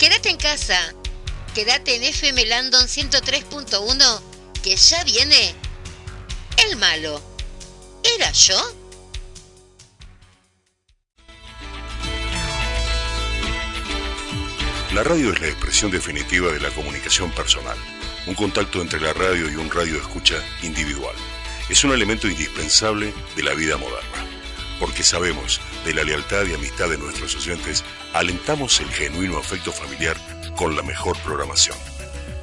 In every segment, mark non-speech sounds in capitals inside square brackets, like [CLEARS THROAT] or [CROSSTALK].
Quédate en casa. Quédate en FM Landon 103.1 que ya viene el malo. ¿Era yo? La radio es la expresión definitiva de la comunicación personal, un contacto entre la radio y un radio escucha individual. Es un elemento indispensable de la vida moderna, porque sabemos de la lealtad y amistad de nuestros oyentes, alentamos el genuino afecto familiar con la mejor programación.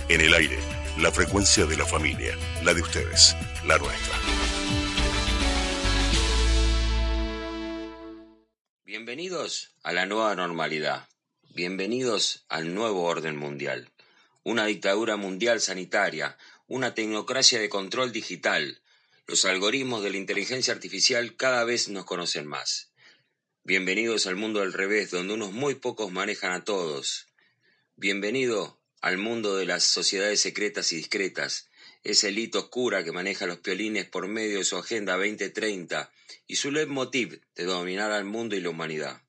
En el aire, la frecuencia de la familia, la de ustedes, la nuestra. Bienvenidos a la nueva normalidad. Bienvenidos al nuevo orden mundial. Una dictadura mundial sanitaria, una tecnocracia de control digital. Los algoritmos de la inteligencia artificial cada vez nos conocen más. Bienvenidos al mundo del revés, donde unos muy pocos manejan a todos. Bienvenido al mundo de las sociedades secretas y discretas, esa élite oscura que maneja los piolines por medio de su Agenda 2030 y su leitmotiv de dominar al mundo y la humanidad.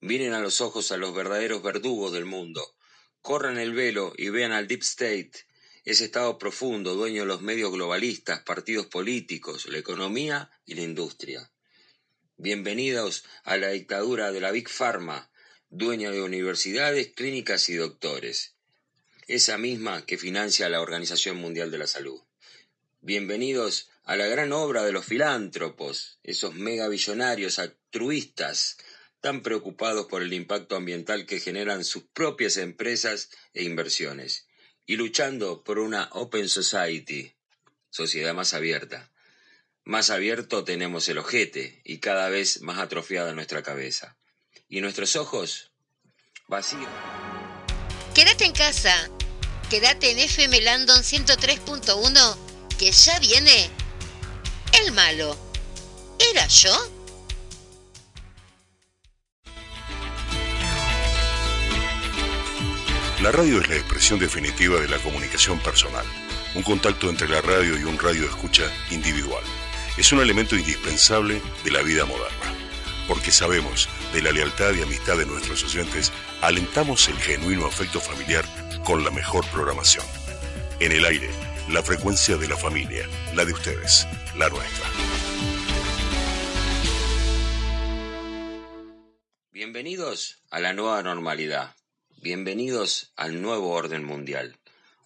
Miren a los ojos a los verdaderos verdugos del mundo, corran el velo y vean al Deep State, ese Estado profundo, dueño de los medios globalistas, partidos políticos, la economía y la industria. Bienvenidos a la dictadura de la Big Pharma, dueña de universidades, clínicas y doctores. Esa misma que financia la Organización Mundial de la Salud. Bienvenidos a la gran obra de los filántropos, esos megavillonarios altruistas tan preocupados por el impacto ambiental que generan sus propias empresas e inversiones, y luchando por una Open Society, sociedad más abierta más abierto tenemos el ojete y cada vez más atrofiada nuestra cabeza. Y nuestros ojos vacíos. Quédate en casa. Quédate en FM Landon 103.1 que ya viene el malo. ¿Era yo? La radio es la expresión definitiva de la comunicación personal, un contacto entre la radio y un radio escucha individual es un elemento indispensable de la vida moderna. Porque sabemos de la lealtad y amistad de nuestros oyentes, alentamos el genuino afecto familiar con la mejor programación. En el aire, la frecuencia de la familia, la de ustedes, la nuestra. Bienvenidos a la nueva normalidad. Bienvenidos al nuevo orden mundial.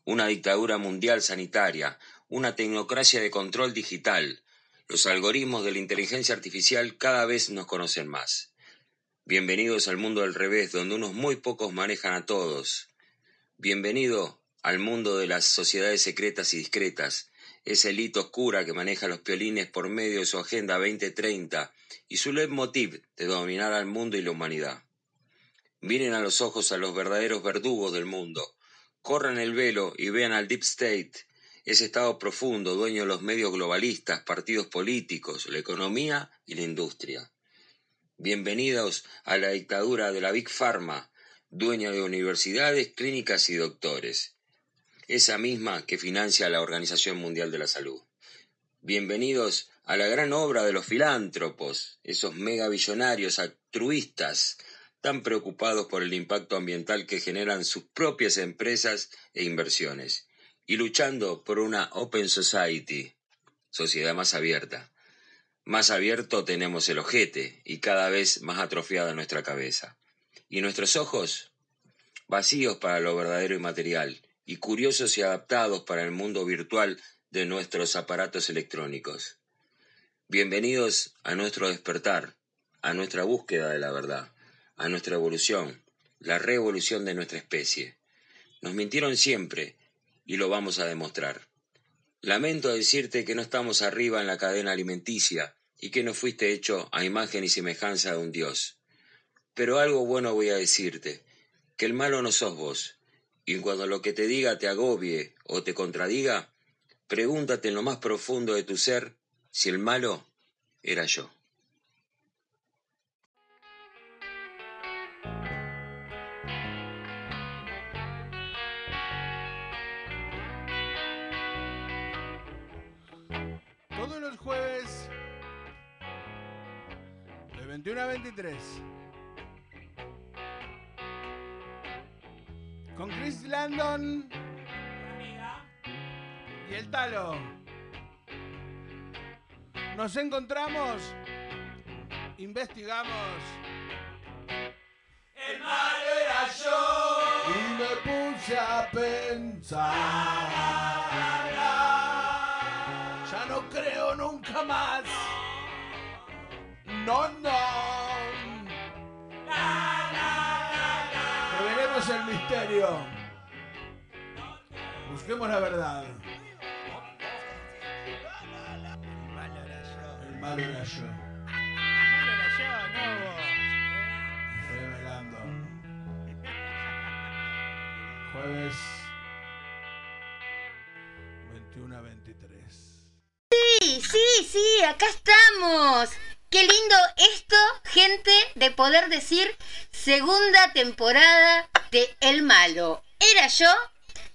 Una dictadura mundial sanitaria, una tecnocracia de control digital, los algoritmos de la inteligencia artificial cada vez nos conocen más. Bienvenidos al mundo del revés, donde unos muy pocos manejan a todos. Bienvenido al mundo de las sociedades secretas y discretas, esa élite oscura que maneja los piolines por medio de su Agenda 2030 y su leitmotiv de dominar al mundo y la humanidad. Miren a los ojos a los verdaderos verdugos del mundo, corran el velo y vean al Deep State, ese Estado profundo, dueño de los medios globalistas, partidos políticos, la economía y la industria. Bienvenidos a la dictadura de la Big Pharma, dueña de universidades, clínicas y doctores. Esa misma que financia la Organización Mundial de la Salud. Bienvenidos a la gran obra de los filántropos, esos megavillonarios altruistas tan preocupados por el impacto ambiental que generan sus propias empresas e inversiones y luchando por una Open Society, sociedad más abierta. Más abierto tenemos el ojete y cada vez más atrofiada nuestra cabeza. Y nuestros ojos vacíos para lo verdadero y material, y curiosos y adaptados para el mundo virtual de nuestros aparatos electrónicos. Bienvenidos a nuestro despertar, a nuestra búsqueda de la verdad, a nuestra evolución, la revolución de nuestra especie. Nos mintieron siempre y lo vamos a demostrar. Lamento decirte que no estamos arriba en la cadena alimenticia y que no fuiste hecho a imagen y semejanza de un Dios. Pero algo bueno voy a decirte, que el malo no sos vos, y cuando lo que te diga te agobie o te contradiga, pregúntate en lo más profundo de tu ser si el malo era yo. 21 a 23. con Chris Landon y el Talo. Nos encontramos, investigamos. El malo era yo y me puse a pensar. Ya no creo nunca más. No, no. Revelemos el misterio. Busquemos la verdad. El malo era yo. Revelando. Jueves 21 a 23. Sí, sí, sí, acá estamos. Qué lindo esto, gente, de poder decir segunda temporada de El Malo. Era yo.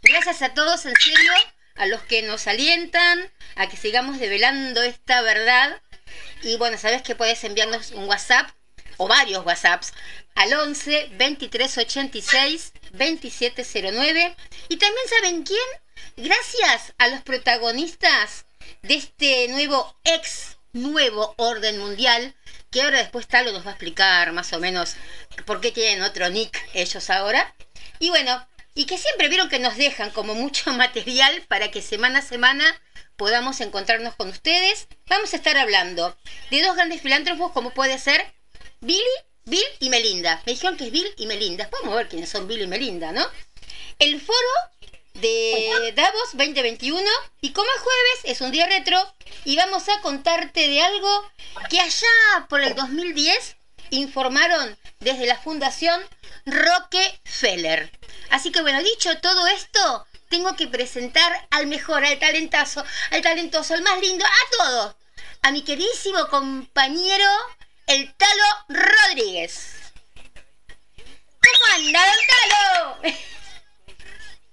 Gracias a todos, en serio, a los que nos alientan, a que sigamos develando esta verdad. Y bueno, sabes que puedes enviarnos un WhatsApp o varios WhatsApps al 11 23 86 2709. Y también saben quién? Gracias a los protagonistas de este nuevo ex nuevo orden mundial que ahora después Talo nos va a explicar más o menos por qué tienen otro nick ellos ahora. Y bueno, y que siempre vieron que nos dejan como mucho [LAUGHS] material para que semana a semana podamos encontrarnos con ustedes. Vamos a estar hablando de dos grandes filántropos como puede ser Billy, Bill y Melinda. Me dijeron que es Bill y Melinda. Podemos ver quiénes son Bill y Melinda, ¿no? El foro de Davos 2021 y como es jueves es un día retro y vamos a contarte de algo que allá por el 2010 informaron desde la fundación Rockefeller. Así que bueno, dicho todo esto, tengo que presentar al mejor, al talentazo, al talentoso, al más lindo, a todos. A mi queridísimo compañero, el Talo Rodríguez. ¿Cómo anda, Talo?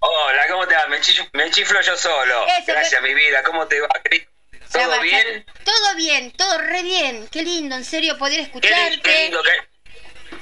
Hola, ¿cómo te va? Me, chiflo, me chiflo yo solo. Eso, Gracias, mi vida. ¿Cómo te va, Cris? ¿Todo bien? Todo bien, todo re bien. Qué lindo, en serio, poder escucharte. qué lindo, qué,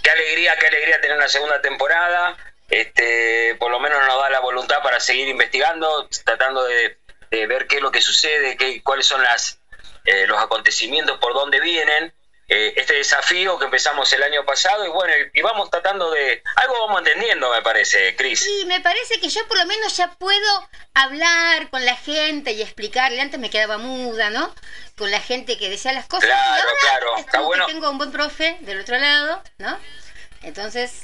qué alegría, qué alegría tener una segunda temporada. Este, por lo menos nos da la voluntad para seguir investigando, tratando de, de ver qué es lo que sucede, qué, cuáles son las eh, los acontecimientos, por dónde vienen. Eh, este desafío que empezamos el año pasado y bueno, y vamos tratando de... Algo vamos entendiendo, me parece, Cris. Sí, me parece que yo por lo menos ya puedo hablar con la gente y explicarle. Antes me quedaba muda, ¿no? Con la gente que decía las cosas. Claro, y ahora claro, es está como que bueno. tengo un buen profe del otro lado, ¿no? Entonces,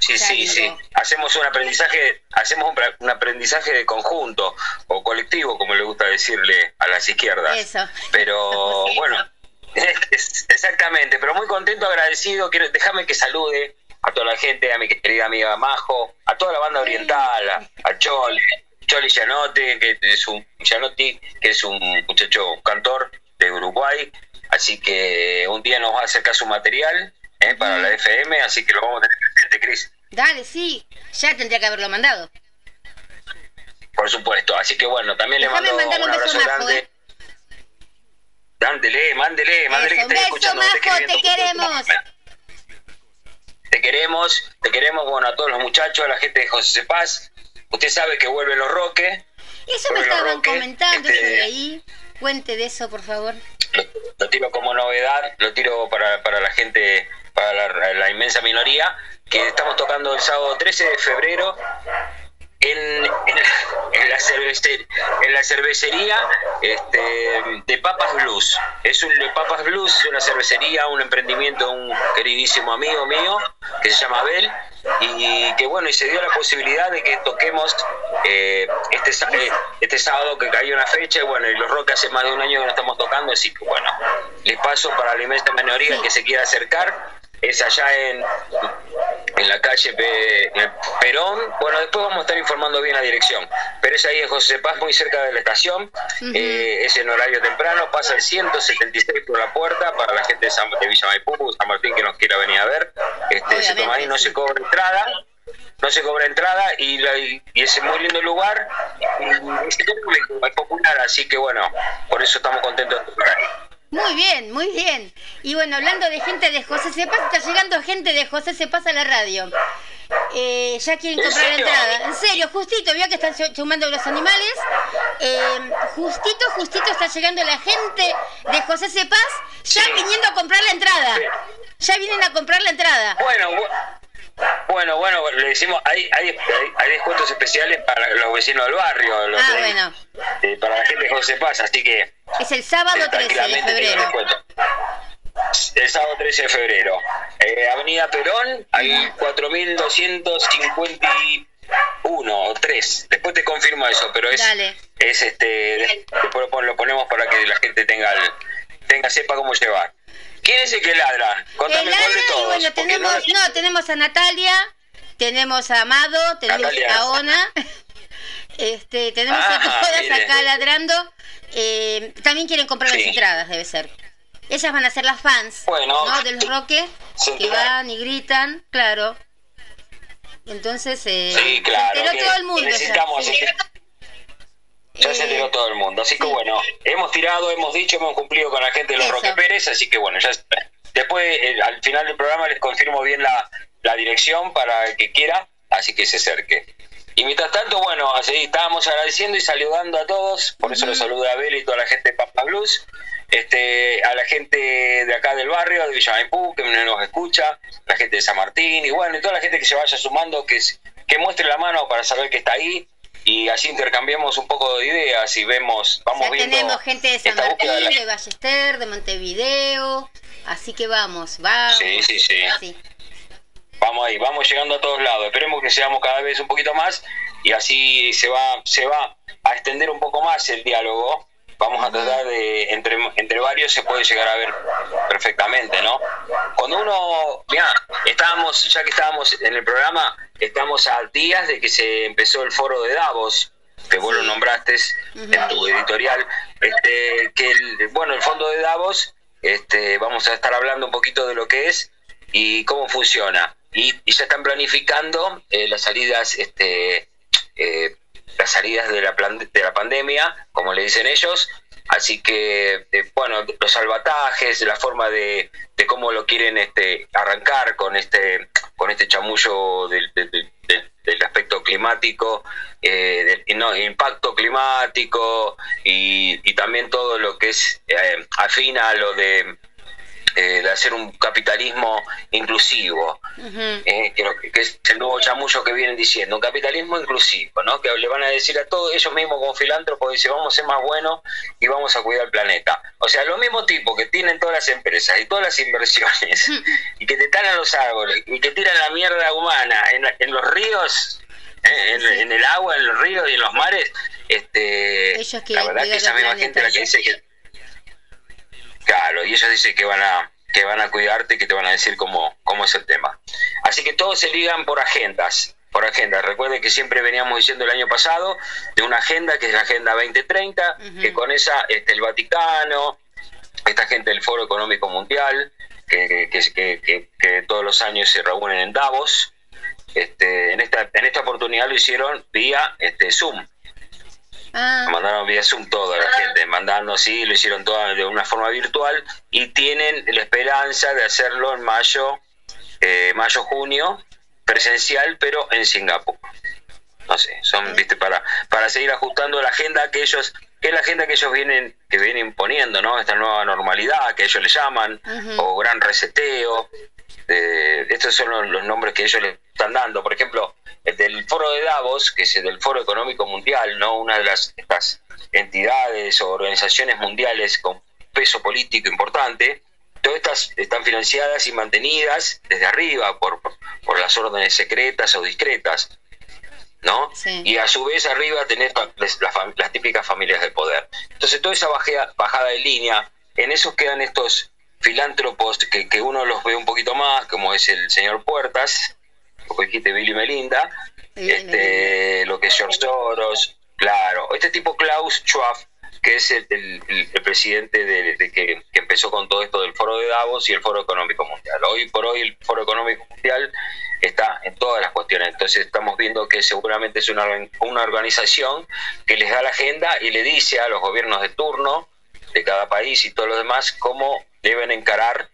Sí, Ya sí, digo. sí. Hacemos un aprendizaje, hacemos un, un aprendizaje de conjunto o colectivo, como le gusta decirle a las izquierdas. Eso. Pero [LAUGHS] bueno, [LAUGHS] exactamente. Pero muy contento, agradecido. Quiero, déjame que salude a toda la gente, a mi querida amiga Majo, a toda la banda oriental, a, a Chole, Chole Llanote, que es un Llanotti, que es un muchacho cantor de Uruguay. Así que un día nos va a acercar su material eh, para la FM, así que lo vamos a tener presente, Cris. dale, sí. Ya tendría que haberlo mandado. Por supuesto. Así que bueno, también le mando un un beso abrazo grande. ¿eh? Mándele, mándele, mándele que Eso, beso, escuchando. Majo, te queremos. Te queremos, te queremos, bueno, a todos los muchachos, a la gente de José Cepaz. Usted sabe que vuelven los roques. Eso me estaban comentando este- eso de ahí. Cuente de eso, por favor. Lo, lo tiro como novedad, lo tiro para, para la gente, para la, la inmensa minoría, que estamos tocando el sábado 13 de febrero en, en, en la, cervecería, en la cervecería este, de Papas Blues. Es un de Papas Blues, es una cervecería, un emprendimiento de un queridísimo amigo mío que se llama Abel y que bueno, y se dio la posibilidad de que toquemos eh, este, eh, este sábado que cayó una fecha y bueno, y los rock hace más de un año que no estamos tocando, así que bueno, les paso para la inmensa minoría Sí. que se quiera acercar, es allá en, en la calle el Perón. Bueno, después vamos a estar informando bien la dirección. Pero es ahí en José Paz, muy cerca de la estación. Eh, es en horario temprano. Pasa el 176 por la puerta para la gente de, San, de Villa Maipú, San Martín que nos quiera venir a ver. Este, se toma ahí, no se cobra entrada. No se cobra entrada y, la- y es muy lindo lugar. Y es popular, así que bueno, por eso estamos contentos de estar ahí. Muy bien, muy bien. Y bueno, hablando de gente de José Se Pasa, está llegando gente de José Se Pasa a la radio. eh, ya quieren ¿En comprar la entrada. En serio, justito, vio que están ch- chumando los animales. Eh, justito, justito está llegando la gente de José Cepaz ya viniendo a comprar la entrada. Ya vienen a comprar la entrada. Bueno, bu- bueno, bueno, le decimos, hay, hay, hay, descuentos especiales para los vecinos del barrio, los Ah, de- bueno. eh, para la gente de José Paz, así que Es el sábado eh, 13 de febrero. El sábado 13 de febrero. Eh, Avenida Perón, hay 4.251 o 3. Después te confirmo eso, pero es, Dale. es este, de- después lo ponemos para que la gente tenga, el- tenga sepa cómo llevar. ¿Quién es el que ladra? Contame El cuál de Ladra, y todos. bueno, tenemos, no- no, tenemos a Natalia, tenemos a Amado, tenemos Natalia. a Ona, [LAUGHS] este, tenemos Ah, a todas mire. acá ladrando. Eh, también quieren comprar las entradas, debe ser. Ellas van a ser las fans, Bueno. ¿no? De los Roques, que van y gritan, claro. Entonces, eh, Sí, claro. se enteró que todo el mundo. ya. necesitamos, Sí. Ya se enteró todo el mundo. Así que bueno, hemos tirado, hemos dicho, hemos cumplido con la gente de los. Roque Pérez, así que bueno, ya. Después, eh, al final del programa, les confirmo bien la, la dirección para el que quiera, así que se acerque. Y mientras tanto, bueno, así estábamos agradeciendo y saludando a todos, por eso los saluda a Abel y toda la gente de Papa Blues, este, a la gente de acá del barrio, de Villa Maipú, que nos escucha, la gente de San Martín, y bueno, y toda la gente que se vaya sumando, que, que muestre la mano para saber que está ahí, y así intercambiamos un poco de ideas y vemos, vamos Ya viendo tenemos gente de San Martín, de la- de Ballester, de Montevideo, así que vamos, vamos. Sí, sí, sí. Sí. Vamos ahí, vamos llegando a todos lados. Esperemos que seamos cada vez un poquito más y así se va, se va a extender un poco más el diálogo. Vamos a tratar de, entre, entre se puede llegar a ver perfectamente, ¿no? Cuando uno, mira, estábamos, ya que estábamos en el programa, estamos a días de que se empezó el foro de Davos, que vos lo nombraste en tu editorial, este, que el, bueno, el fondo de Davos, este, vamos a estar hablando un poquito de lo que es y cómo funciona. Y, y ya están planificando eh, las salidas, este, eh, las salidas de la, plan- de la pandemia, como le dicen ellos. Así que, eh, bueno, los salvatajes, la forma de, de cómo lo quieren este, arrancar con este, con este chamullo del, del- del- del- aspecto climático, eh, del no, impacto climático y, y también todo lo que es eh, afina a lo de, eh, de hacer un capitalismo inclusivo eh, que, es el nuevo chamullo que vienen diciendo, un capitalismo inclusivo, ¿no? Que le van a decir a todos, ellos mismos como filántropos, dicen, vamos a ser más buenos y vamos a cuidar el planeta. O sea, los mismos tipos que tienen todas las empresas y todas las inversiones y que te talan los árboles y que tiran la mierda humana en, la- en los ríos, eh, en, en el agua, en los ríos y en los mares, este, Ellos la verdad que esa misma gente la que dice que Claro, y ellos dicen que van a que van a cuidarte y que te van a decir cómo, cómo es el tema. Así que todos se ligan por agendas, por agendas. Recuerden que siempre veníamos diciendo el año pasado de una agenda que es la Agenda 2030, Ujú. que con esa este, el Vaticano, esta gente del Foro Económico Mundial, que- que- que todos los años se reúnen en Davos, este, en, esta, en esta oportunidad lo hicieron vía este, Zoom. Ah, Mandaron vía Zoom toda la gente, mandando así, lo hicieron todo de una forma virtual y tienen la esperanza de hacerlo en mayo, eh, mayo, junio, presencial, pero en Singapur. No sé, son, viste, para, para seguir ajustando la agenda que ellos, que es la agenda que ellos vienen, que vienen imponiendo, ¿no? Esta nueva normalidad que ellos le llaman, o gran reseteo. eh, estos son los, los nombres que ellos le están dando. Por ejemplo, el del foro de Davos, que es el del Foro Económico Mundial, ¿no? Una de las estas entidades o organizaciones mundiales con peso político importante. Todas estas están financiadas y mantenidas desde arriba por, por, las órdenes secretas o discretas. ¿no? Sí. Y a su vez arriba tenés las típicas familias de poder. Entonces toda esa bajea- bajada de línea, en esos quedan estos filántropos que, que uno los ve un poquito más, como es el señor Puertas, como dijiste Billy Melinda, Billy este, lo que es George Soros, claro, este tipo Klaus Schwab, que es el, el- el- el presidente de, de que, que empezó con todo esto del Foro de Davos y el Foro Económico Mundial. Hoy por hoy el Foro Económico Mundial está en todas las cuestiones, entonces estamos viendo que seguramente es una, una organización que les da la agenda y le dice a los gobiernos de turno de cada país y todos los demás cómo deben encarar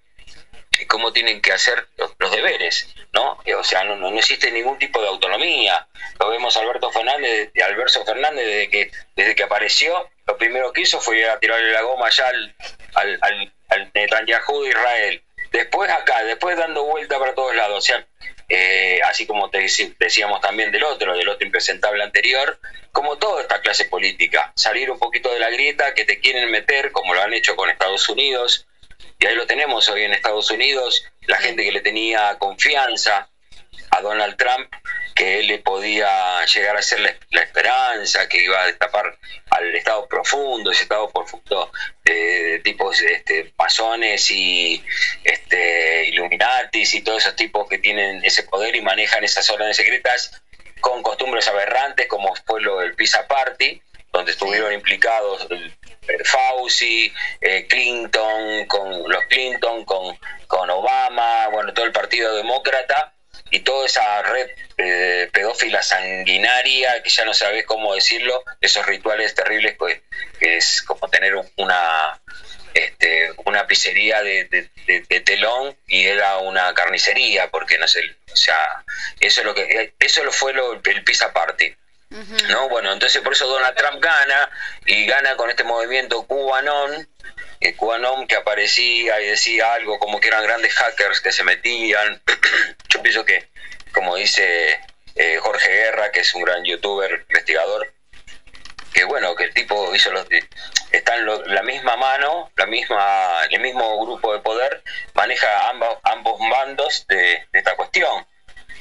cómo tienen que hacer los, deberes, ¿no? O sea, no, no, existe ningún tipo de autonomía. Lo vemos Alberto Fernández, Alberto Fernández desde que, desde que apareció, lo primero que hizo fue a tirarle la goma allá al, al, al, al Netanyahu de Israel. Después acá, después dando vuelta para todos lados. O sea, eh, así como te decíamos también del otro, del otro impresentable anterior, como toda esta clase política, salir un poquito de la grieta que te quieren meter, como lo han hecho con Estados Unidos, y ahí lo tenemos hoy en Estados Unidos, la gente que le tenía confianza a Donald Trump, que él le podía llegar a ser la, esperanza, que iba a destapar al Estado profundo, ese Estado profundo de, tipos este, masones y este, Illuminatis y todos esos tipos que tienen ese poder y manejan esas órdenes secretas con costumbres aberrantes, como fue lo del Pizza Party, donde estuvieron implicados Fauci, eh, Clinton, con los Clinton, con, con Obama, bueno, todo el Partido Demócrata y toda esa red eh, pedófila sanguinaria, que ya no sabes cómo decirlo, esos rituales terribles que, es como tener una este, una pizzería de, telón y era una carnicería, porque no sé, o sea, eso es lo que eso fue lo, el pizza party. ¿No? Bueno, entonces por eso Donald Trump gana y gana con este movimiento eh, QAnon que aparecía y decía algo como que eran grandes hackers que se metían. [CLEARS THROAT] Yo pienso que, como dice eh, Jorge Guerra, que es un gran youtuber, investigador, que bueno, que el tipo hizo los... Están la misma mano, la misma, el mismo grupo de poder, maneja ambos, ambos bandos de esta cuestión.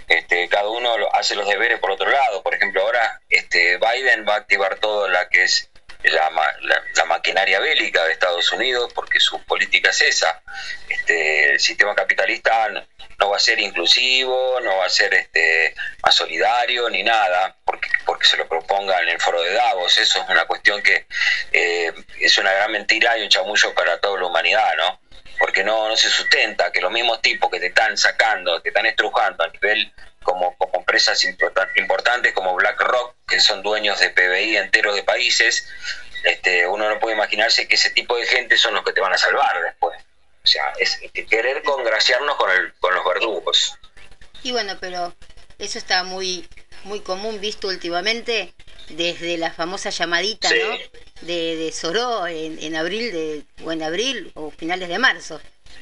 Este, cada uno hace los deberes por otro lado. Por ejemplo, ahora este, Biden va a activar todo la que es la, maquinaria bélica de Estados Unidos porque su política es esa. Este, el sistema capitalista no va a ser inclusivo, no va a ser este, más solidario ni nada, porque, porque se lo proponga en el foro de Davos. Eso es una cuestión que eh, es una gran mentira y un chamullo para toda la humanidad, ¿no? Porque no, no se sustenta que los mismos tipos que te están sacando, que están estrujando a nivel como, como empresas importantes como BlackRock, que son dueños de PBI enteros de países, este, uno no puede imaginarse que ese tipo de gente son los que te van a salvar después. O sea, es querer congraciarnos con, el, con los verdugos. Y bueno, pero eso está muy, muy común visto últimamente desde la famosa llamadita, ¿no? De, de Soró en, en abril de, o en abril o finales de marzo.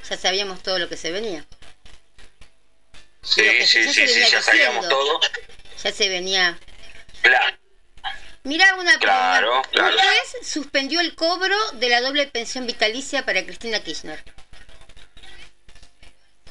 Ya sabíamos todo lo que se venía. Sí, sí, sí, sí, ya sabíamos todo. Ya se venía. Claro. Mira una claro, claro. juez suspendió el cobro de la doble pensión vitalicia para Cristina Kirchner.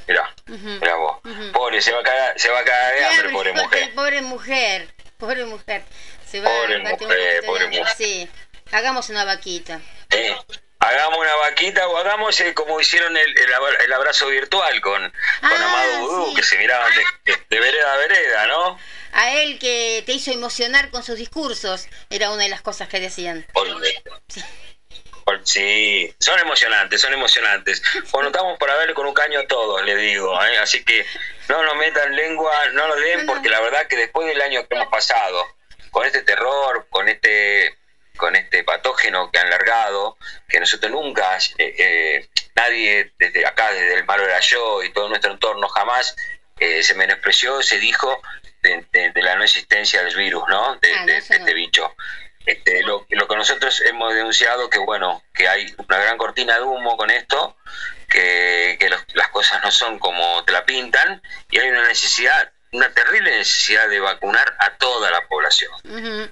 Mirá, mirá vos. Pobre, se va a caer, se va a caer de hambre, pobre mujer. Pobre mujer, pobre mujer. Se va pobre mujer, pobre mujer. Sí, hagamos una vaquita. Eh, hagamos una vaquita o hagamos eh, como hicieron el, el, abrazo virtual con, con ah, Amado Vudú, que se miraban de, de, vereda a vereda, ¿no? A él que te hizo emocionar con sus discursos, era una de las cosas que decían. Sí. Sí, son emocionantes, son emocionantes. Bueno, estamos para verle con un caño a todos, le digo. ¿eh? Así que no nos metan lengua, no lo den, porque la verdad que después del año que hemos pasado, con este terror, con este con este patógeno que han largado, que nosotros nunca, eh, eh, nadie desde acá, desde el malo era yo y todo nuestro entorno jamás eh, se menospreció, se dijo de, la no existencia del virus, ¿no? De, ah, este bicho. Este, lo, lo, que nosotros hemos denunciado que bueno que hay una gran cortina de humo con esto que, que las cosas no son como te la pintan y hay una necesidad una terrible necesidad de vacunar a toda la población,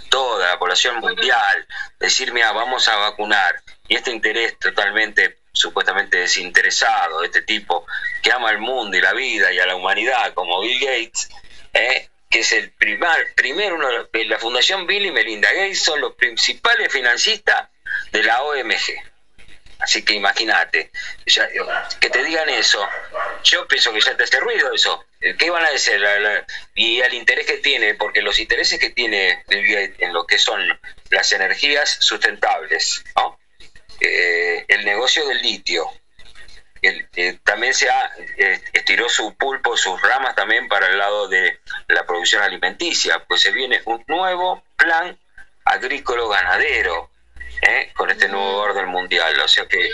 toda la población mundial, decir, mira, vamos a vacunar, y este interés totalmente, supuestamente desinteresado, de este tipo, que ama el mundo y la vida y a la humanidad, como Bill Gates, ¿eh? que es el primer, primero uno, la Fundación Bill y Melinda Gates son los principales financistas de la OMG. Así que imagínate, que te digan eso, yo pienso que ya te hace ruido eso. ¿Qué van a decir? y al interés que tiene, porque los intereses que tiene en lo que son las energías sustentables, eh, el negocio del litio, eh, también se ha, eh, estiró su pulpo, sus ramas también para el lado de la producción alimenticia, pues se viene un nuevo plan agrícola ganadero ¿eh? con este nuevo orden mundial. O sea que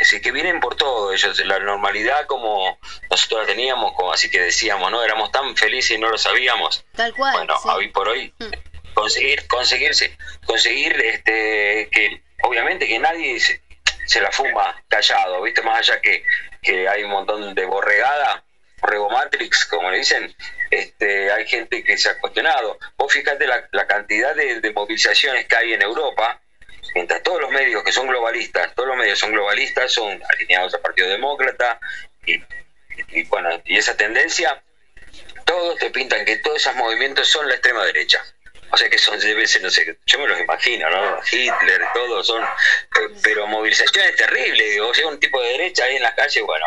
Así que vienen por todo ellos, la normalidad como nosotros la teníamos, como así que decíamos, ¿no? Éramos tan felices y no lo sabíamos. Tal cual. Bueno, sí. hoy por hoy, Mm. conseguir, conseguirse, conseguir este que obviamente que nadie se, se la fuma callado, viste, más allá que, que hay un montón de borregada, borrego Matrix, como le dicen, este, hay gente que se ha cuestionado. Vos fíjate la, la cantidad de, de movilizaciones que hay en Europa, mientras todos los medios que son globalistas, todos los medios son globalistas, son alineados al Partido Demócrata, y, bueno, y esa tendencia, todos te pintan que todos esos movimientos son la extrema derecha. O sea que son, debe ser, no sé, yo me los imagino, ¿no? Hitler, todos son, eh, pero movilizaciones terribles, o sea, un tipo de derecha ahí en las calles, bueno,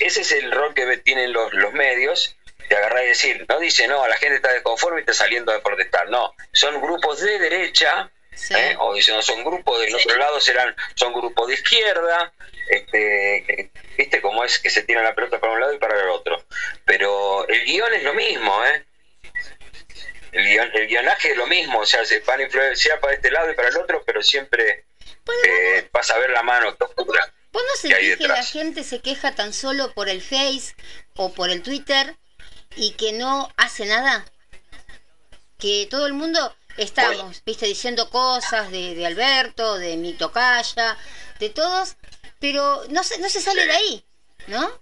ese es el rol que tienen los, los medios, de agarrar y decir, no dice, no, la gente está desconforme y está saliendo a protestar, no, son grupos de derecha, Sí. ¿eh? o dicen, son grupos del otro lado, serán, son grupos de izquierda, este, viste cómo es que se tiran la pelota para un lado y para el otro, pero el guion es lo mismo, ¿eh? El, guion- el guionaje es lo mismo, o sea, se van a influenciar para este lado y para el otro, pero siempre eh, vas a ver la mano que oscura. ¿Vos no sentís que la gente se queja tan solo por el Face o por el Twitter y que no hace nada? Que todo el mundo estamos, viste, diciendo cosas de, de Alberto, de mi tocaya, de todos, pero no se, no se sale Sí. de ahí, ¿no?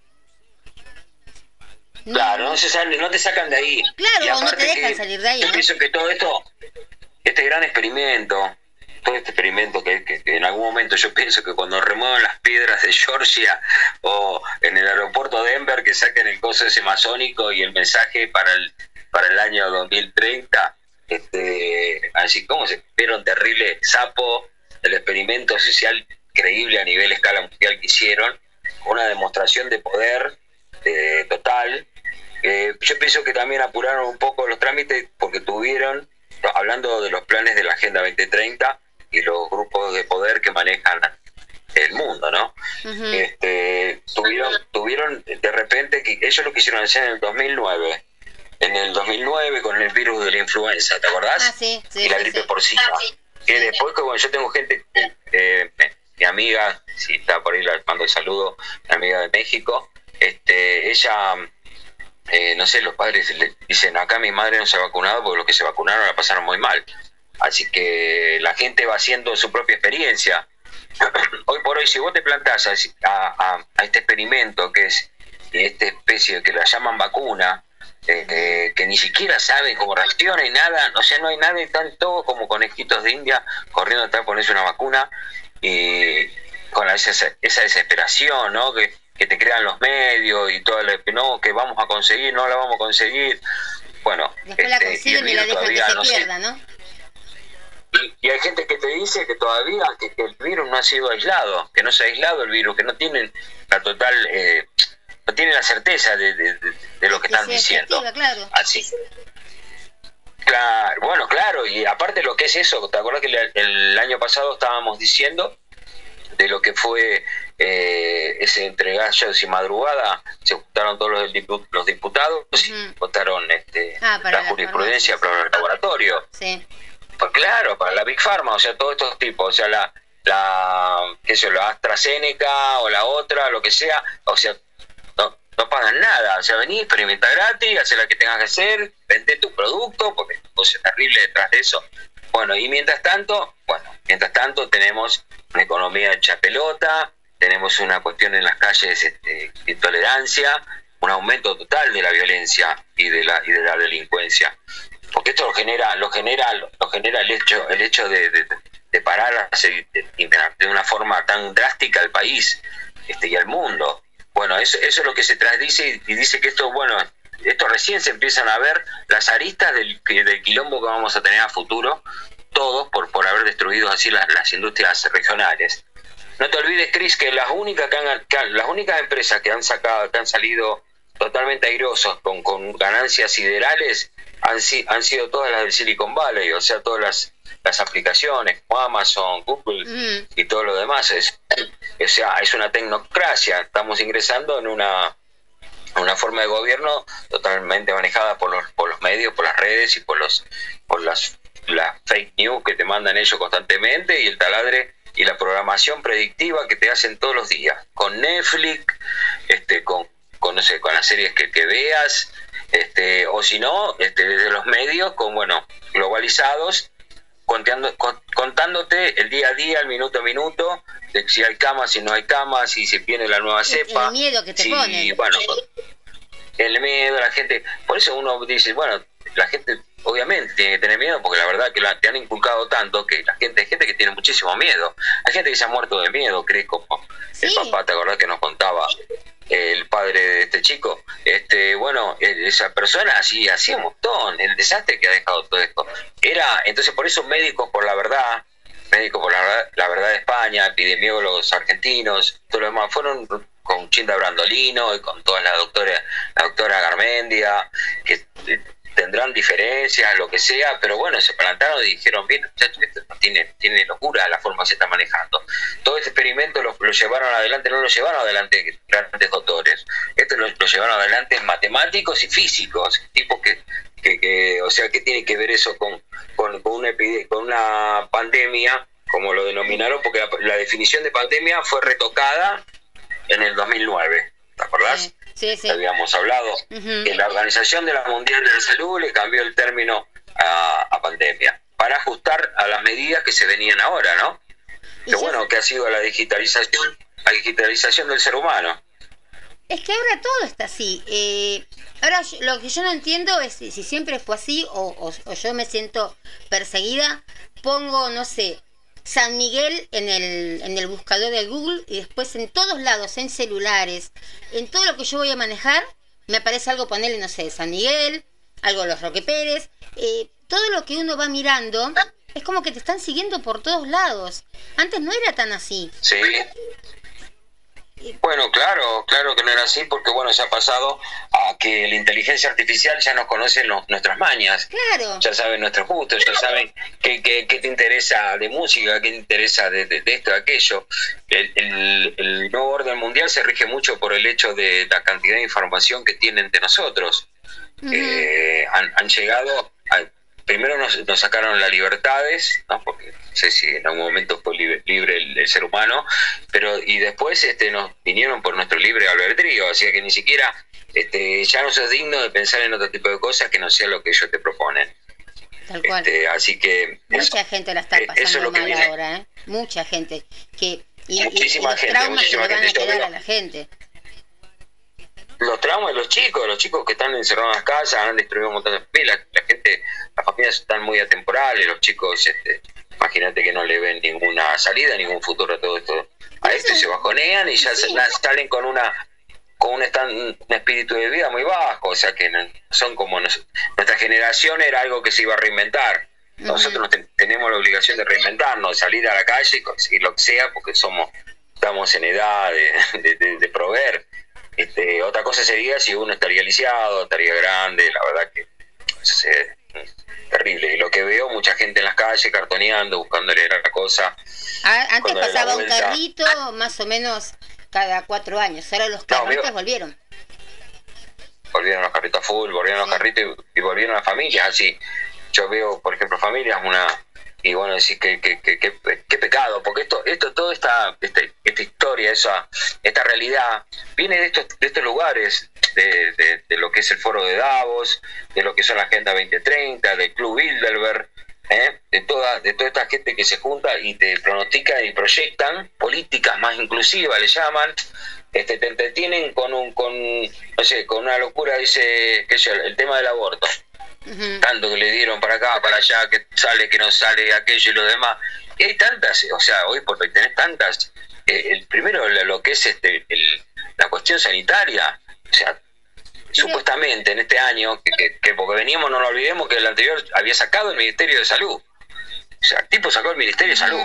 Claro, no, se sale, no te sacan de ahí. Claro, Y no te dejan que salir de ahí, Yo ¿no? pienso que todo esto, este gran experimento, todo este experimento que, que- que en algún momento yo pienso que cuando remuevan las piedras de Georgia o en el aeropuerto de Denver que saquen el coso ese masónico y el mensaje para el, para el año 2030, este, así como se un terrible sapo del experimento social creíble a nivel escala mundial que hicieron, una demostración de poder eh, total. Eh, yo pienso que también apuraron un poco los trámites porque tuvieron, hablando de los planes de la Agenda 2030 y los grupos de poder que manejan el mundo, ¿no? Este, tuvieron, tuvieron de repente que ellos lo quisieron hacer en el 2009. En el 2009 con el virus de la influenza, ¿te acordás? Ah, sí, sí, y la gripe porcina. Ah, sí. Que después, que, bueno, yo tengo gente, eh, mi amiga, si está por ahí, le mando el saludo, mi amiga de México, este, ella, eh, no sé, los padres le dicen, acá mi madre no se ha vacunado porque los que se vacunaron la pasaron muy mal. Así que la gente va haciendo su propia experiencia. [COUGHS] Hoy por hoy, si vos te plantás a, a- a este experimento que es esta especie que la llaman vacuna, eh, eh, que ni siquiera saben cómo reacciona y nada, o sea, no hay nada, están todos como conejitos de India corriendo atrás a ponerse una vacuna y con esa, esa desesperación, ¿no? Que, que te crean los medios y todo lo que no, que vamos a conseguir, no la vamos a conseguir. Bueno, Después este, y el consiguen y la virus dejan que todavía se no se- pierda, ¿no? y, y hay gente que te dice que todavía que, que el virus no ha sido aislado, que no se ha aislado el virus, que no tienen la total, eh, no tienen la certeza de, de- lo que están sea diciendo. claro. Así. Claro, bueno, claro, y aparte lo que es eso, ¿te acuerdas que el, el año pasado estábamos diciendo de lo que fue eh, ese entre gallos y madrugada? Se juntaron todos los, dipu- los diputados y votaron este, Ah, para la las jurisprudencia para el laboratorio. Sí. Pues claro, para la Big Pharma, o sea, todos estos tipos, o sea, la, la, qué sé la AstraZeneca o la otra, lo que sea, o sea, no, pagan nada, o sea, vení, experimenta gratis, haz la que tengas que hacer, vende tu producto, porque cosa terrible detrás de eso. Bueno, y mientras tanto, bueno, mientras tanto tenemos una economía hecha pelota, tenemos una cuestión en las calles este, de intolerancia, un aumento total de la violencia y de la, y de la delincuencia. Porque esto lo genera lo genera lo genera el hecho el hecho de, de, de parar de, de una forma tan drástica al país este y al mundo bueno eso, eso es lo que se trasdice y, dice que esto bueno esto recién se empiezan a ver las aristas del, del quilombo que vamos a tener a futuro todos por por haber destruido así las, las industrias regionales. No te olvides Chris que las únicas que han- las únicas empresas que han sacado que han salido totalmente airosos con, con ganancias siderales han, han sido todas las del Silicon Valley, o sea, todas las, las aplicaciones como Amazon, Google Mm. y todo lo demás. Es, o sea, es una tecnocracia. Estamos ingresando en una, una forma de gobierno totalmente manejada por los, por los medios, por las redes y por los por las, las fake news que te mandan ellos constantemente y el taladre y la programación predictiva que te hacen todos los días, con Netflix, este, con, con, no sé, con las series que, que veas, este, o si no, este, desde los medios, con bueno, globalizados, contando, contándote el día a día, el minuto a minuto, de si hay camas, si no hay camas, si se viene la nueva El- cepa. el miedo que te si, ponen. Bueno, el miedo, la gente. Por eso uno dice, bueno, la gente obviamente tiene que tener miedo porque la verdad que la- te han inculcado tanto que la gente, hay gente que tiene muchísimo miedo. Hay gente que se ha muerto de miedo, cree como el Sí. papá, ¿te acordás que nos contaba? El padre de este chico, este, bueno, esa persona así hacía un montón, el desastre que ha dejado todo esto. Era, entonces por eso médicos por la verdad, médicos por la, verdad- la verdad de España, epidemiólogos argentinos, todo lo demás, fueron con Chinda Brandolino y con toda la doctora, la doctora Garmendia, que tendrán diferencias, lo que sea, pero bueno, se plantaron y dijeron, bien, muchachos, esto tiene, tiene locura la forma que se está manejando. Todo este experimento lo, llevaron adelante, no lo llevaron adelante grandes doctores, esto lo, lo llevaron adelante matemáticos y físicos, tipos que, que, que- o sea, ¿qué tiene que ver eso con, con, con una, con una pandemia, como lo denominaron? Porque la, la definición de pandemia fue retocada en el 2009, ¿te acordás? Sí, sí, sí. habíamos hablado, Ujú. que la Organización de la Mundial de la Salud le cambió el término a, a pandemia para ajustar a las medidas que se venían ahora, ¿no? Que bueno, que ha sido la digitalización, la digitalización del ser humano. Es que ahora todo está así. Eh, ahora lo que yo no entiendo es si, si siempre fue así o, o- o yo me siento perseguida. Pongo, no sé, San Miguel en el, en el buscador de Google y después en todos lados, en celulares, en todo lo que yo voy a manejar, me aparece algo ponerle, no sé, San Miguel, algo de los Roque Pérez. eh, todo lo que uno va mirando es como que te están siguiendo por todos lados. Antes no era tan así. Sí. Bueno, claro, claro que no era así porque bueno, se ha pasado a que la inteligencia artificial ya nos conoce nuestras mañas. Claro. ya saben nuestros gustos, ya saben qué, qué, qué te interesa de música, qué te interesa de, de- de esto, de aquello. El, el- el nuevo orden mundial se rige mucho por el hecho de la cantidad de información que tienen de nosotros. Ujú. Eh, han, han llegado, a- primero nos, nos sacaron las libertades, ¿no? porque no sé si en algún momento fue libre, libre el, el ser humano, pero y después este, nos vinieron por nuestro libre albedrío, así que ni siquiera este, ya no sos digno de pensar en otro tipo de cosas que no sea lo que ellos te proponen. Tal cual. Este, así que eso- Mucha gente la está eh, eso es pasando lo mal ahora, ¿eh? Mucha gente. que Y, y- y Muchísima los gente, traumas que muchísima le van a gente. Yo quedar veo- a la gente. los traumas de los chicos, los chicos que están encerrados en las casas, han destruido un montón de familias, la gente, las familias están muy atemporales, los chicos, este, imagínate que no le ven ninguna salida, ningún futuro a todo esto. A este se bajonean y ya sí. se- salen con una con un, espíritu de vida muy bajo, o sea que son como nos- nuestra generación era algo que se iba a reinventar. Nosotros nos ten- tenemos la obligación de reinventarnos, salir a la calle y conseguir lo que sea, porque somos estamos en edad de, de- de- de proveer. Este, otra cosa sería si uno estaría lisiado, estaría grande, la verdad que eh, terrible. Y lo que veo, mucha gente en las calles cartoneando, buscándole la cosa. Antes Cuando pasaba un carrito más o menos cada cuatro años. Ahora los carritos volvieron. volvieron los carritos a full, volvieron los carritos y, y volvieron las familias así. Yo veo, por ejemplo, familias, una y bueno, decir que, que, que, que- pecado, porque esto, esto, toda esta, este- esta historia, esa, esta realidad, viene de estos, de estos lugares, de, de- lo que es el foro de Davos, de lo que son la Agenda 2030, del Club Bilderberg, ¿eh? de toda, de toda esta gente que se junta y te pronostican y proyectan políticas más inclusivas, le llaman, este, te entretienen con un, con, no sé, con una locura, dice, que el tema del aborto Tanto que le dieron para acá, para allá, que sale, que no sale, aquello y lo demás. Y hay tantas, o sea, hoy por hoy tenés tantas. eh, el primero, lo que es este, el- la cuestión sanitaria, o sea, supuestamente en este año, que, que- que porque veníamos, no lo olvidemos, que el anterior había sacado el Ministerio de Salud. O sea, el tipo sacó el Ministerio de Salud.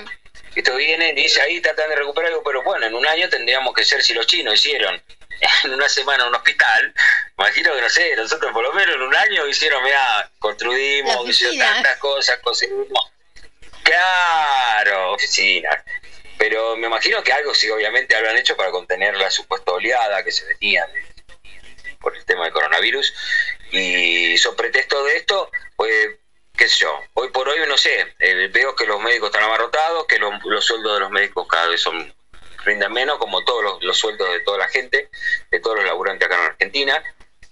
Esto viene, dice ahí, tratan de recuperar algo, pero bueno, en un año tendríamos que ser si los chinos hicieron en una semana un hospital. Imagino que no sé, nosotros por lo menos en un año hicieron, mira, construimos, hicieron tantas cosas, conseguimos. Claro, oficinas. Pero me imagino que algo sí, obviamente, habrán hecho para contener la supuesta oleada que se venía por el tema del coronavirus. Y sobre pretexto de esto, pues qué sé yo, hoy por hoy no sé, eh, veo que los médicos están abarrotados, que los, los sueldos de los médicos cada vez son rinden menos, como todos los, los sueldos de toda la gente, de todos los laburantes acá en Argentina.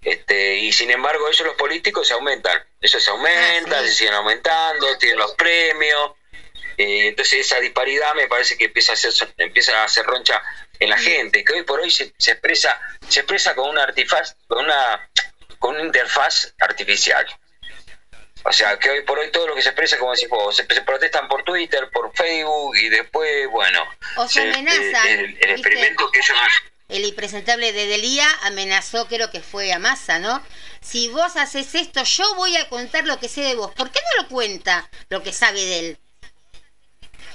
Este, y sin embargo, ellos los políticos se aumentan. Ellos se aumentan, Ah, se siguen aumentando, tienen los premios. Eh, entonces esa disparidad me parece que empieza a hacer, empieza a hacer roncha en la gente, que hoy por hoy se, se expresa, se expresa con una artifaz, con una, con una interfaz artificial. O sea, que hoy por hoy todo lo que se expresa, como decís vos, se, se protestan por Twitter, por Facebook y después, bueno, O se amenazan, el, el experimento que ellos El impresentable de Delía amenazó, creo que fue a Massa, ¿no? Si vos haces esto, yo voy a contar lo que sé de vos. ¿Por qué no lo cuenta lo que sabe de él?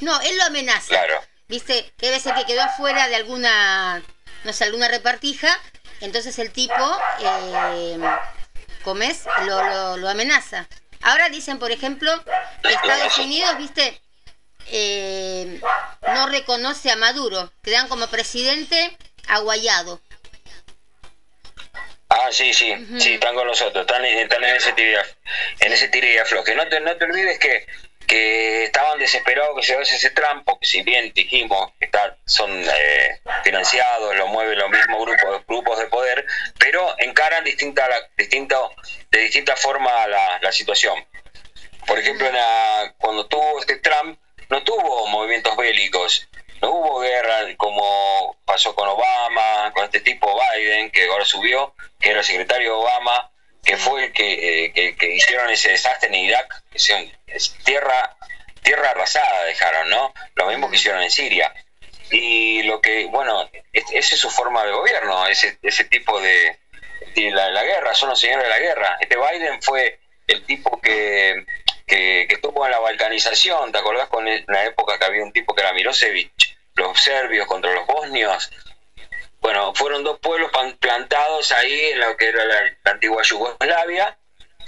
No, él lo amenaza. Claro. ¿Viste? Que debe ser que quedó afuera de alguna, no sé, alguna repartija. Entonces el tipo, eh, ¿cómo es? Lo, lo, lo amenaza. Ahora dicen, por ejemplo, que Estados Unidos, ¿viste? Eh, no reconoce a Maduro. Te dan como presidente a Guaidó. Ah, sí, sí, sí, están con nosotros, están, en- están en ese tire, en ese tire y afloje. No te, no te olvides que, que estaban desesperados que llegase ese Trump, porque si bien dijimos que está, son eh, financiados, lo mueven los mismos grupos, grupos de poder, pero encaran distinta, la- distinto, de distinta forma la, la situación. Por ejemplo, la- cuando tuvo este Trump, no tuvo movimientos bélicos, no hubo guerra como pasó con Obama, con este tipo Biden, que ahora subió, que era secretario de Obama, que fue el que, eh, que, que hicieron ese desastre en Irak, que es tierra, tierra arrasada dejaron, ¿no? Lo mismo que hicieron en Siria. Y lo que, bueno, es- esa es su forma de gobierno, ese, ese tipo de, de la, la guerra, son los señores de la guerra. Este Biden fue el tipo que, que, que estuvo en la balcanización, ¿te acordás con el- la época que había un tipo que era Milosevic, los serbios contra los bosnios? Bueno, fueron dos pueblos plantados ahí en lo que era la, la antigua Yugoslavia,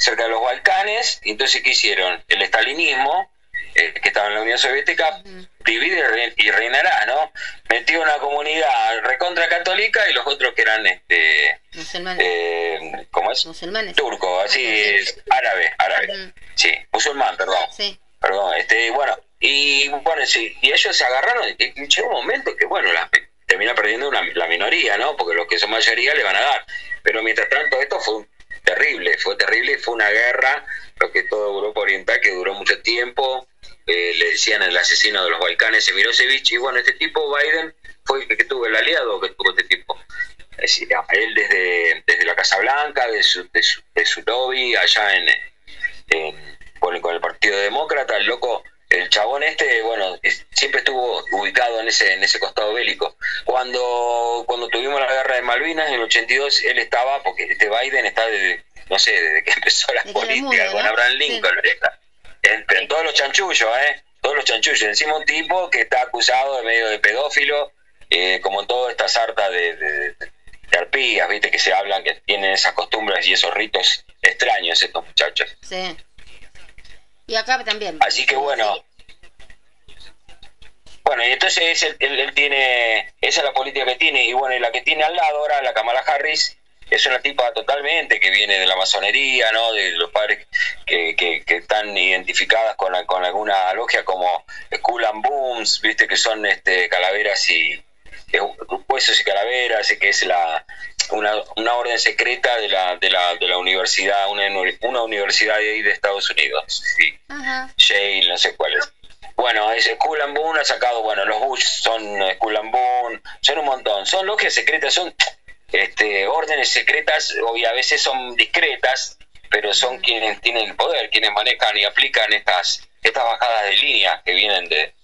cerca de los Balcanes, y entonces ¿qué hicieron? El estalinismo, eh, que estaba en la Unión Soviética, divide y re- y reinará, ¿no? Metió una comunidad recontra católica y los otros que eran, este, Musulmanes. eh, ¿cómo es? Musulmanes. Turco, así, es, árabe, árabe. Sí, musulmán, perdón. Sí. Perdón, este, bueno, y bueno, sí, y ellos se agarraron, y, y llegó un momento que, bueno, la, termina perdiendo una, la minoría, ¿no? Porque los que son mayoría le van a dar. Pero mientras tanto, esto fue un- terrible, fue terrible, fue una guerra, lo que todo Europa Oriental, que duró mucho tiempo, eh, le decían el asesino de los Balcanes, Milosevic, y bueno, este tipo, Biden, fue el que tuvo el aliado que tuvo este tipo. Es decir, él desde, desde la Casa Blanca, de su, de su, de su lobby, allá en, en- con, el, con el Partido Demócrata, el loco, el chabón este, bueno, siempre estuvo ubicado en ese, en ese costado bélico. Cuando, cuando tuvimos la guerra de Malvinas en el 82, él estaba, porque este Biden está desde, no sé, desde que [LAUGHS] empezó la Desde política mundo, con. Abraham Sí. Lincoln, está en, en todos los chanchullos, ¿eh? Todos los chanchullos. Encima un tipo que está acusado de medio de pedófilo, eh, como toda esta sarta de, de, de arpías, ¿viste? Que se hablan, que tienen esas costumbres y esos ritos extraños estos muchachos. Sí. Y acá también. Así que bueno. Bueno, y entonces él, él, él tiene, esa es la política que tiene, y bueno, y la que tiene al lado ahora, la Kamala Harris, es una tipa totalmente que viene de la masonería, ¿no? De los padres que, que, que están identificadas con, con alguna logia como Skull and Booms, ¿viste? Que son este, calaveras y eh, huesos y calaveras, que es la una, una orden secreta de la, de la, de la universidad, una, una universidad de ahí de Estados Unidos. Sí. Ajá. Yale, no sé cuál es. Bueno, es Skull and Boone ha sacado, bueno, los Bush son Skull and Boone, son un montón, son logias secretas, son este, órdenes secretas, y a veces son discretas, pero son quienes tienen el poder, quienes manejan y aplican estas, estas bajadas de línea que vienen de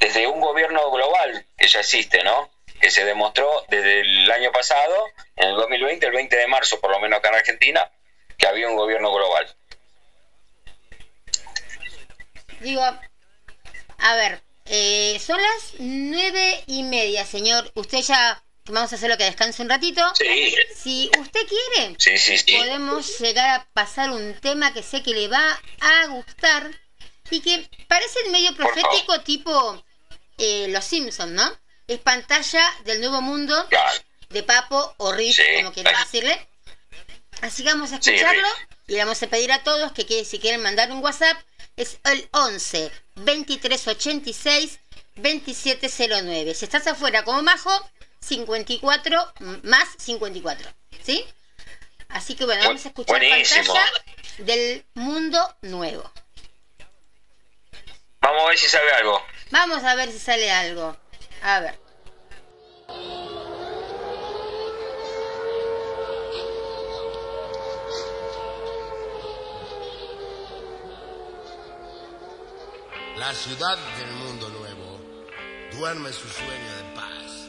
desde un gobierno global que ya existe, ¿no? Que se demostró desde el año pasado, en el 2020, el 20 de marzo, por lo menos acá en Argentina, que había un gobierno global. Digo, a ver, eh, son las nueve y media, señor. Usted ya, vamos a hacer lo que descanse un ratito. Sí, Si usted quiere, sí, sí, sí. podemos llegar a pasar un tema que sé que le va a gustar y que parece medio Por profético tipo eh, Los Simpsons, ¿no? Es pantalla del nuevo mundo Claro. de Papo o Riff, Sí. como quieran decirle. Así que vamos a escucharlo. Y le vamos a pedir a todos que, que si quieren mandar un WhatsApp es el 11 2386 2709. Si estás afuera como Majo, 54 más 54. ¿Sí? Así que bueno, vamos a escuchar Buenísimo. pantalla del mundo nuevo. Vamos a ver si sabe algo. Vamos a ver si sale algo. A ver. La ciudad del mundo nuevo duerme su sueño de paz.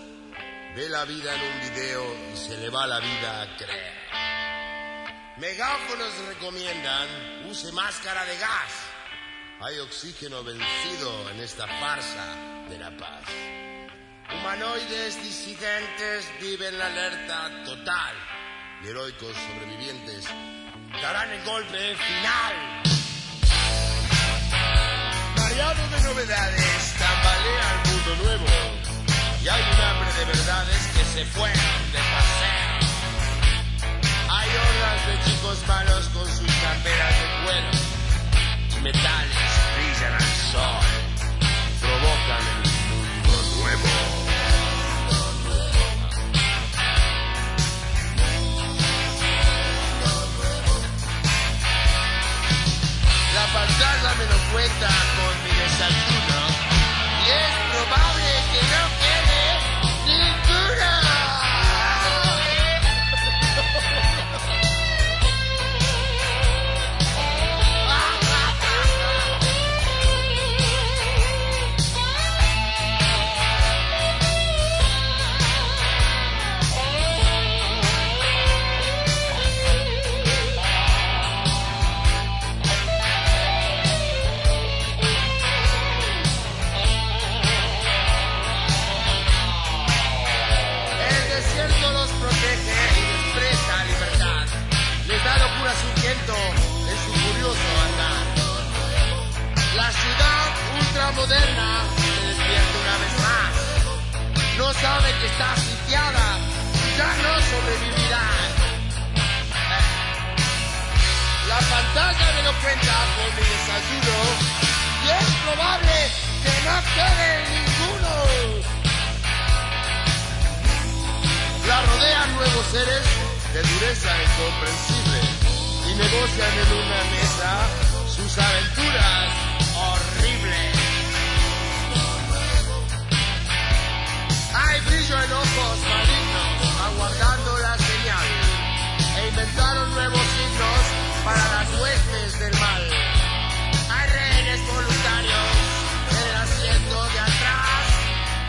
Ve la vida en un video y se le va la vida a creer. Megáfonos recomiendan use máscara de gas. Hay oxígeno vencido en esta farsa de la paz. Humanoides disidentes viven la alerta total y heroicos sobrevivientes darán el golpe final. Mareado de novedades, tambalea el mundo nuevo. Y hay un hambre de verdades que se fueron de paseo. Hay hordas de chicos malos con sus camperas de cuero. Metales brillan al sol. Provocan el mundo nuevo. Pantalla me lo cuenta con mi desayuno ultramoderna se despierta una vez más. No sabe que está sitiada y ya no sobrevivirá. La pantalla me lo cuenta con mi desayuno y es probable que no quede ninguno. La rodean nuevos seres de dureza incomprensible y negocian en una mesa sus aventuras En ojos malignos aguardando la señal e inventaron nuevos signos para las huestes del mal. Hay rehenes voluntarios en el asiento de atrás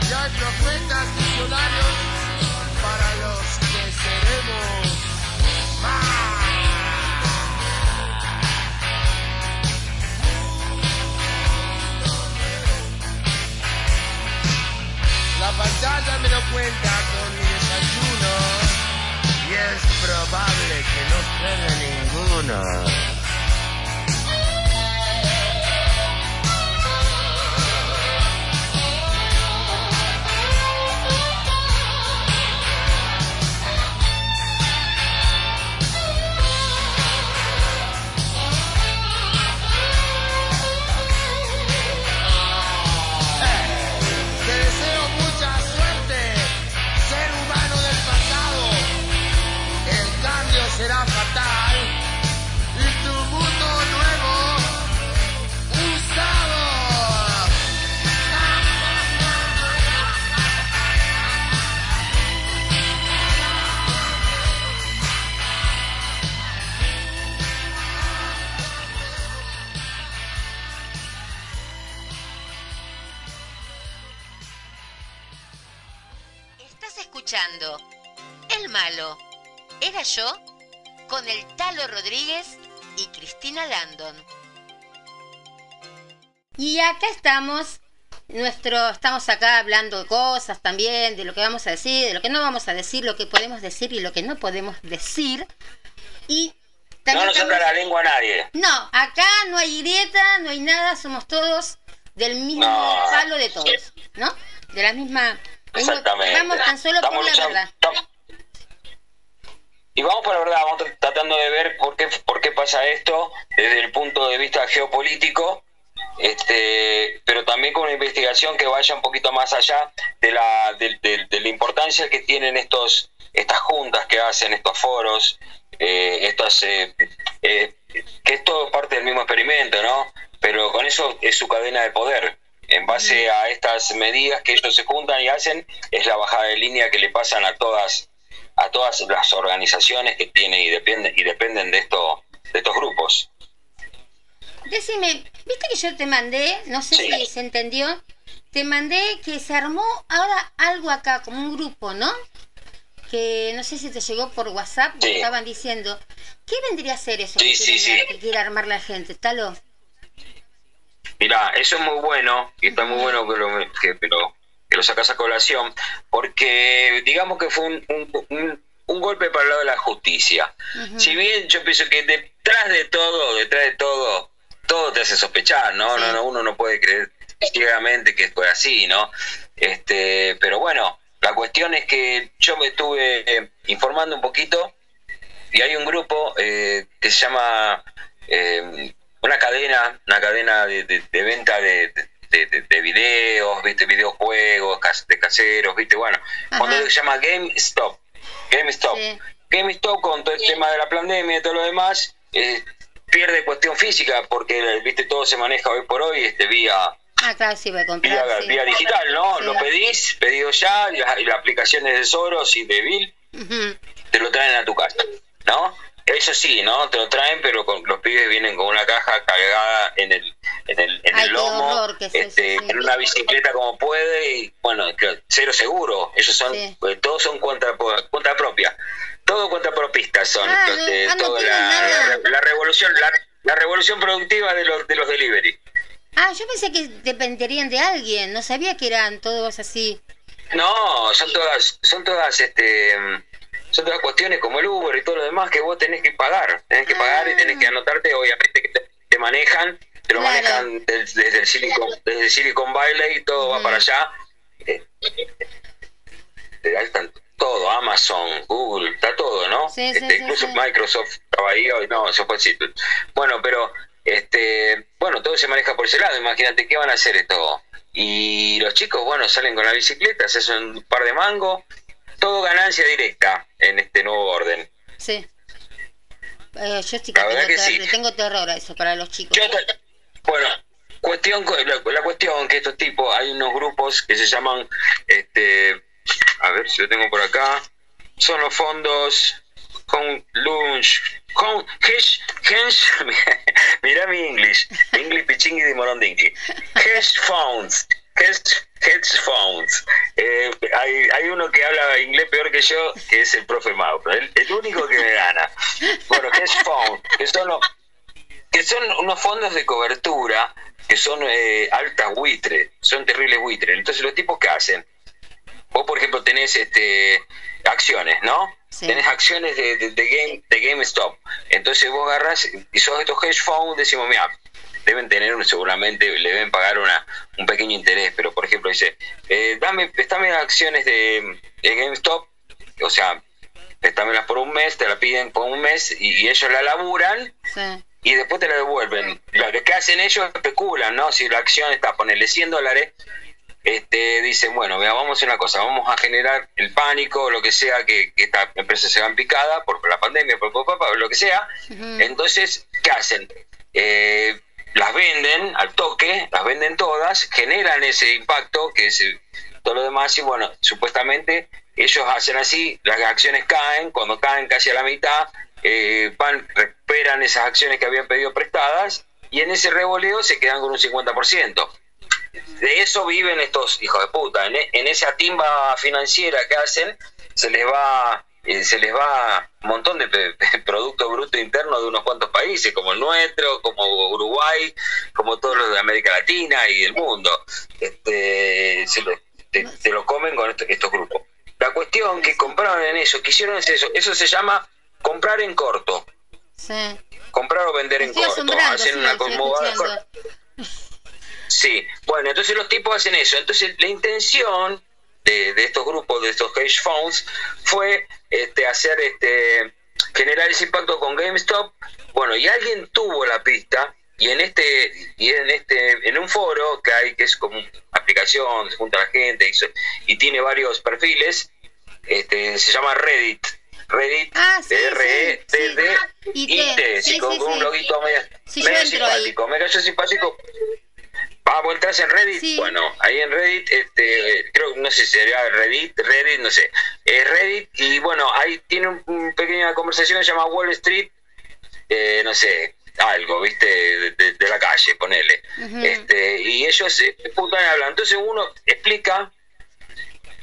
y hay profetas visionarios para los que seremos más. La pantalla me cuenta con mi desayuno y es probable que no quede ninguno. Acá estamos. Nuestro, estamos acá hablando de cosas también, de lo que vamos a decir, de lo que no vamos a decir, lo que podemos decir y lo que no podemos decir. Y No también nos saca estamos- la lengua a nadie. No, acá no hay grieta, no hay nada, somos todos del mismo No. palo de todos, ¿no? De la misma... Exactamente. Vamos tan solo por la luchando- verdad. estamos- y vamos por la verdad, vamos tr- tratando de ver por qué, por qué pasa esto desde el punto de vista geopolítico, este, pero también con una investigación que vaya un poquito más allá de la, de, de- de la importancia que tienen estos, estas juntas que hacen, estos foros, eh, estas, eh, eh, que es todo parte del mismo experimento, ¿no? Pero con eso es su cadena de poder. En base a estas medidas que ellos se juntan y hacen, es la bajada de línea que le pasan a todas a todas las organizaciones que tienen y dependen y dependen de esto de estos grupos. Decime, viste que yo te mandé, no sé Sí. si se entendió, te mandé que se armó ahora algo acá, como un grupo, ¿no? Que no sé si te llegó por WhatsApp, Sí. estaban diciendo. ¿Qué vendría a ser eso Sí, que, sí, quiere- sí. que quiere armar la gente? ¿Talo? Mira, eso es muy bueno y está muy bueno que lo, que, que lo, que lo sacas a colación porque digamos que fue un, un- un- un golpe para el lado de la justicia. Si bien yo pienso que detrás de todo, detrás de todo, todo te hace sospechar, ¿no? Sí. No, no, uno no puede creer ciegamente que fue así, ¿no? Este, pero bueno, la cuestión es que yo me estuve eh, informando un poquito y hay un grupo eh, que se llama eh, una cadena, una cadena de, de- de venta de, de- de- de videos, viste, videojuegos, cas- de caseros, viste, bueno, Ajá. cuando se llama GameStop, GameStop, Sí. GameStop con todo el tema de la pandemia y todo lo demás, eh, pierde cuestión física porque, viste, todo se maneja hoy por hoy, este, vía Ah, claro, sí, voy a comprar. vía, sí. vía digital, ¿no? Sí. Lo pedís, pedido ya, y las, y las aplicaciones de Soros y de Bill te lo traen a tu casa, ¿no? Eso sí, ¿no? Te lo traen, pero con, los pibes vienen con una caja cargada en el, en el, en Ay, el lomo, este, en una bicicleta como puede, y bueno, cero seguro. Ellos son, eh, todos son contra, contra propia. Todo contrapropistas son. Ah, este, ah, no toda la, nada. la- la revolución, la, la revolución productiva de los, de los delivery. Ah, yo pensé que dependerían de alguien, no sabía que eran todos así. No, son todas, son todas, este, son todas cuestiones como el Uber y todo lo demás que vos tenés que pagar, tenés que pagar y tenés que anotarte, obviamente que te, te manejan, te lo Claro. manejan desde el Silicon, desde el Silicon Valley y todo va para allá. Eh, eh, ahí están todo, Amazon, Google, está todo, ¿no? Sí, sí, Este, sí, incluso sí. Microsoft estaba ahí, hoy no, se fue Seattle. Bueno, pero este, bueno, todo se maneja por ese lado, imagínate qué van a hacer esto. Y los chicos, bueno, salen con la bicicleta, se hacen un par de mangos, todo ganancia directa en este nuevo orden. Sí. Eh, yo sí que, La tengo, que sí. le tengo terror a eso para los chicos. Yo bueno, cuestión la, la cuestión que estos tipos, hay unos grupos que se llaman, este, a ver si lo tengo por acá, son los fondos con lunch, con hedge, hedge, mira mi English, English pichingui de morondingui, hedge funds, hedge, hedge funds. Eh, hay, hay uno que habla inglés peor que yo, que es el profe Mau, pero el, el único que me gana. Bueno, hedge funds, que son que son unos fondos de cobertura que son eh, altas buitres, son terribles buitres. Entonces los tipos que hacen, vos por ejemplo tenés este acciones, ¿no? Sí. Tenés acciones de, de, de game de GameStop. Entonces vos agarras y sos estos hedge funds, decimos, mira, deben tener un- seguramente le deben pagar una un pequeño interés, pero por ejemplo dice, eh, dame, préstame acciones de, de GameStop, o sea, préstamelas por un mes, te la piden por un mes y, y ellos la laburan Sí. y después te la devuelven. Lo que hacen ellos especulan, ¿no? Si la acción está, ponerle 100 dólares, este, dicen, bueno, mira, vamos a hacer una cosa, vamos a generar el pánico, lo que sea, que, que esta empresa se va en picada por la pandemia, por, por- por- lo que sea. Entonces, ¿qué hacen? Eh, las venden al toque, las venden todas, generan ese impacto, que es todo lo demás, y bueno, supuestamente ellos hacen así, las acciones caen, cuando caen casi a la mitad, eh, van, recuperan esas acciones que habían pedido prestadas, y en ese revoleo se quedan con un 50%. De eso viven estos hijos de puta. En, e- en esa timba financiera que hacen, se les va eh, se les va un montón de Producto Bruto Interno de unos cuantos países, como el nuestro, como Uruguay, como todos los de América Latina y del mundo. Este, se lo, te, te lo comen con esto- estos grupos. La cuestión que compraron en eso, que hicieron es eso, eso se llama comprar en corto, Sí. comprar o vender en corto, hacen una escuchando. Sí, bueno, entonces los tipos hacen eso. Entonces la intención de, de estos grupos, de estos hedge funds, fue este, hacer este generar ese impacto con GameStop. Bueno, y alguien tuvo la pista y en este y en este en un foro que hay que es como una aplicación se junta la gente y, so- y tiene varios perfiles este se llama Reddit Reddit Ah, sí, R E sí, D IT, I T sí, con un loguito medio, medio entro ahí. simpático Vamos, entras en Reddit. Sí. Bueno, ahí en Reddit, este, creo, no sé si sería Reddit, Reddit, no sé. Es Reddit y bueno, ahí tiene un, un pequeña conversación que se llama Wall Street, eh, no sé, algo, viste, de, de- de la calle, ponele. Ujú. este, y ellos eh, putan y hablan. Entonces uno explica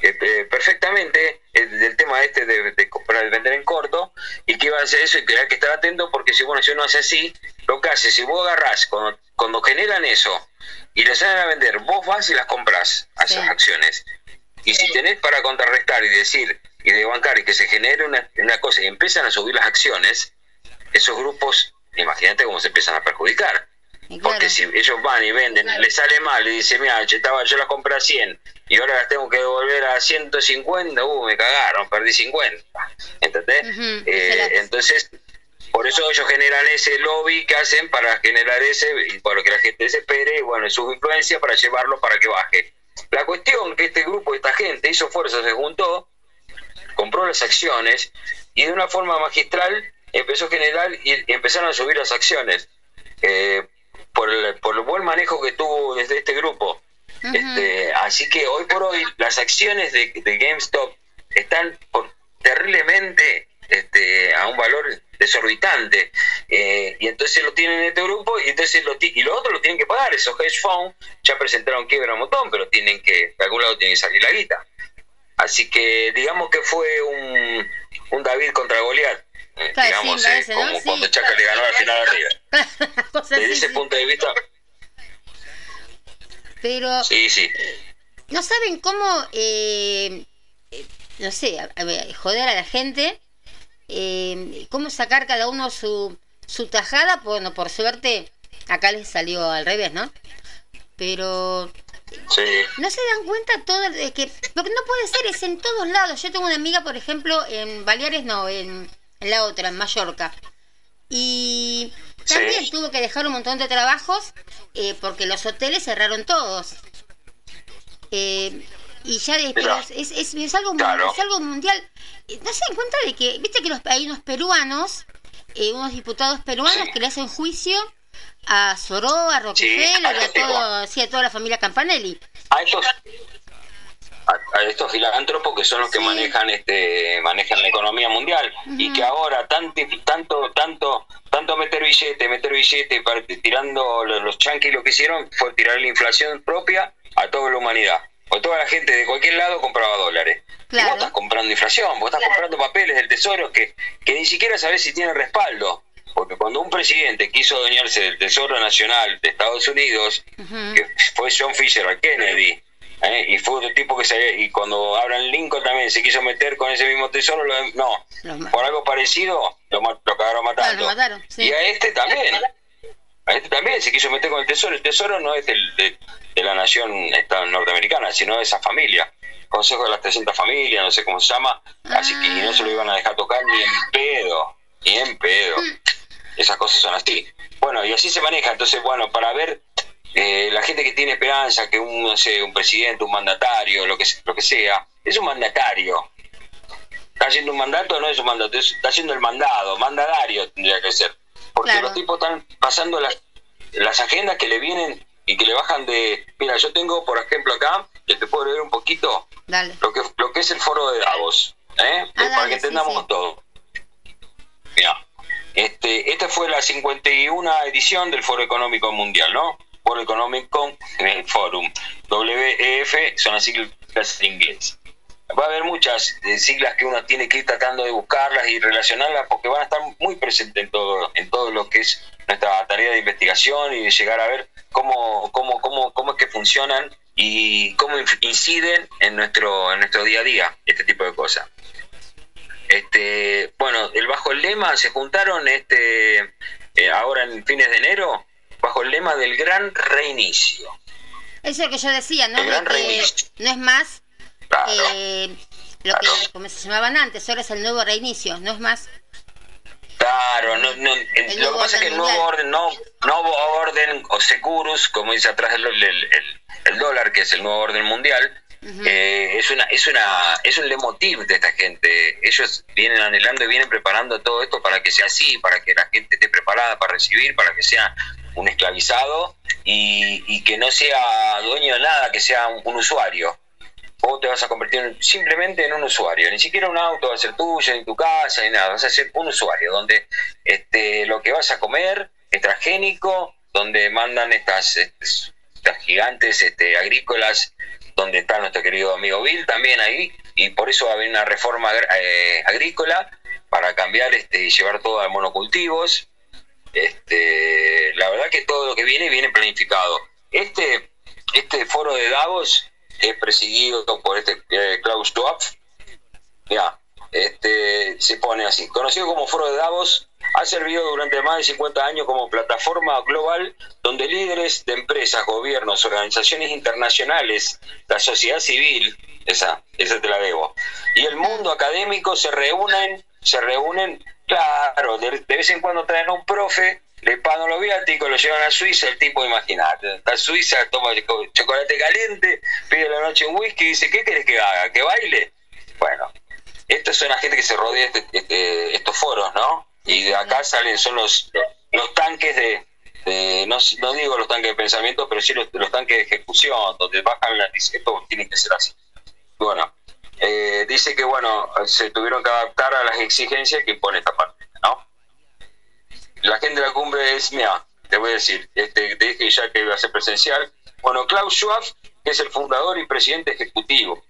eh, eh, perfectamente el, del tema este de, de comprar y vender en corto y que iba a hacer eso y que hay que estar atento porque si bueno si uno hace así lo que hace si vos agarrás cuando, cuando generan eso y les salen a vender vos vas y las compras a esas Sí. acciones y si tenés para contrarrestar y decir y de bancar y que se genere una, una cosa y empiezan a subir las acciones esos grupos imagínate cómo se empiezan a perjudicar claro. porque si ellos van y venden, les sale mal y dicen, mira, yo, estaba, yo las compré a 100 y ahora las tengo que devolver a 150, uh, me cagaron, perdí 50. ¿Entendés? Eh, las- entonces, por eso ellos generan ese lobby que hacen para generar ese, y para que la gente se espere, y bueno, su influencia para llevarlo para que baje. La cuestión que este grupo, esta gente, hizo fuerza, se juntó, compró las acciones y de una forma magistral empezó a generar y empezaron a subir las acciones. Eh, por, el, por el buen manejo que tuvo desde este grupo. Este, así que hoy por hoy las acciones de, de GameStop están por- terriblemente este, a un valor desorbitante. Eh, y entonces lo tienen en este grupo y entonces lo y los otros lo tienen que pagar. Esos hedge funds ya presentaron quiebra un montón, pero tienen que, de algún lado tiene que salir la guita. Así que digamos que fue un, un David contra Goliat. eh, Claro, digamos, sí, eh, ¿no? como Sí. cuando Chaca le ganó al final a River. [LAUGHS] O sea, Desde sí, ese sí. punto de vista, Pero sí, sí. no saben cómo, eh, no sé, a- a ver, joder a la gente, eh, cómo sacar cada uno su, su tajada. Bueno, por suerte, acá les salió al revés, ¿no? Pero Sí, no se dan cuenta todo de que porque no puede ser es en todos lados yo tengo una amiga por ejemplo en Baleares no en, en la otra en Mallorca y también Sí. tuvo que dejar un montón de trabajos eh, porque los hoteles cerraron todos Eh, y ya de- pero Mira. es, es, es algo Claro. es algo mundial Eh, no se dan cuenta de que viste que los, hay unos peruanos eh, unos diputados peruanos Sí. que le hacen juicio a Soró, a Rockefeller a y a este, todo, sí, a toda la familia Campanelli. a estos a, a estos filántropos que son los que manejan este manejan la economía mundial y que ahora tanto tanto tanto tanto meter billete meter billete para- tirando los, los chanquis lo que hicieron fue tirar la inflación propia a toda la humanidad o toda la gente de cualquier lado compraba dólares. Y vos estás comprando inflación vos estás comprando papeles del tesoro que, que ni siquiera sabés si tienen respaldo. Porque cuando un presidente quiso adueñarse del tesoro nacional de Estados Unidos que fue John Fisher Kennedy ¿eh? y fue otro tipo que se y cuando Abraham Lincoln también se quiso meter con ese mismo tesoro lo- no. Por algo parecido lo, lo cagaron matando Claro, lo mataron, sí. y a este también a este también se quiso meter con el tesoro el tesoro no es del- de, de la nación esta- norteamericana sino de esa familia Consejo de las 300 familias no sé cómo se llama así que no se lo iban a dejar tocar ni en pedo ni en pedo Mm. esas cosas son así. Bueno, y así se maneja. Entonces, bueno, para ver eh, la gente que tiene esperanza, que un, no sé, un presidente, un mandatario, lo que, lo que sea, es un mandatario. Está haciendo un mandato, no es un mandato, es- está haciendo el mandado, mandatario tendría que ser. Porque Claro. los tipos están pasando las, las agendas que le vienen y que le bajan de... Mira, yo tengo, por ejemplo, acá, que te puedo leer un poquito, Dale. lo que, lo que es el foro de Davos, ¿eh? Ah, para que entendamos sí. todo. Mira, este, esta fue la 51 edición del Foro Económico Mundial, ¿no? Foro Económico eh, Forum, WEF, son las siglas en inglés. Va a haber muchas eh, siglas que uno tiene que ir tratando de buscarlas y relacionarlas porque van a estar muy presentes en todo, en todo lo que es nuestra tarea de investigación y de llegar a ver cómo, cómo, cómo, cómo es que funcionan y cómo inciden en nuestro, en nuestro día a día este tipo de cosas. Este, bueno, el bajo el lema se juntaron este eh, ahora en fines de enero bajo el lema del gran reinicio. Eso es lo que yo decía, ¿no? El gran que reinicio. no es más Claro. eh, lo que como se llamaban antes, ahora es el nuevo reinicio, no es más. Claro, no, no, El lo que pasa es que el nuevo orden, no, nuevo orden o securus, como dice atrás el, el- el- el dólar, que es el nuevo orden mundial, eh, es una, es una, es un leitmotiv de esta gente. Ellos vienen anhelando y vienen preparando todo esto para que sea así, para que la gente esté preparada para recibir, para que sea un esclavizado y, y que no sea dueño de nada, que sea un, un usuario. Vos te vas a convertir en- simplemente en un usuario, ni siquiera un auto va a ser tuyo, ni tu casa, ni nada, vas a ser un usuario, donde este, lo que vas a comer es transgénico, donde mandan estas, estas, gigantes este, agrícolas, donde está nuestro querido amigo Bill también ahí, y por eso va a haber una reforma eh, agrícola para cambiar este, y llevar todo a monocultivos. Este, la verdad que todo lo que viene viene planificado. Este, este foro de Davos es presidido por este eh, Klaus Schwab. Mira, este, se pone así. Conocido como Foro de Davos, ha servido durante más de 50 años como plataforma global donde líderes de empresas, gobiernos, organizaciones internacionales, la sociedad civil, esa, esa te la debo, y el mundo académico se reúnen, se reúnen, claro, de vez en cuando traen a un profe, le pagan los viáticos, lo llevan a Suiza, el tipo, imagínate, está en Suiza, toma choco- chocolate caliente, pide la noche un whisky y dice, ¿qué querés que haga? ¿Que baile? Bueno, estos son la gente que se rodea de este, este- estos foros, ¿no? Y de acá salen, son los, los tanques de, de- no, no digo los tanques de pensamiento, pero sí los, los tanques de ejecución, donde bajan la esto tiene que ser así. Bueno, eh, dice que, bueno, se tuvieron que adaptar a las exigencias que impone esta parte. La gente de la cumbre es, mira, te voy a decir, este, te dije ya que iba a ser presencial. Bueno, Klaus Schwab, que es el fundador y presidente ejecutivo,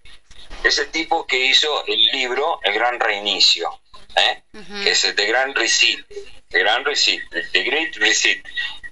es el tipo que hizo el libro El Gran Reinicio, ¿eh? que es el The Grand Reset, The Grand Reset, The Great Reset,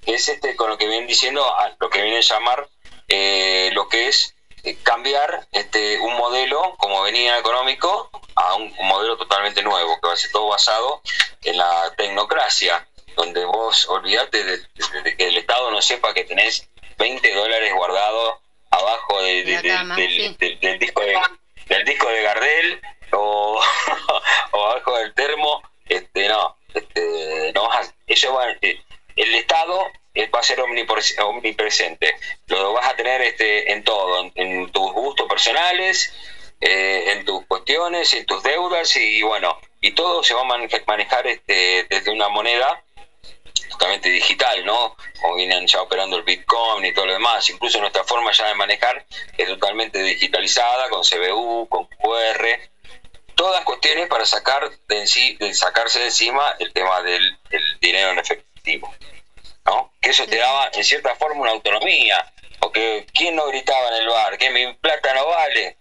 que es este con lo que vienen diciendo, lo que vienen a llamar eh, lo que es eh, cambiar este un modelo como venía económico a un, un modelo totalmente nuevo, que va a ser todo basado en la tecnocracia, donde vos olvidate de, de- de que el Estado no sepa que tenés 20 dólares guardados abajo de- cama, del, sí. del- del disco de del disco de Gardel o, [LAUGHS] o abajo del termo este no este no vas a- ellos van eh, el Estado eh, va a ser omnipres- omnipresente lo vas a tener este en todo en, en tus gustos personales eh, en tus cuestiones en tus deudas y bueno y todo se va a mane- manejar este desde una moneda totalmente digital, ¿no? Como vienen ya operando el Bitcoin y todo lo demás. Incluso nuestra forma ya de manejar es totalmente digitalizada, con CBU, con QR. Todas cuestiones para sacar de, en sí, de sacarse de encima el tema del, del dinero en efectivo. ¿no? Que eso te daba en cierta forma una autonomía. Porque ¿quién no gritaba en el bar? Que mi plata no vale.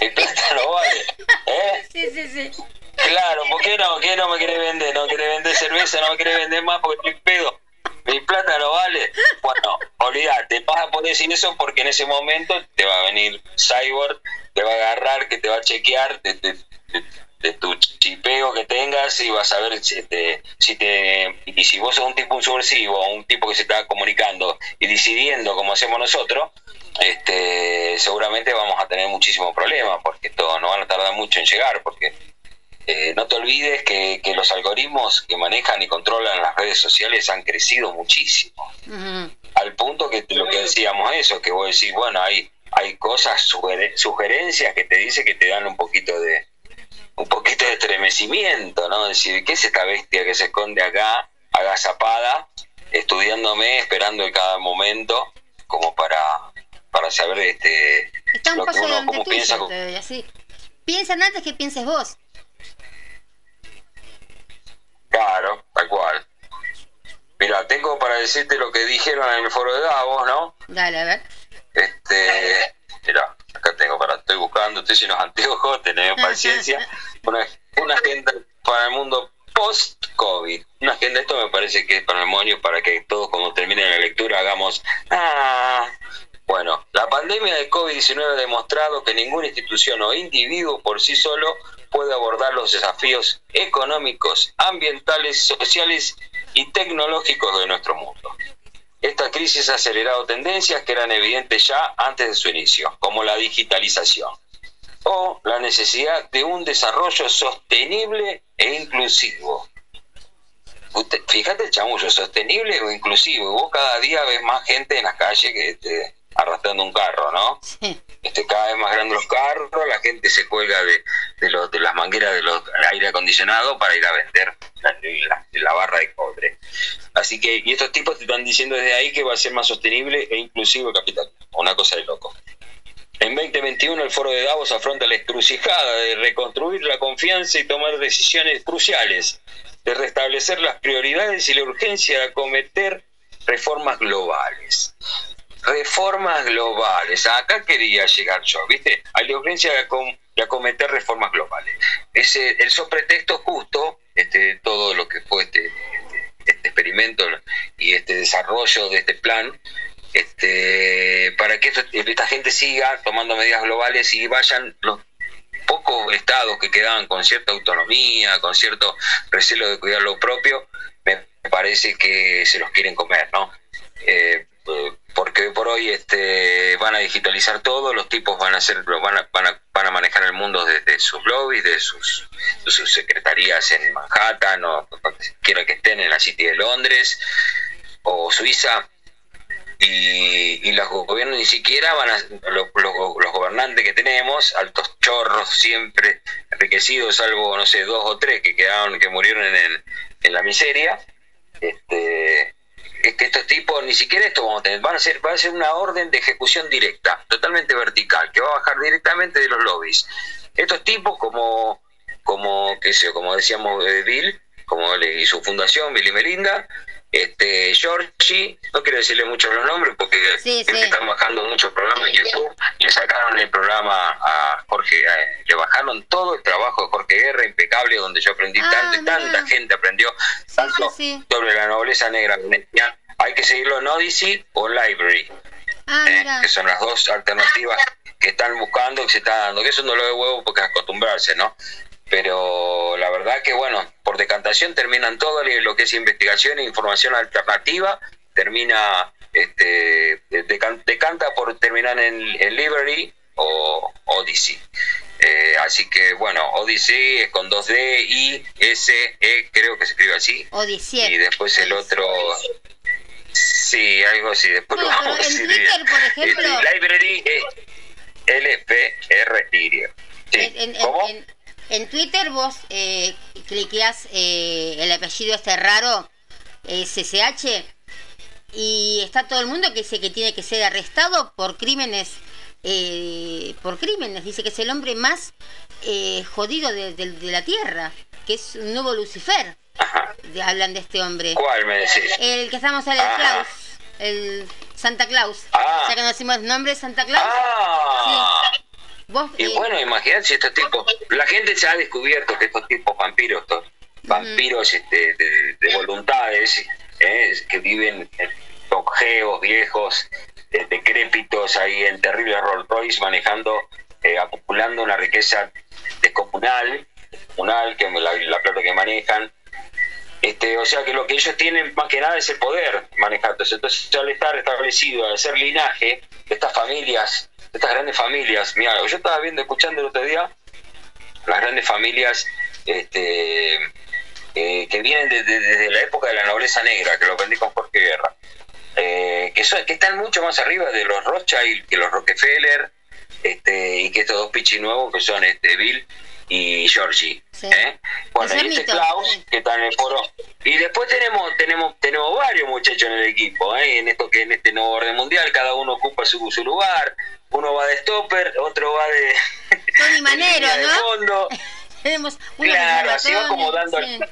Mi plata no vale. ¿Eh? [LAUGHS] Sí, sí, sí. Claro, ¿por qué no? ¿Qué no me quiere vender? ¿No quiere vender cerveza? ¿No me quiere vender más porque estoy pedo? ¿Mi plata no vale? Bueno, olvídate, vas a poder decir eso porque en ese momento te va a venir Cyborg, te va a agarrar, que te va a chequear de, de- de- tu chipeo que tengas y vas a ver si te, si te... Y si vos sos un tipo subversivo, un tipo que se está comunicando y decidiendo como hacemos nosotros, este seguramente vamos a tener muchísimos problemas porque esto no van a tardar mucho en llegar porque eh, no te olvides que, que los algoritmos que manejan y controlan las redes sociales han crecido muchísimo. Al punto que lo que decíamos eso, que vos decís, bueno, hay, hay cosas, sugere- sugerencias que te dice que te dan un poquito de un poquito de estremecimiento, ¿no? Decir, ¿qué es esta bestia que se esconde acá, agazapada, estudiándome, esperando en cada momento, como para, para saber este Está un lo que uno cómo tuyo, piensa. te doy así. Piensan antes que pienses vos. Claro, tal cual. Mira, tengo para decirte lo que dijeron en el foro de Davos, ¿no? Dale, a ver. Este, mira, acá tengo para, estoy buscando, estoy sin los anteojos, tened [LAUGHS] paciencia. Una, una agenda para el mundo post-COVID. Una agenda, esto me parece que es para el demonio, para que todos cuando termine la lectura hagamos, ah, bueno, la pandemia de COVID-19 ha demostrado que ninguna institución o individuo por sí solo puede abordar los desafíos económicos, ambientales, sociales y tecnológicos de nuestro mundo. Esta crisis ha acelerado tendencias que eran evidentes ya antes de su inicio, como la digitalización o la necesidad de un desarrollo sostenible e inclusivo. fíjate el chamullo, sostenible o inclusivo. Vos cada día ves más gente en las calles que este, arrastrando un carro, ¿no? Sí. Este, cada vez más grandes los carros, la gente se cuelga de, de, los, de las mangueras de los aire acondicionado para ir a vender la, la- la barra de cobre. Así que, y estos tipos te están diciendo desde ahí que va a ser más sostenible e inclusivo el capitalismo. Una cosa de loco. En 2021 el foro de Davos afronta la encrucijada de reconstruir la confianza y tomar decisiones cruciales, de restablecer las prioridades y la urgencia de acometer reformas globales. Reformas globales, acá quería llegar yo, ¿viste? Hay la urgencia de, acom- acometer reformas globales. Ese, el pretexto justo, este, todo lo que fue este, este, este experimento y este desarrollo de este plan, este, para que esta gente siga tomando medidas globales y vayan los pocos estados que quedaban con cierta autonomía, con cierto recelo de cuidar lo propio, me parece que se los quieren comer, ¿no? Eh, eh, porque hoy por hoy este, van a digitalizar todo, los tipos van a hacer, van a, van a, van a manejar el mundo desde sus lobbies, de sus, secretarías en Manhattan o donde quiera que estén en la City de Londres o Suiza. Y, y los gobiernos ni siquiera van a los, los- gobernantes que tenemos altos chorros siempre enriquecidos salvo no sé dos o tres que quedaron que murieron en, en la miseria este es que estos tipos ni siquiera esto vamos a tener. Van a ser va a ser una orden de ejecución directa totalmente vertical que va a bajar directamente de los lobbies. Estos tipos como como qué sé como decíamos eh, Bill como y su fundación Bill y Melinda este Georgie no quiero decirle mucho los nombres porque Sí, sí. están bajando muchos programas en YouTube le sacaron el programa a Jorge eh, le bajaron todo el trabajo de Jorge Guerra impecable donde yo aprendí Ah, tanto y mirá. tanta gente aprendió Sí, tanto sí, sí. sobre la nobleza negra hay que seguirlo en Odyssey o Library Ah, ¿eh? mira. que son las dos alternativas que están buscando, que se está dando, que es un dolor de huevo porque es acostumbrarse, ¿no? Pero la verdad que, bueno, por decantación terminan todo lo que es investigación e información alternativa, termina, este, decan- decanta por terminar en, en Library o Odyssey. Eh, así que, bueno, Odyssey es con 2D, I, S, E, creo que se escribe así. Odisea. Y después el otro... Sí, algo así. Después lo vamos a decir Twitter, bien. por ejemplo- library es L-P-R-Y. Sí. En, en- ¿Cómo? en- en Twitter vos eh, cliqueás eh, el apellido este raro, eh, SSH, y está todo el mundo que dice que tiene que ser arrestado por crímenes, eh, por crímenes, dice que es el hombre más eh, jodido de, de- de la Tierra, que es un nuevo Lucifer, Ajá. hablan de este hombre. ¿Cuál me decís? El que estamos hablando, Ah. Klaus, el Santa Claus. Ah. Ya conocimos el nombre Santa Claus. Ah, Vos, y bueno, imagínate si estos tipos, la gente se ha descubierto que estos tipos vampiros, estos vampiros este, de, de voluntades, eh, que viven en geos viejos, eh, decrépitos ahí en terribles Rolls Royce manejando, eh, acumulando una riqueza descomunal, descomunal, que la, la plata que manejan, este, o sea que lo que ellos tienen más que nada es el poder manejar todo eso. Entonces, al estar establecido, al ser linaje de estas familias, estas grandes familias, mira, yo estaba viendo, escuchando el otro día, las grandes familias este, eh, que vienen de- de- desde la época de la nobleza negra, que lo aprendí con Jorge Guerra, eh, que, son, que están mucho más arriba de los Rothschild que los Rockefeller, este, y que estos dos pichis nuevos que son este, Bill y Georgie. Sí. ¿eh? Bueno, y este Klaus, que está en el foro. Y después tenemos tenemos tenemos varios muchachos en el equipo, ¿eh? en esto que en este nuevo orden mundial, cada uno ocupa su, su lugar. Uno va de stopper, otro va de, [LAUGHS] Tony Manero, [LAUGHS] de ¿no? fondo. [LAUGHS] Tenemos uno Claro, así va como el-.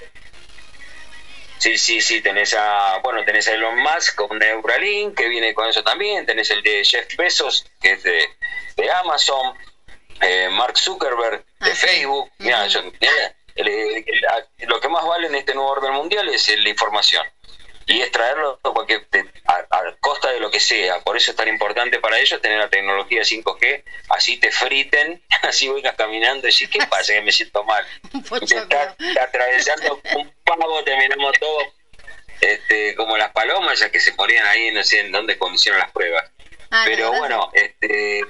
Sí, sí, sí, tenés a, bueno, tenés a Elon Musk con Neuralink, que viene con eso también, tenés el de Jeff Bezos, que es de, de Amazon, eh, Mark Zuckerberg de Ah. Facebook. Ujú. yo- mirá, el- el- el- a- lo que más vale en este nuevo orden mundial es la información. Y es traerlo de- a, a costa de lo que sea. Por eso es tan importante para ellos tener la tecnología 5G. Así te friten, [LAUGHS] así vengas caminando y decís, ¿qué pasa? Que me siento mal. [LAUGHS] Te está, está atravesando un pavo, terminamos todos este, como las palomas, ya que se ponían ahí, no sé en dónde cuando hicieron las pruebas. Ah, Pero bueno, este,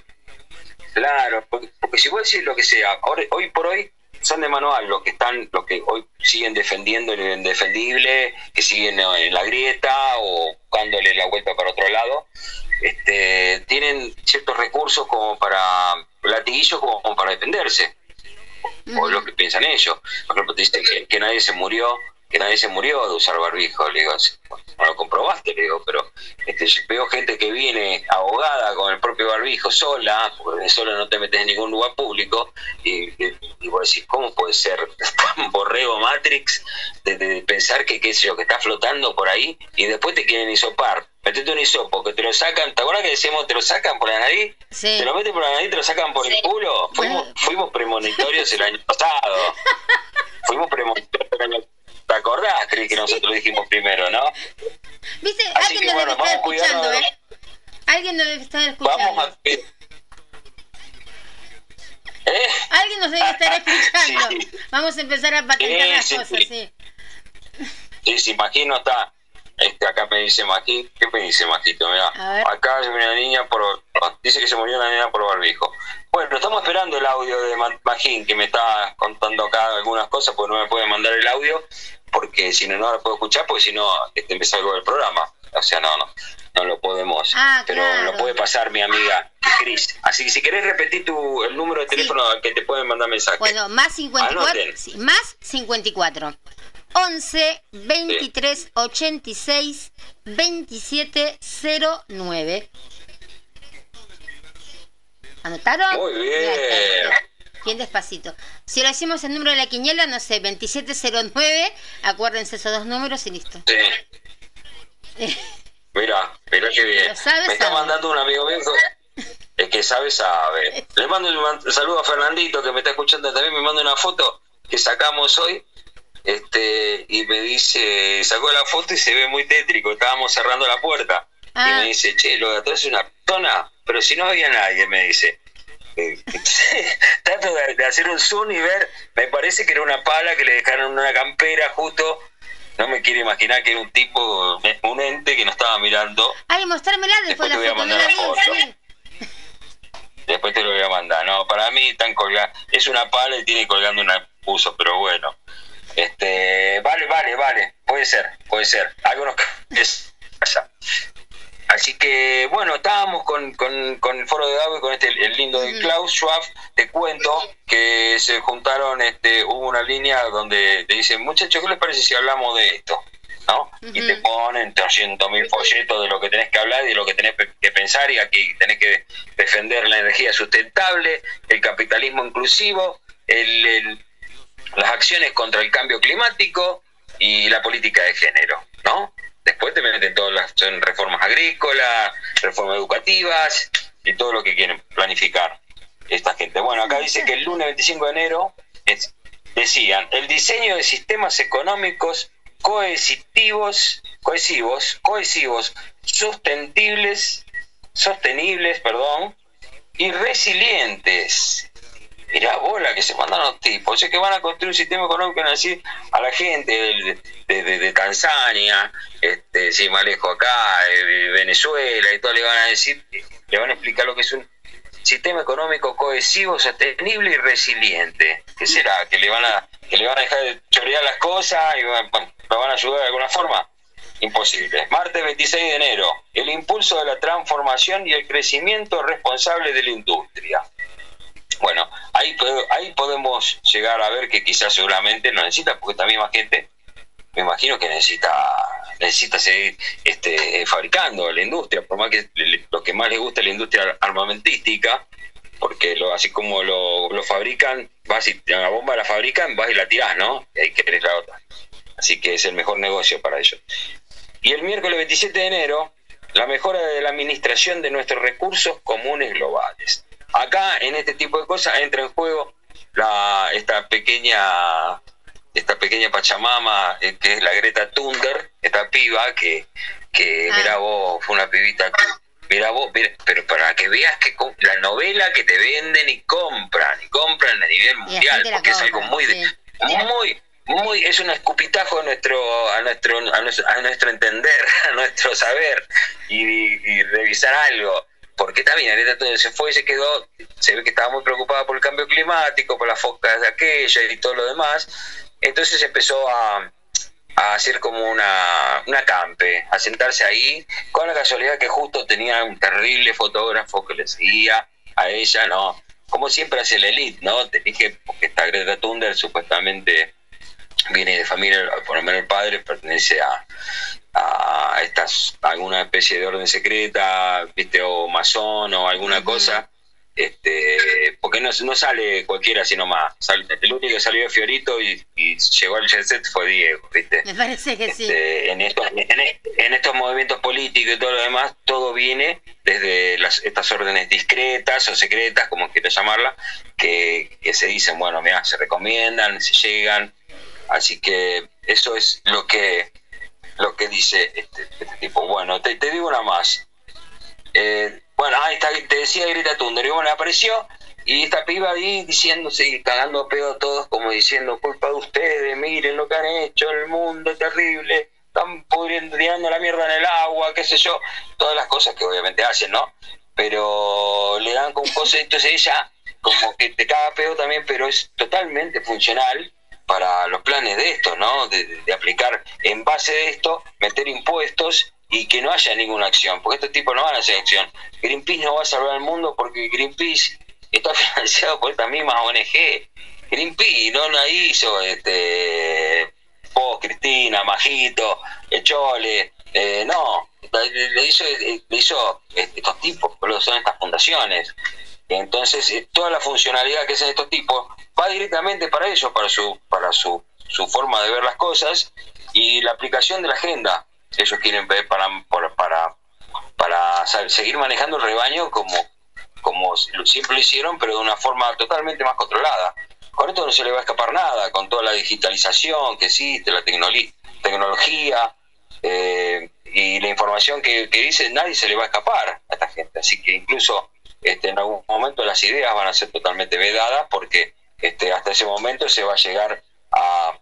claro, porque, porque si vos decís lo que sea, ahora- hoy por hoy son de manual los que están, los que hoy siguen defendiendo lo indefendible, que siguen en la grieta o buscándole la vuelta para otro lado, este, tienen ciertos recursos como para latiguillos como para defenderse o lo que piensan ellos. Por ejemplo, te dicen que, que nadie se murió, que nadie se murió de usar barbijo. Le digo, no lo comprobaste, le digo, pero este, veo gente que viene ahogada con el propio barbijo sola, porque sola no te metes en ningún lugar público, y, y, y vos decís, ¿cómo puede ser tan borrego Matrix de, de pensar que, qué sé yo, que está flotando por ahí y después te quieren hisopar? Metete un hisopo, que te lo sacan, ¿te acuerdas que decíamos te lo sacan por la nariz? Sí. Te lo meten por la nariz te lo sacan por el culo. Fuimos, fuimos premonitorios el año pasado. [LAUGHS] Fuimos premonitorios el año ¿Te acordás, Cris, que nosotros dijimos primero, no? ¿Viste? Así Alguien que nos bueno, debe estar escuchando, ¿eh? Alguien nos debe estar escuchando. Vamos [LAUGHS] a... ¿Eh? Alguien nos debe estar escuchando. Sí. Vamos a empezar a patentar las sí, cosas, sí. sí. Sí, imagino está. Este, acá me dice Majito, ¿qué me dice Majito? Mirá, A ver. acá hay una niña por, dice que se murió una niña por barbijo. Bueno, estamos esperando el audio de Ma- Magín, que me está contando acá algunas cosas, porque no me puede mandar el audio, porque si no, no lo puedo escuchar, porque si no, este, me salgo del programa. O sea, no, no, no lo podemos. Ah, pero claro. lo puede pasar mi amiga Cris. Así que si querés repetir tu, el número de teléfono al que te pueden mandar mensaje. Bueno, más 54, Anoten. sí, más 54. 11 23 86 27 09. ¿Anotaron? Muy bien. Bien despacito. Si lo hacemos el número de la quiniela, no sé, 2709, acuérdense esos dos números y listo. Sí. [LAUGHS] Mira, mira qué bien. Lo sabe, Me está sabe. mandando un amigo mío. El que sabe, sabe. Le mando un saludo a Fernandito que me está escuchando también. Me manda una foto que sacamos hoy. Este, y me dice, sacó la foto y se ve muy tétrico. Estábamos cerrando la puerta. Y Ah. me dice, che, lo de atrás es una persona, pero si no había nadie, me dice. Eh, [LAUGHS] Trato de, de hacer un zoom y ver, me parece que era una pala que le dejaron una campera justo. No me quiero imaginar que era un tipo, un ente que nos estaba mirando. Ay, mostrármela después Después la te voy a mandar la foto. Después te lo voy a mandar. No, para mí están colgando. Es una pala y tiene colgando una puso, pero bueno. Este, vale, vale, vale. Puede ser, puede ser. Algunos es [LAUGHS] allá. Así que, bueno, estábamos con, con, con el foro de David, con este el lindo de Klaus Schwab. Te cuento que se juntaron, este, hubo una línea donde te dicen, muchachos, ¿qué les parece si hablamos de esto? ¿No? Y te ponen 300 mil folletos de lo que tenés que hablar y de lo que tenés que pensar y aquí tenés que defender la energía sustentable, el capitalismo inclusivo, el, el- las acciones contra el cambio climático y la política de género, ¿no? Después te meten todas las son reformas agrícolas, reformas educativas y todo lo que quieren planificar esta gente. Bueno, acá dice que el lunes 25 de enero decían el diseño de sistemas económicos cohesivos, cohesivos, cohesivos, sostenibles, sostenibles, perdón, y resilientes. Mirá bola que se mandan los tipos, o sea que van a construir un sistema económico a decir a la gente de, Tanzania, este, si más lejos acá, de Venezuela y todo, le van a decir, le van a explicar lo que es un sistema económico cohesivo, sostenible y resiliente. ¿Qué será? ¿Que le van a, que le van a dejar de chorear las cosas y lo van a ayudar de alguna forma? Imposible. Martes 26 de enero, el impulso de la transformación y el crecimiento responsable de la industria. Bueno, ahí, ahí podemos llegar a ver que quizás seguramente lo necesita, porque esta misma gente, me imagino que necesita necesita seguir este, fabricando la industria, por más que lo que más le gusta es la industria armamentística, porque lo, así como lo, lo fabrican, vas y la bomba la fabrican, vas y la tirás, ¿no? Y ahí querés la otra. Así que es el mejor negocio para ellos. Y el miércoles 27 de enero, la mejora de la administración de nuestros recursos comunes globales. Acá, en este tipo de cosas, entra en juego la, esta pequeña esta pequeña pachamama eh, que es la Greta Thunberg, esta piba que, que Ah. mira vos, fue una pibita que, mira vos, mira, pero para que veas que la novela que te venden y compran, y compran a nivel mundial, porque es algo muy, sí. muy, muy, es un escupitajo a nuestro, a nuestro, a nuestro, a nuestro entender, [LAUGHS] a nuestro saber y, y revisar algo. Porque también Greta Thunberg se fue y se quedó, se ve que estaba muy preocupada por el cambio climático, por las focas de aquella y todo lo demás, entonces empezó a, hacer como una, una campe, a sentarse ahí, con la casualidad que justo tenía un terrible fotógrafo que le seguía a ella, ¿no? Como siempre hace la elite, ¿no? Te dije, porque esta Greta Thunberg supuestamente viene de familia, por lo menos el padre pertenece a, a estas alguna especie de orden secreta, viste, o masón o alguna cosa, este, porque no, no sale cualquiera sino más. El único que salió de Fiorito y, y llegó al jet set fue Diego, viste. Me parece que sí. Este, en, estos, en, en estos movimientos políticos y todo lo demás, todo viene desde las, estas órdenes discretas o secretas, como quieras llamarla, que, que se dicen, bueno, mira, se recomiendan, se llegan. Así que eso es lo que lo que dice este, este tipo. Bueno, te, te digo una más. Eh, bueno, ahí está, te decía Greta Thunberg, y bueno, apareció y esta piba ahí diciéndose y cagando pedo a todos, como diciendo, culpa de ustedes, miren lo que han hecho, el mundo es terrible, están pudriendo, tirando la mierda en el agua, qué sé yo, todas las cosas que obviamente hacen, ¿no? Pero le dan con [LAUGHS] cosas, entonces ella como que te caga pedo también, pero es totalmente funcional para los planes de esto, ¿no? De, de- aplicar en base de esto, meter impuestos y que no haya ninguna acción, porque estos tipos no van a hacer acción. Greenpeace no va a salvar el mundo porque Greenpeace está [LAUGHS] financiado por esta misma ONG. Greenpeace no la hizo este vos, Cristina, Majito, Chole, eh, no, le hizo, hizo este, estos tipos, son estas fundaciones. Entonces, eh, toda la funcionalidad que hacen estos tipos va directamente para ellos, para su, para su, su forma de ver las cosas y la aplicación de la agenda que ellos quieren ver para, para, para, para seguir manejando el rebaño como, como siempre lo hicieron, pero de una forma totalmente más controlada. Con esto no se le va a escapar nada, con toda la digitalización que existe, la tecnología eh, y la información que, que dice, nadie se le va a escapar a esta gente. Así que incluso este, en algún momento las ideas van a ser totalmente vedadas porque este, hasta ese momento se va a llegar a,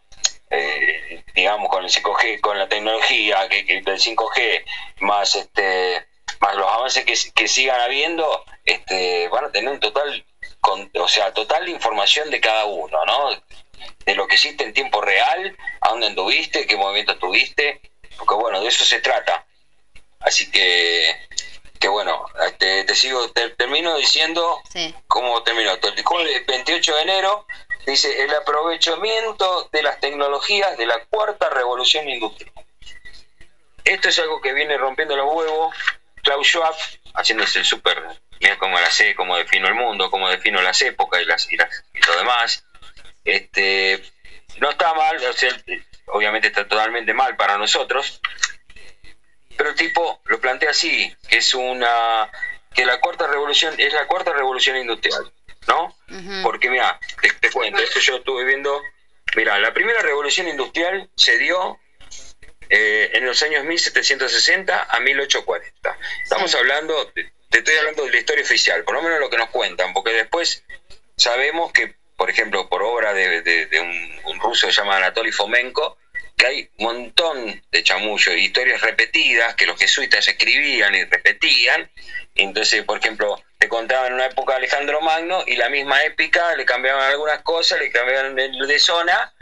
eh, digamos, con el 5G, con la tecnología que, del 5G, más este más los avances que, que sigan habiendo, este, van a tener un total, con, o sea, total información de cada uno, ¿no? De lo que hiciste en tiempo real, a dónde anduviste, qué movimiento tuviste, porque bueno, de eso se trata. Así que, que bueno, te, te sigo, te, termino diciendo Sí. cómo terminó. El jueves 28 de enero dice el aprovechamiento de las tecnologías de la cuarta revolución industrial. Esto es algo que viene rompiendo los huevos Klaus Schwab, haciéndose el súper, mira cómo la sé, cómo defino el mundo, cómo defino las épocas y, las, y, las, y lo demás. Este, no está mal, o sea, obviamente está totalmente mal para nosotros, pero el tipo lo plantea así, que es una que la cuarta revolución es la cuarta revolución industrial, ¿no? Porque mira, te, te cuento, esto yo estuve viendo, mira, la primera revolución industrial se dio eh, en los años 1760 a 1840. Estamos Sí. hablando, te estoy hablando de la historia oficial, por lo menos lo que nos cuentan, porque después sabemos que, por ejemplo, por obra de, de- de un, un ruso que se llama Anatoly Fomenko, que hay un montón de chamullos historias repetidas que los jesuitas escribían y repetían. Entonces, por ejemplo, te contaban en una época Alejandro Magno y la misma épica le cambiaban algunas cosas, le cambiaban de zona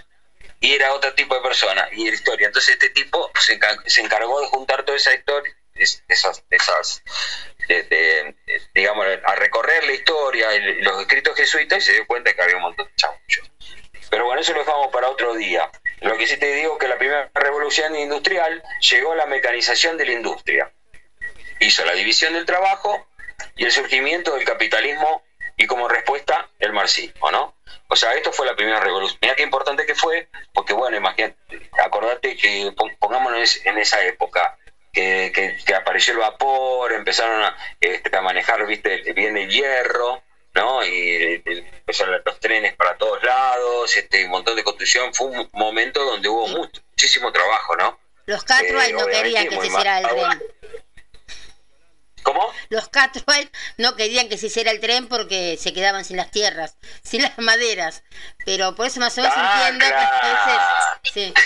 y era otro tipo de persona y era historia. Entonces este tipo se, enca- se encargó de juntar toda esa historia, es- esas, esas de- de- de- digamos, a recorrer la historia y los escritos jesuitas y se dio cuenta que había un montón de chamullos. Pero bueno, eso lo dejamos para otro día. Lo que sí te digo que la primera revolución industrial llegó la mecanización de la industria. Hizo la división del trabajo y el surgimiento del capitalismo y como respuesta el marxismo, ¿no? O sea, esto fue la primera revolución. Mira qué importante que fue, porque bueno, imagínate, acordate que pon- pongámonos en esa época, que, que- apareció el vapor, empezaron a, este, a manejar, viste, bien el hierro, ¿no? Y empezaron los trenes para todos lados, este, un montón de construcción. Fue un momento donde hubo mucho- muchísimo trabajo, ¿no? Los Catwright Eh, no querían que se hiciera el tren. ¿Cómo? Los Catwright no querían que se hiciera el tren porque se quedaban sin las tierras, [LAUGHS] sin las maderas. Pero por eso más o menos Ah, entiendo que sí. [LAUGHS]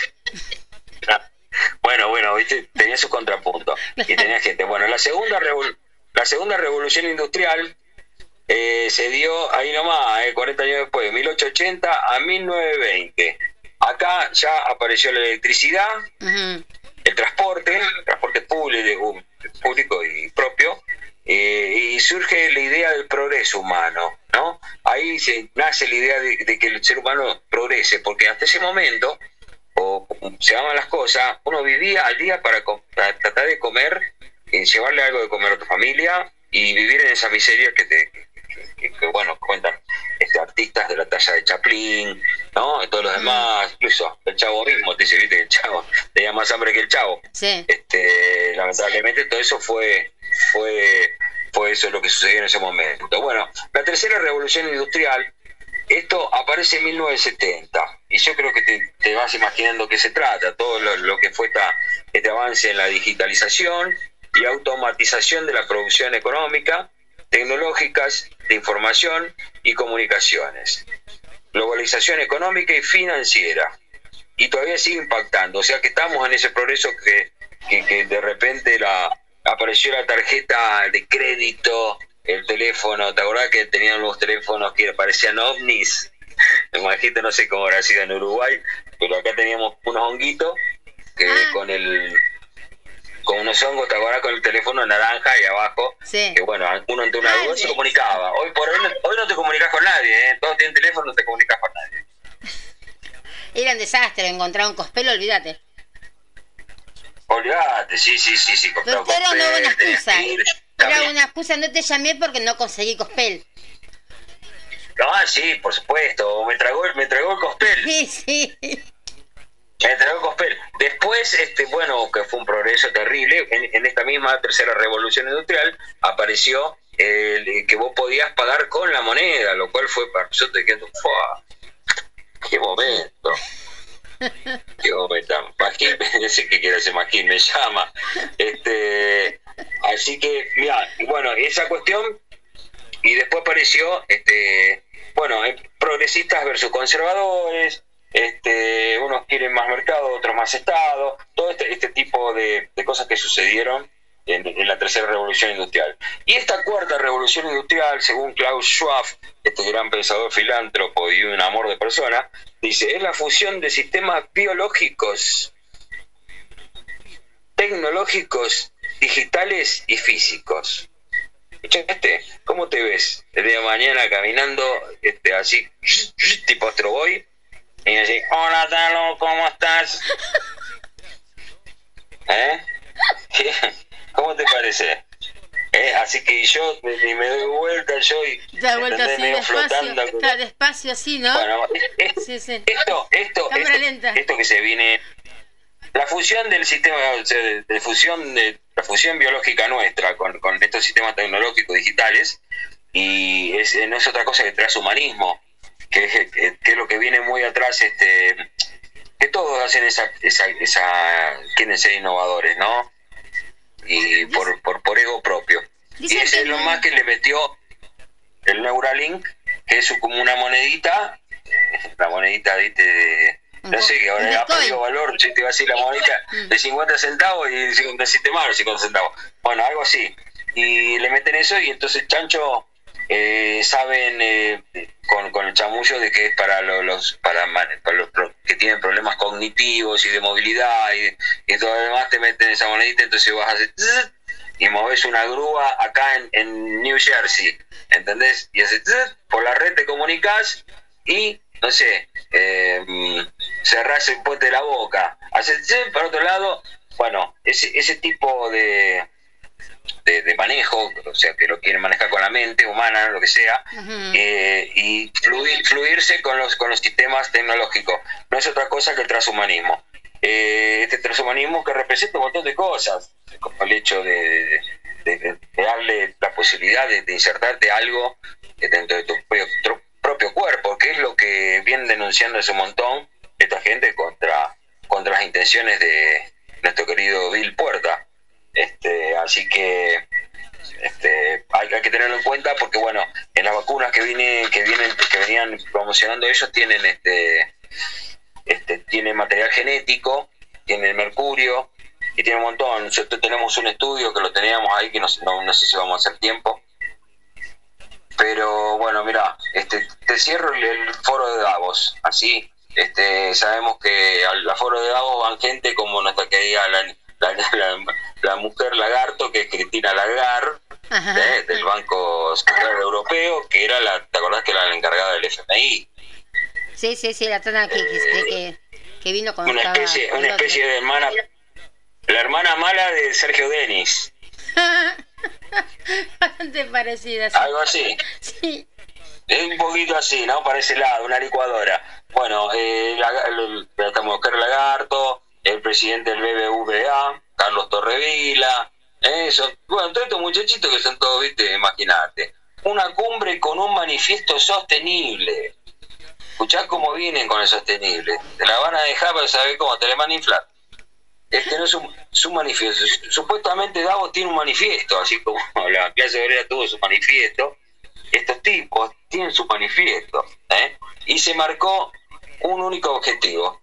Bueno, bueno, viste, tenía su contrapunto y tenía gente. Bueno, la segunda revol- la segunda revolución industrial eh, se dio ahí nomás, eh, 40 años después, de 1880 a 1920. Acá ya apareció la electricidad, el transporte, el transporte público, público y propio, eh, y surge la idea del progreso humano, ¿no? Ahí se nace la idea de, de que el ser humano progrese, porque hasta ese momento, o como se llaman las cosas, uno vivía al día para, para tratar de comer, eh, llevarle algo de comer a tu familia y vivir en esa miseria que te, que, que, bueno, cuentan este, artistas de la talla de Chaplin, ¿no? Y todos los demás, incluso el chavo mismo, te dice, viste, que el chavo tenía más hambre que el chavo Sí. este, lamentablemente todo eso fue fue fue eso lo que sucedió en ese momento. Bueno, la tercera revolución industrial, esto aparece en 1970 y yo creo que te, te vas imaginando qué se trata, todo lo, lo que fue esta, este avance en la digitalización y automatización de la producción económica, tecnológicas, de información y comunicaciones, globalización económica y financiera, y todavía sigue impactando. O sea que estamos en ese progreso que, que, que de repente la, apareció la tarjeta de crédito, el teléfono, ¿te acordás que tenían los teléfonos que parecían ovnis? [LAUGHS] Imagínate, no sé cómo habrá sido en Uruguay, pero acá teníamos unos honguitos que Ah. con el con unos hongos, ¿te acordás? Con el teléfono naranja y abajo, Sí. que bueno, uno ante una duda se comunicaba. Hoy por hoy no, hoy no te comunicas con nadie, ¿eh? Todos tienen teléfono, no te comunicas con nadie. [LAUGHS] Era un desastre encontrar un cospel, olvídate. Olvídate, sí, sí, sí, sí. Pero era una buena excusa. Era una excusa, no te llamé porque no conseguí cospel. Ah, sí, por supuesto. Me tragó, me tragó el cospel. [LAUGHS] Sí, sí. Cospel. Después, este, bueno, que fue un progreso terrible, en, esta misma tercera revolución industrial apareció el, que vos podías pagar con la moneda, lo cual fue para nosotros que. ¡Qué momento! ¡Qué momento! Magín, [LAUGHS] sé qué quiere hacer Magín, me llama. Este, así que, mira, bueno, esa cuestión y después apareció este bueno eh, progresistas versus conservadores este unos quieren más mercado otros más estado todo este, este tipo de, de cosas que sucedieron en, en la tercera revolución industrial y esta cuarta revolución industrial según Klaus Schwab este gran pensador filántropo y un amor de persona dice es la fusión de sistemas biológicos tecnológicos digitales y físicos ¿Escuchaste? ¿Cómo te ves de mañana caminando este, así, [LAUGHS] tipo Astro Boy? Y así, hola Talo, ¿cómo estás? ¿Eh? ¿Qué? [LAUGHS] ¿Cómo te parece? ¿Eh? Así que yo me, ni me doy vuelta, yo y Da vuelta así, medio despacio. flotando. Está despacio así, ¿no? Bueno, es- es- Sí, sí. esto, esto, esto, lenta. esto que se viene, la fusión del sistema, o sea, de, de fusión de la fusión biológica nuestra con, con estos sistemas tecnológicos digitales y es, no es otra cosa que transhumanismo, que es, que, que es lo que viene muy atrás, este, que todos hacen esa, esa, esa quieren ser innovadores, ¿no? Y por, por, por ego propio. Y ese es lo más que le metió el Neuralink, que es como una monedita, eh, la monedita ¿viste? de, no sé, que ahora ha perdido valor, si te va a decir la monedita Mm. de 50 centavos y 50 más 50 centavos. Bueno, algo así. Y le meten eso y entonces Chancho eh, saben eh, con, con el chamullo de que es para lo- los para, para los que tienen problemas cognitivos y de movilidad y, y todo lo demás te meten esa monedita entonces vas a hacer y moves una grúa acá en, New Jersey ¿entendés? y haces por la red te comunicas y no sé eh, cerrás el puente de la boca haces zzz, para otro lado bueno ese, ese tipo de de, de manejo, o sea, que lo quieren manejar con la mente humana, lo que sea, eh, y fluir- fluirse con los, con los sistemas tecnológicos. No es otra cosa que el transhumanismo. Eh, este transhumanismo que representa un montón de cosas, como el hecho de, darle la posibilidad de, insertarte algo dentro de tu propio, tu propio cuerpo, que es lo que vienen denunciando hace un montón esta gente contra, contra las intenciones de nuestro querido Bill Puerta. Este, así que este, hay, hay que tenerlo en cuenta porque bueno, en las vacunas que viene, que vienen, que venían promocionando ellos tienen este, este, tienen material genético, tienen mercurio y tienen un montón. Nosotros tenemos un estudio que lo teníamos ahí que no, no, no sé si vamos a hacer tiempo. Pero bueno, mira, este, te cierro el, foro de Davos, así. Este, sabemos que al foro de Davos van gente como nuestra querida la, la, la- la mujer lagarto, que es Cristina Lagarde, Ajá. ¿eh? del Banco Central Europeo, que era la, ¿te acordás que era la encargada del FMI? Sí, sí, sí, la tana que, que, que, vino cuando Una especie, una especie de hermana, la hermana mala de Sergio Denis, [LAUGHS] Bastante parecida, sí. algo así. [LAUGHS] Sí. Es un poquito así, ¿no? Para ese lado, una licuadora. Bueno, eh, la, mujer lagarto, el presidente del BBVA, Carlos Torrevila, eso. Bueno, todos estos muchachitos que son todos, viste, imagínate. Una cumbre con un manifiesto sostenible. Escuchá cómo vienen con el sostenible. Te la van a dejar para saber cómo te la van a inflar. Este no es un, es un manifiesto. Supuestamente Davos tiene un manifiesto, así como [LAUGHS] la clase obrera tuvo su manifiesto estos tipos tienen su manifiesto ¿eh? y se marcó un único objetivo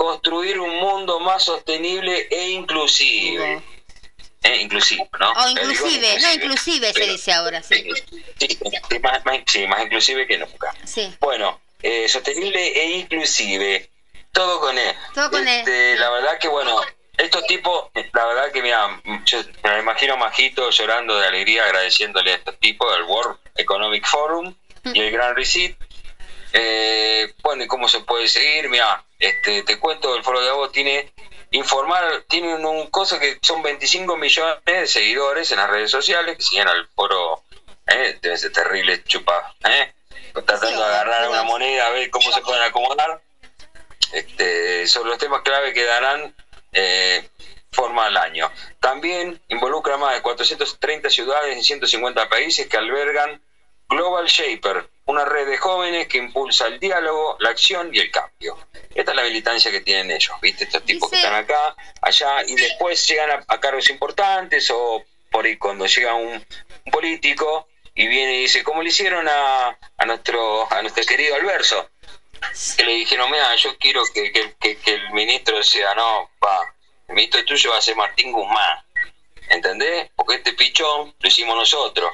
construir un mundo más sostenible e inclusive ¿eh? inclusive ¿no? O digo inclusive, no inclusive se dice ahora, sí. sí, sí, más, más- sí, más inclusive que nunca Sí. bueno eh, sostenible e inclusive todo con él Todo con E. Este, la verdad que bueno estos tipos la verdad que mira yo me imagino Majito llorando de alegría agradeciéndole a estos tipos del World Economic Forum y el Gran Reset eh, bueno y cómo se puede seguir mira este te cuento el foro de Davos tiene informar tiene un, cosa que son 25 millones de seguidores en las redes sociales que siguen al foro eh, debe ser terrible chupa eh tratando Sí, de agarrar una moneda a ver cómo se pueden acomodar este, sobre los temas clave que darán eh, forma al año. También involucra más de 430 ciudades en 150 países que albergan Global Shaper, una red de jóvenes que impulsa el diálogo, la acción y el cambio. Esta es la militancia que tienen ellos, ¿viste? Estos tipos Dice- que están acá, allá, y después llegan a, a cargos importantes o por ahí cuando llega un, un político y viene y dice, ¿cómo le hicieron a, a nuestro a nuestro querido Alverso? que le dijeron, mira, yo quiero que, que, que- que el ministro sea, no, va, el ministro tuyo va a ser Martín Guzmán, ¿entendés? Porque este pichón lo hicimos nosotros.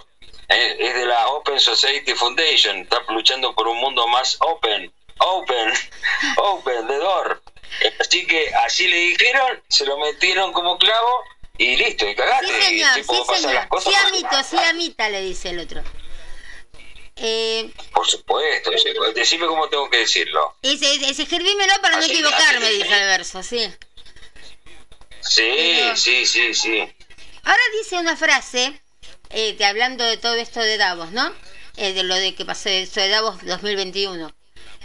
¿Eh? Es de la Open Society Foundation, está luchando por un mundo más open, open, [LAUGHS] open, de door. Así que así le dijeron, se lo metieron como clavo y listo, y cagaste. Sí, y señor, tipo, sí, señor. las cosas. Sí, amito, sí, amita, le dice el otro. Eh, Por supuesto, decime cómo tengo que decirlo. ese, ese, escribímelo para no equivocarme, así- dice el verso, sí. Sí, Pero- sí, sí, sí. Ahora dice una frase, eh, que hablando de todo esto de Davos, ¿no? Eh, de lo de que pasó esto de Davos 2021.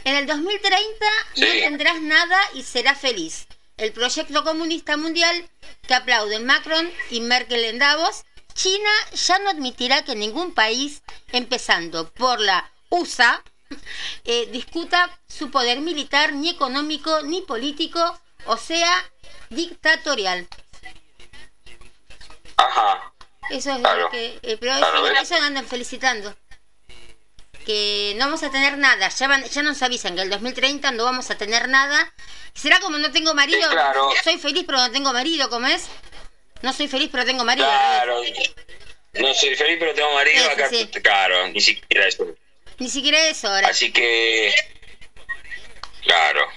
En el 2030 no Sí. tendrás nada y serás feliz. El proyecto comunista mundial que aplauden Macron y Merkel en Davos, China ya no admitirá que ningún país, empezando por la USA, [LAUGHS] eh, discuta su poder militar, ni económico, ni político, o sea, dictatorial. Ajá. Eso es Claro. lo que. eh, pero eso, andan felicitando. Que no vamos a tener nada. Ya, van- ya nos avisan que el 2030 no vamos a tener nada. ¿Será como no tengo marido? Sí, claro. Soy feliz pero no tengo marido, ¿cómo es? No soy feliz pero tengo marido. Claro. No soy feliz, pero tengo marido acá. sí. Claro, ni siquiera eso. Ni siquiera eso ahora. Así que. Claro.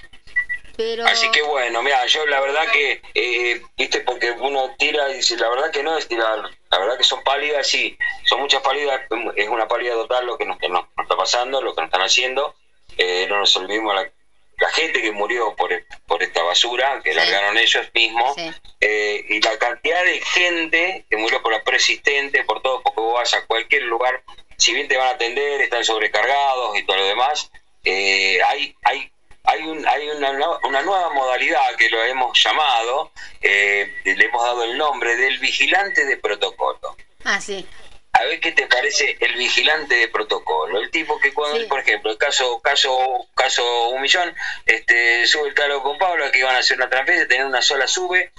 Pero. Así que bueno, mira, yo la verdad que, eh, viste, porque uno tira y dice, la verdad que no es tirar, la verdad que son pálidas, sí, son muchas pálidas, es una pálida total lo que nos, que nos- está pasando, lo que nos están haciendo, eh, no nos olvidemos la, la gente que murió por, e- por esta basura, que Sí. largaron ellos mismos, Sí. eh, y la cantidad de gente que murió por la preexistente, por todo, porque vos vas a cualquier lugar, si bien te van a atender, están sobrecargados y todo lo demás, eh, hay, hay, hay, un, hay una, una nueva modalidad que lo hemos llamado, eh, le hemos dado el nombre del vigilante de protocolo. Ah, sí. A ver qué te parece el vigilante de protocolo. El tipo que cuando, Sí. por ejemplo, el caso, caso, caso un millón, este, sube el cargo con Pablo, que iban a hacer una transferencia, tener una sola sube,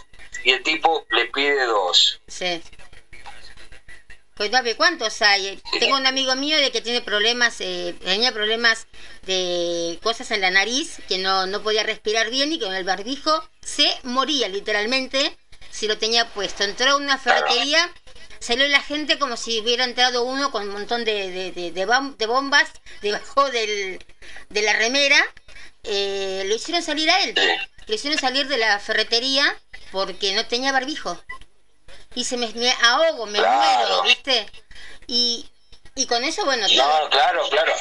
y el tipo le pide dos. Sí. Pues no, ¿cuántos hay? Tengo un amigo mío de que tiene problemas, eh, tenía problemas de cosas en la nariz, que no, no podía respirar bien y con el barbijo se moría literalmente si lo tenía puesto. Entró a una ferretería salió la gente como si hubiera entrado uno con un montón de, de, de, de bom- de bombas debajo del, de la remera. Eh, lo hicieron salir a él. Lo hicieron salir de la ferretería porque no tenía barbijo. Y se me, me ahogo, me Claro. muero, ¿viste? Y, y con eso, bueno, todo. No, claro, claro.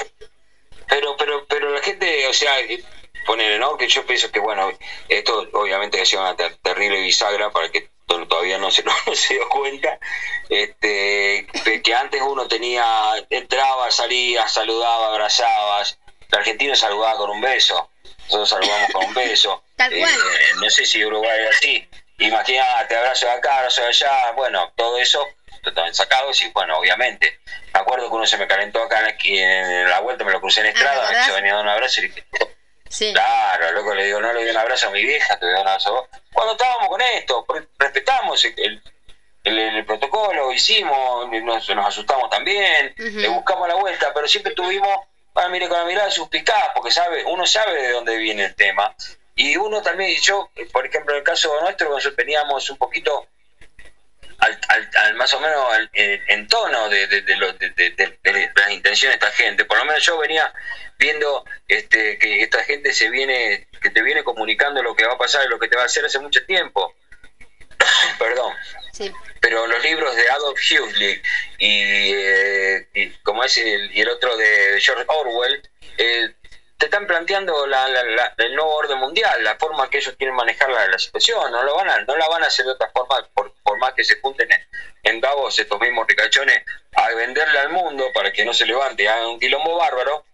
Pero, pero, pero la gente, o sea, eh, ponele, ¿no? Que yo pienso que, bueno, esto obviamente que ha sido una ter- terrible bisagra para que to- todavía no se, [LAUGHS] no, se dio cuenta, este, que- antes uno tenía, entraba, salía, saludaba, abrazabas, el argentino saludaba con un beso, nosotros saludamos con un beso. [LAUGHS] Tal Eh, cual. no sé si Uruguay es así. Imagínate, abrazo de acá, abrazo de allá, bueno, todo eso totalmente sacado, sí, bueno, obviamente. Me acuerdo que uno se me calentó acá en la, esqui- en la vuelta, me lo crucé en Ah, ¿te estrada, se venía a dar un abrazo y le dije, Sí. claro, loco, le digo, no le doy un abrazo a mi vieja, te doy un abrazo a vos. Cuando estábamos con esto, re- respetamos el, el, el protocolo, hicimos, nos, nos asustamos también, le buscamos la vuelta, pero siempre tuvimos, ah, mire, con la mirada suspicaz, porque sabe, uno sabe de dónde viene el tema. Y uno también, yo, por ejemplo, en el caso nuestro, nosotros teníamos un poquito al, al- al más o menos al- en, en tono de, de, de lo- de- las intenciones de esta gente. Por lo menos yo venía viendo este, que esta gente se viene, que te viene comunicando lo que va a pasar y lo que te va a hacer hace mucho tiempo. [COUGHS] Perdón Sí. pero los libros de Adolf Huxley y, eh, y como es el, y el otro de George Orwell eh, te están planteando la, la- la- el nuevo orden mundial, la forma que ellos quieren manejar la, situación, no lo van a, no la van a hacer de otra forma por, por más que se junten en, en Davos estos mismos ricachones a venderle al mundo para que no se levante, hagan un quilombo bárbaro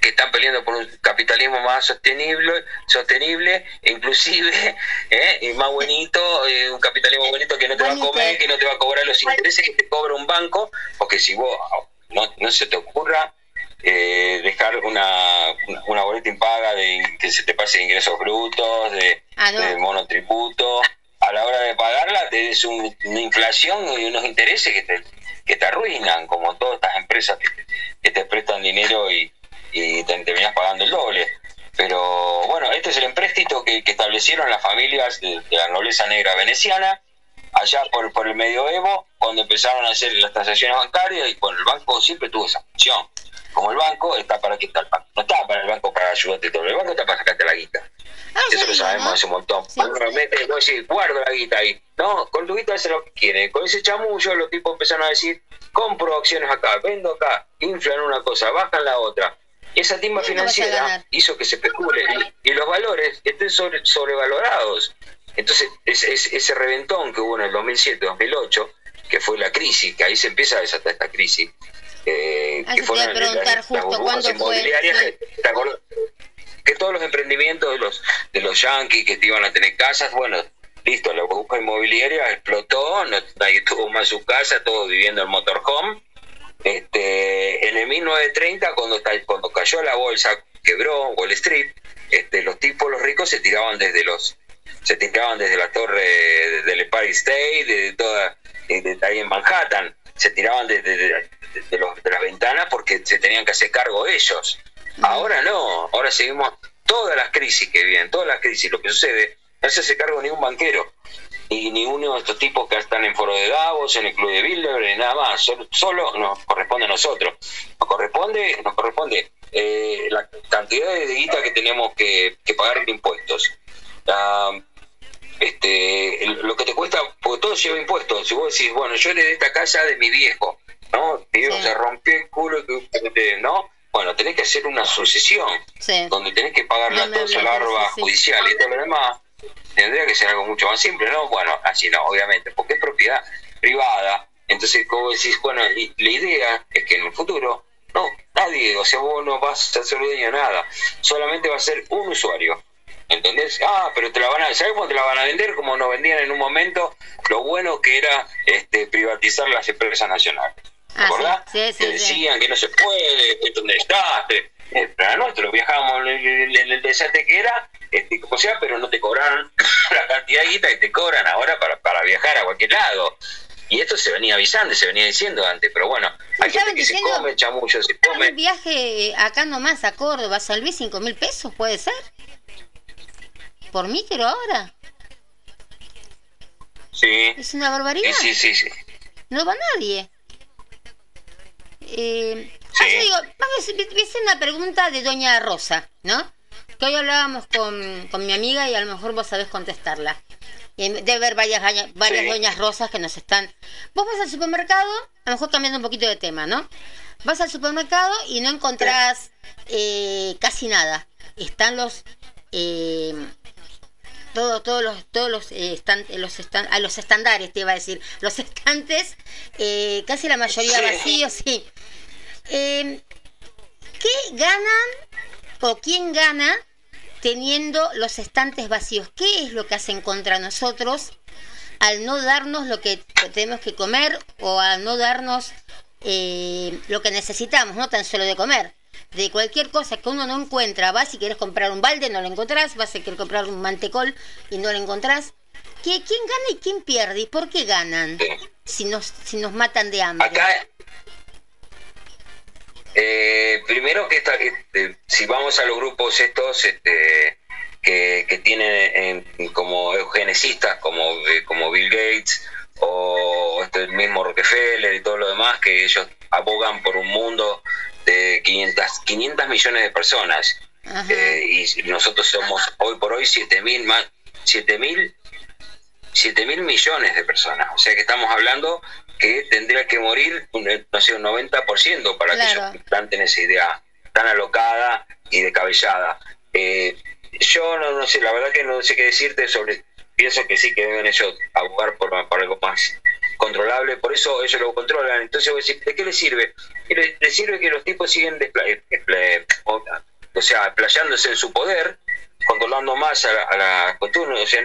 que están peleando por un capitalismo más sostenible, sostenible, inclusive, [LAUGHS] ¿eh? y más bonito, eh, un capitalismo bonito que no te va a comer, que no te va a cobrar los intereses que te cobra un banco, porque si vos no, no se te ocurra eh, dejar una, una, boleta impaga de que se te pase ingresos brutos, de, Ah, no. de monotributo, a la hora de pagarla te des un- una inflación y unos intereses que te, que te arruinan, como todas estas empresas que te, que te prestan dinero y, y te terminas pagando el doble. Pero bueno, este es el empréstito que, que establecieron las familias de, de la nobleza negra veneciana allá por, por el medioevo, cuando empezaron a hacer las transacciones bancarias y bueno, el banco siempre tuvo esa función. Como el banco está para qué está el banco. No está para el banco para ayudarte todo, el banco está para sacarte la guita. Ah, Eso lo sabemos ¿no? hace un montón. Sí. Uno mete, vos decís, guardo la guita ahí. No, con tu guita hace lo que quiere. Con ese chamullo los tipos empezaron a decir, compro acciones acá, vendo acá, inflan una cosa, bajan la otra. Esa timba ¿Cómo vas a financiera hizo que se especule y, y los valores estén sobre- sobrevalorados. Entonces, ese reventón que hubo en el 2007-2008, que fue la crisis, que ahí se empieza a desatar esta crisis, eh, Ah, que te fueron preguntar las- las justo, burbujas ¿cuándo fue? inmobiliarias Sí. que- ¿te acordás? que todos los emprendimientos de los de los yanquis que te iban a tener casas, bueno, listo, la burbuja inmobiliaria explotó, no, nadie tuvo más su casa, todos viviendo en motorhome. Este, en el 1930, cuando, cuando cayó la bolsa, quebró Wall Street, este, los tipos, los ricos, se tiraban desde los se tiraban desde la torre de- del Empire State, de toda, de- de ahí en Manhattan, se tiraban de, de- de- de los- de las ventanas porque se tenían que hacer cargo ellos. Ahora no, ahora seguimos todas las crisis que vienen, todas las crisis, lo que sucede, no se hace cargo ningún banquero, ni ninguno de estos tipos que están en foro de Davos, en el club de Bilderberg, nada más, solo, solo nos corresponde a nosotros, nos corresponde, nos corresponde eh, la cantidad de guita que tenemos que, que pagar en impuestos. Ah, este, lo que te cuesta, porque todo lleva impuestos. Si vos decís, bueno, yo heredé esta casa de mi viejo, ¿no? Viejo Sí. se rompió el culo, ¿no? Bueno, tenés que hacer una sucesión, Sí. donde tenés que pagar la toda hables la barba judicial y todo lo demás. Tendría que ser algo mucho más simple, ¿no? Bueno, así no, obviamente, porque es propiedad privada. Entonces, como decís, bueno, la idea es que en el futuro, no, nadie, o sea, vos no vas a ser dueño de nada, solamente va a ser un usuario. ¿Entendés? Ah, pero te la van a, ¿sabes cómo te la van a vender? Como nos vendían en un momento lo bueno que era este, privatizar las empresas nacionales. ¿Te Ah, acordás? sí, sí, decían que no se puede, que esto es un desastre. Eh, Para nosotros viajábamos en el, desastre que era, este, como sea, pero no te cobraron [LAUGHS] la cantidad de guita que te cobran ahora para, para viajar a cualquier lado. Y esto se venía avisando, se venía diciendo antes, pero bueno, hay gente que se come chamullo, se Un come. viaje acá nomás a Córdoba, Salví cinco mil pesos, puede ser. Por micro ahora. Sí, Es una barbaridad. sí, sí, sí. sí. no va nadie. Eh, Sí. ah, yo digo, vamos, voy a hacer una pregunta de Doña Rosa, ¿no? Que hoy hablábamos con, con mi amiga y a lo mejor vos sabés contestarla. Debe haber varias, varias Sí. Doñas Rosas que nos están... Vos vas al supermercado, a lo mejor cambiando un poquito de tema, ¿no? Vas al supermercado y no encontrás eh, casi nada. Están los... eh, todos todos los todos los eh, estan- los estan- a los estándares te iba a decir. Los estantes eh, casi la mayoría Sí. vacíos sí. Eh, qué ganan o quién gana teniendo los estantes vacíos qué es lo que hacen contra nosotros al no darnos lo que tenemos que comer o al no darnos eh, lo que necesitamos no tan solo de comer de cualquier cosa que uno no encuentra, vas si quieres comprar un balde, no lo encontrás, vas a querer comprar un mantecol y no lo encontrás. ¿Qué, ¿Quién gana y quién pierde? ¿Y por qué ganan? Si nos, si nos matan de hambre. Acá, eh, primero que esta, este, si vamos a los grupos estos este, que, que tienen en- como eugenesistas como, eh, como Bill Gates o este, mismo Rockefeller y todo lo demás, que ellos abogan por un mundo de 500, 500 millones de personas. Eh, y nosotros somos hoy por hoy 7 mil más 7 mil 7 mil millones de personas. O sea que estamos hablando que tendría que morir un, eh, no sé un 90% para que ellos implanten esa idea tan alocada y descabellada. Eh, yo no, no sé la verdad que no sé qué decirte sobre pienso que sí que deben ellos abogar por, por algo más controlable, por eso ellos lo controlan. Entonces voy a decir, ¿de qué les sirve? Le, sirve que los tipos siguen eh, despla- o, sea, explayándose en su poder, controlando más a la, a la costumbre, o sea,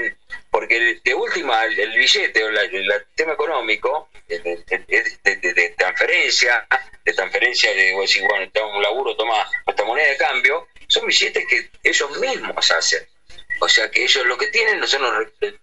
porque de última el, billete o el tema económico de, transferencia, de transferencia de, vos decís, bueno, tengo un laburo, toma nuestra moneda de cambio, son billetes que ellos mismos hacen. O sea que ellos lo que tienen no re-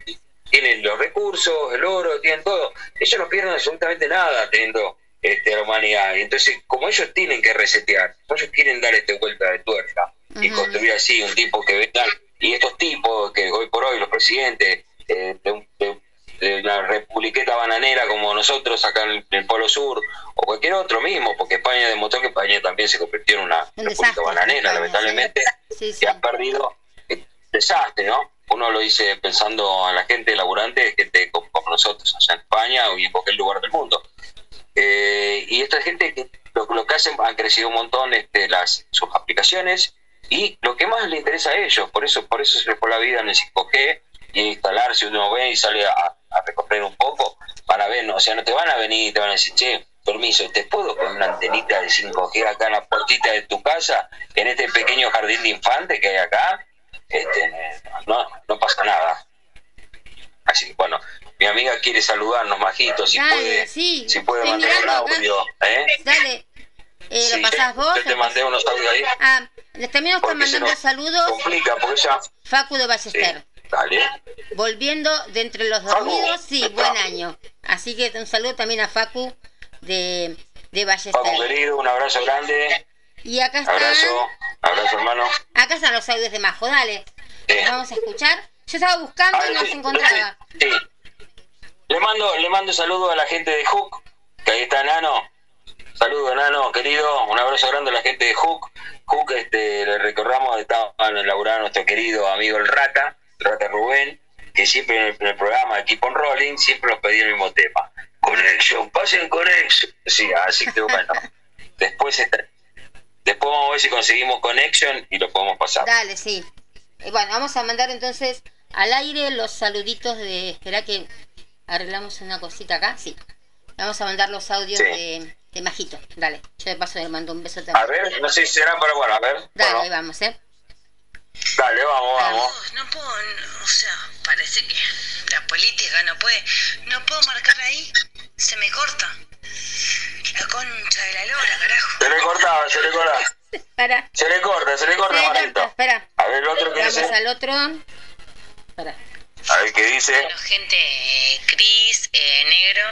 tienen los recursos, el oro, tienen todo. Ellos no pierden absolutamente nada teniendo este, la humanidad. Y entonces, como ellos tienen que resetear, ellos quieren dar esta vuelta de tuerca y construir así un tipo que vengan. Y estos tipos que hoy por hoy, los presidentes eh, de, un- de- de la republiqueta bananera como nosotros acá en el, en el Polo Sur, o cualquier otro mismo, porque España demostró que España también se convirtió en una Un república desastre, bananera, España, lamentablemente Sí, sí. que ha perdido el desastre, ¿no? Uno lo dice pensando en la gente laburante, gente como, nosotros allá en España o en cualquier lugar del mundo. Eh, y esta gente lo, lo que hacen han crecido un montón este, las sus aplicaciones y lo que más le interesa a ellos, por eso por eso se les fue la vida en el 5G y instalarse uno ve y sale a, a recorrer un poco para ver, ¿no? o sea, no te van a venir y te van a decir, che, permiso, ¿te puedo poner una antenita de 5G acá en la puertita de tu casa, en este pequeño jardín de infantes que hay acá? Este, no, no pasa nada. Así que bueno, mi amiga quiere saludarnos, Majito, si Dale, puede, sí, si puede estoy mandar un audio. ¿eh? Dale. Eh, Sí, ¿Lo pasás vos? Yo te mandé unos audios ahí. Ah, les también nos están mandando nos saludos complica, porque ya... Facu de Sí, Ballester. dale. Volviendo de entre los Facu, dormidos, sí, está. buen año. Así que un saludo también a Facu de, de Facu, Ballester. querido, un abrazo grande. Y acá están, Abrazo, abrazo, hermano. acá están los audios de Majo, dale. Sí. Los vamos a escuchar. Yo estaba buscando Ah, y no sí, se encontraba. sí. Le mando, le mando saludos a la gente de Hook, que ahí está Nano. Saludos, Nano, querido. Un abrazo grande a la gente de Hook. Hook, este, le recordamos, estaban elaborando nuestro querido amigo el Rata, el Rata Rubén, que siempre en el, en el programa de Keep on Rolling siempre nos pedía el mismo tema. Connection, pasen Connection. Sí, así que bueno. [LAUGHS] después, este, después vamos a ver si conseguimos Connection y lo podemos pasar. Dale, sí. Eh, bueno, vamos a mandar entonces al aire los saluditos de. Espera que arreglamos una cosita acá. Sí. Vamos a mandar los audios Sí. de, de Majito. Dale. Yo de paso le mando un beso A también. ver, no sé si será, pero bueno, a ver. Dale, Bueno, ahí vamos, ¿eh? dale, vamos, vamos. No puedo, no, o sea, parece que la política no puede, no puedo marcar ahí, se me corta. La concha de la lora, carajo. Se le cortaba, se le cortaba. [LAUGHS] Para. Se le corta, se le corta, Sí, Marito. corta, espera. A ver el otro que Vamos dice. al otro. Para. A ver qué dice. Bueno, gente, eh, Cris, eh, negro,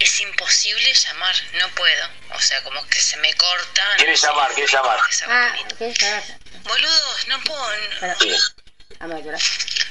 es imposible llamar, no puedo. O sea, como que se me corta. no Quiere llamar, quiere llamar. Ah. Boludos, no puedo. no-. Sí.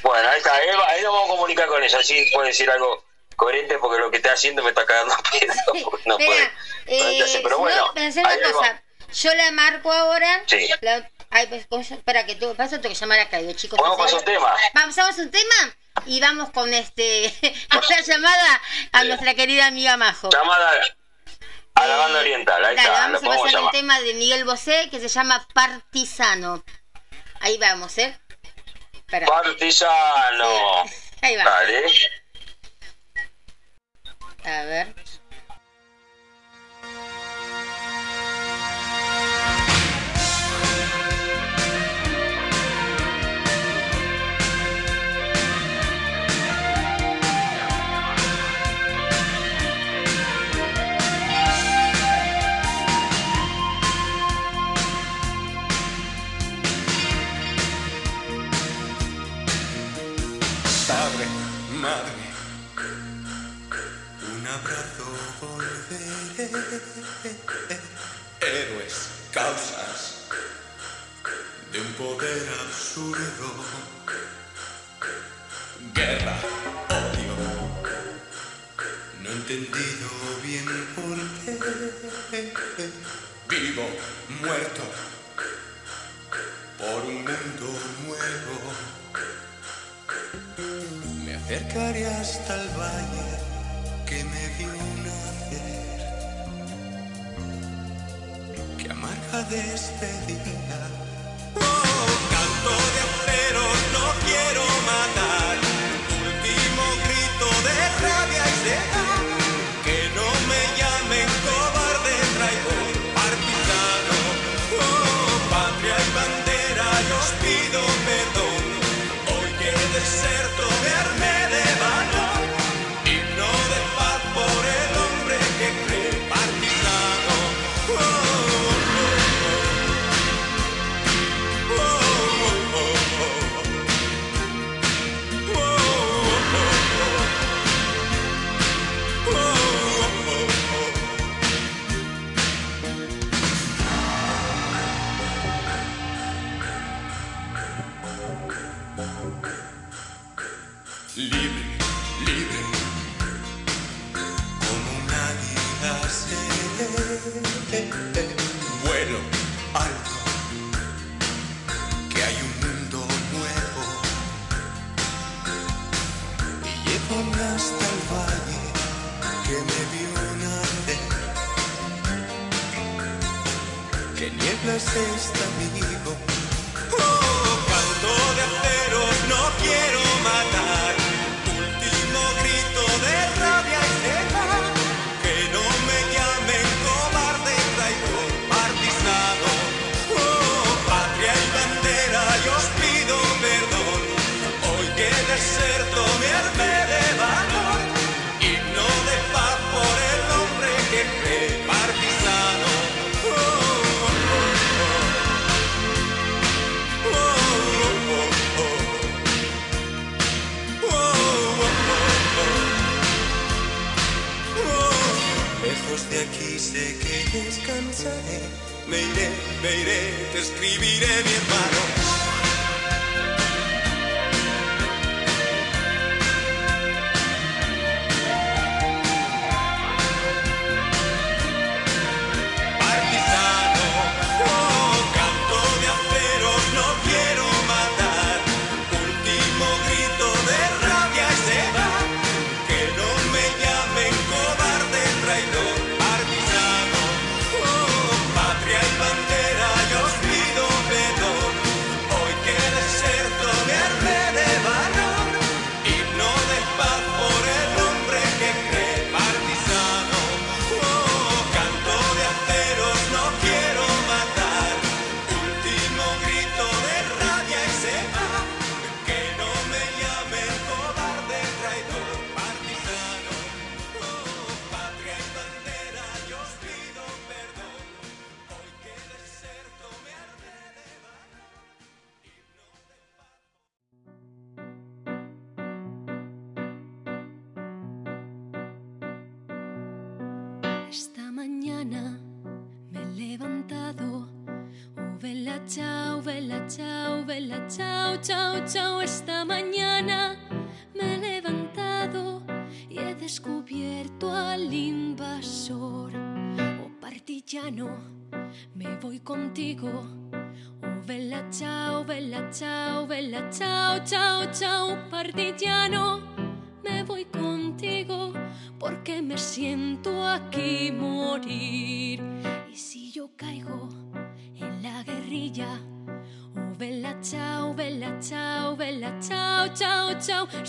Bueno, ahí está. Ahí, va- ahí nos vamos a comunicar con ella. Así puede decir algo coherente porque lo que está haciendo me está cagando pedo. [LAUGHS] No puede. Eh, pero bueno, pensé una cosa. Yo la marco ahora. Sí. La, ay, pues, espera, que tú, paso, tengo que llamar a Caio, chicos. Vamos pasar? a un tema. Vamos, vamos a un tema y vamos con este [LAUGHS] esta llamada a nuestra querida amiga Majo. Llamada a la banda eh, oriental. Ahí vamos a pasar llamar. el tema de Miguel Bosé que se llama Partisano. Ahí vamos, ¿eh? Partisano. Ahí va. Dale. A ver. poder absurdo. Guerra, odio. No he entendido bien por qué. Vivo, muerto. Por un mundo nuevo. Me acercaré hasta el valle que me vio nacer. Que amarga despedida este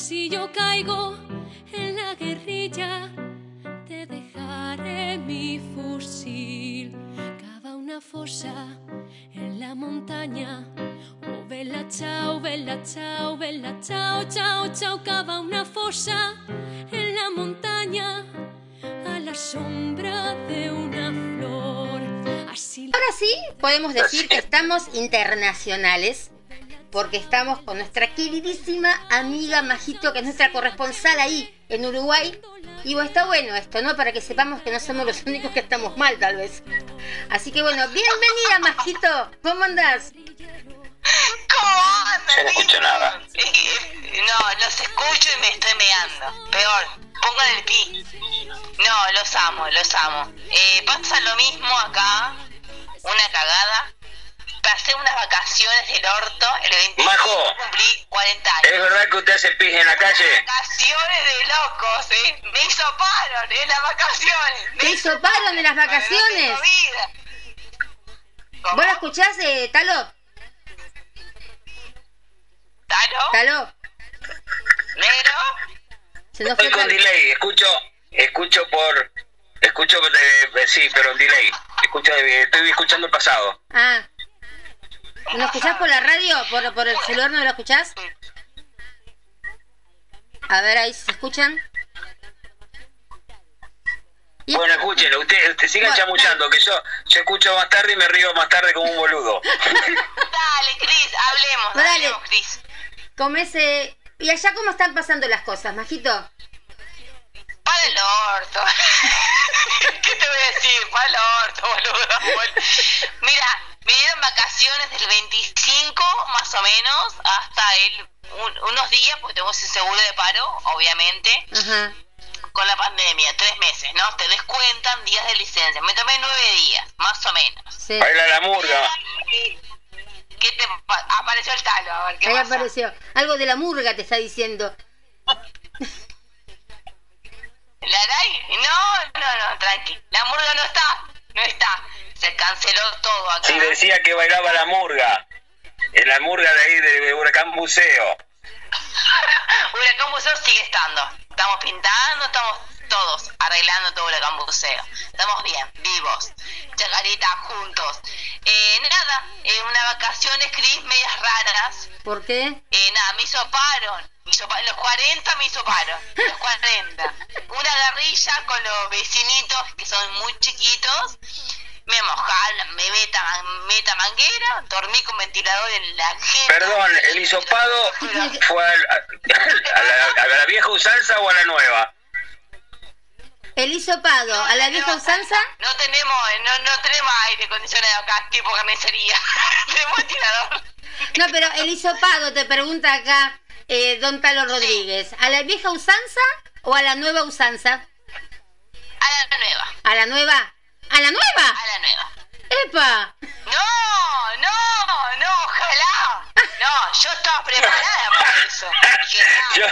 si yo caigo en la guerrilla, te dejaré mi fusil. Cava una fosa en la montaña. Oh, bella chao, bella chao, bella chao, chao, chao. Cava una fosa en la montaña a la sombra de una flor. Así Ahora sí, podemos decir que estamos internacionales, porque estamos con nuestra queridísima amiga Majito, que es nuestra corresponsal ahí en Uruguay. Y bueno, está bueno esto, ¿no? Para que sepamos que no somos los únicos que estamos mal, tal vez. Así que bueno, bienvenida, Majito. ¿Cómo andás? ¿Cómo andan? Yo no escucho nada. Eh, No, los escucho y me estoy meando. Peor, pongan el pi. No, los amo, los amo. Eh, pasa lo mismo acá, una cagada. Pasé unas vacaciones del orto, el 25 Majo. cumplí 40 ¿Es años. verdad que usted hace pis en la calle? Vacaciones de locos, ¿eh? Me hisoparon en las vacaciones. Me ¿Te hisoparon en las vacaciones? No vida. ¿Cómo? ¿Vos lo escuchás, eh, Talo? ¿Talo? Talo, se nos fue Estoy con delay, escucho, escucho por, escucho, eh, sí, pero en delay. Escucho, eh, estoy escuchando el pasado. Ah. ¿Lo escuchás por la radio? ¿Por, por el celular no lo escuchás? A ver, ahí se escuchan. Y- Bueno, escúchenlo, usted, usted sigan Bueno, chamuchando, que yo, yo escucho más tarde y me río más tarde como un boludo. [LAUGHS] Dale, Cris, hablemos, Dale. hablemos, Cris. Como ese... ¿Y allá cómo están pasando las cosas, Majito? Para el orto. [LAUGHS] ¿Qué te voy a decir? Para el orto, boludo. Mira, me dieron vacaciones del 25 más o menos hasta el un- unos días, porque tengo ese seguro de paro, obviamente, con la pandemia, tres meses, ¿no? Te descuentan días de licencia. Me tomé nueve días, más o menos. Sí. Baila la murga. ¿Qué te pa- apareció el talo? A ver, ¿qué Ahí pasa? apareció. Algo de la murga te está diciendo. ¿La Aray? No, no, no, tranqui. La murga no está, no está. Se canceló todo acá. Sí, decía que bailaba la murga. En la murga de ahí de Huracán Buceo. [LAUGHS] Huracán Buceo sigue estando. Estamos pintando, estamos todos arreglando todo Huracán Buceo. Estamos bien, vivos. Chacarita, juntos. Eh, nada, eh, unas vacaciones, Cris, medias raras. ¿Por qué? Eh, nada, me. Me hisopa- los 40 me hisoparon. Los 40. [LAUGHS] Una guerrilla con los vecinitos que son muy chiquitos. Me mojaron, me meta, meta manguera, dormí con ventilador en la jeta. Perdón, ¿el hisopado fue al- a, la, a la vieja usanza o a la nueva? El hisopado a la vieja usanza. No tenemos, no, no tenemos aire acondicionado acá, tipo carnicería. [LAUGHS] tenemos ventilador. No, pero el hisopado te pregunta acá eh, Don Talo Rodríguez. ¿A la vieja usanza o a la nueva usanza? A la nueva, ¿A la nueva? ¿A la nueva? a la nueva. ¡Epa! No, no, no, ojalá. No, yo estaba preparada para eso. Dije, [LAUGHS] Yo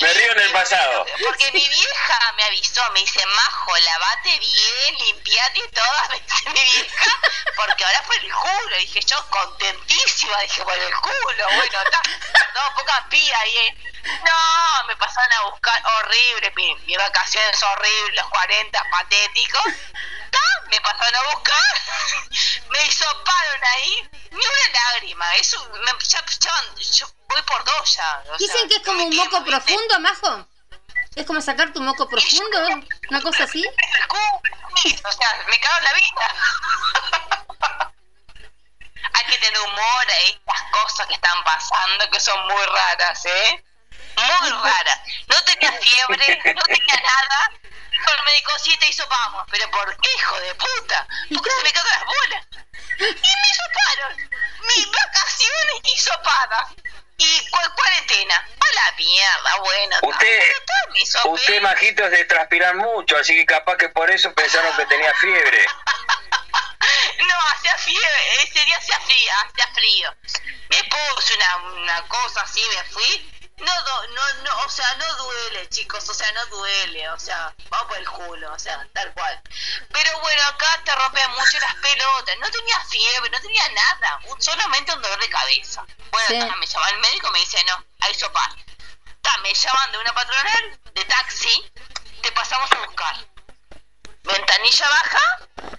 me río en el pasado. Porque mi vieja me avisó, me dice, Majo, lavate bien, limpiate todas, [LAUGHS] me dice mi vieja, porque ahora fue el culo. Dije yo, contentísima, dije, por el culo, bueno, está, no, poca pía ahí. No, me pasaron a buscar, horrible, mi, mi vacaciones horrible, los 40 patéticos. Me pasaron a buscar, [LAUGHS] me hisoparon ahí, ni una lágrima, eso, me, ya, ya- yo voy por dos ya. o Dicen sea, que es como un moco profundo, Majo. Es como sacar tu moco profundo, una cosa así. o sea, me cago en la vida. [LAUGHS] Hay que tener humor a estas cosas que están pasando que son muy raras, ¿eh? Muy raras. No tenía fiebre, no tenía nada. Dijo el médico, sí, te hisopamos. ¿Pero por qué, hijo de puta? Porque se me cagan las bolas. Y me hisoparon. Mis vacaciones hisopadas. ¿Y cuál cuarentena? A la mierda, bueno. Usted- hizo Usted. Majito, es de transpirar mucho, así que capaz que por eso pensaron que tenía fiebre. [LAUGHS] No, hacía fiebre, ese día hacía frío, hacía frío. Me puse una, una cosa así, me fui. No, no, no, o sea, no duele, chicos, o sea, no duele, o sea, vamos por el culo, o sea, tal cual. Pero bueno, acá te rompen mucho las pelotas, no tenía fiebre, no tenía nada, solamente un dolor de cabeza. Bueno, Sí. ta, me llama el médico y me dice, no, hay sopa. Ta, me llaman de una patronal, de taxi, te pasamos a buscar. Ventanilla baja,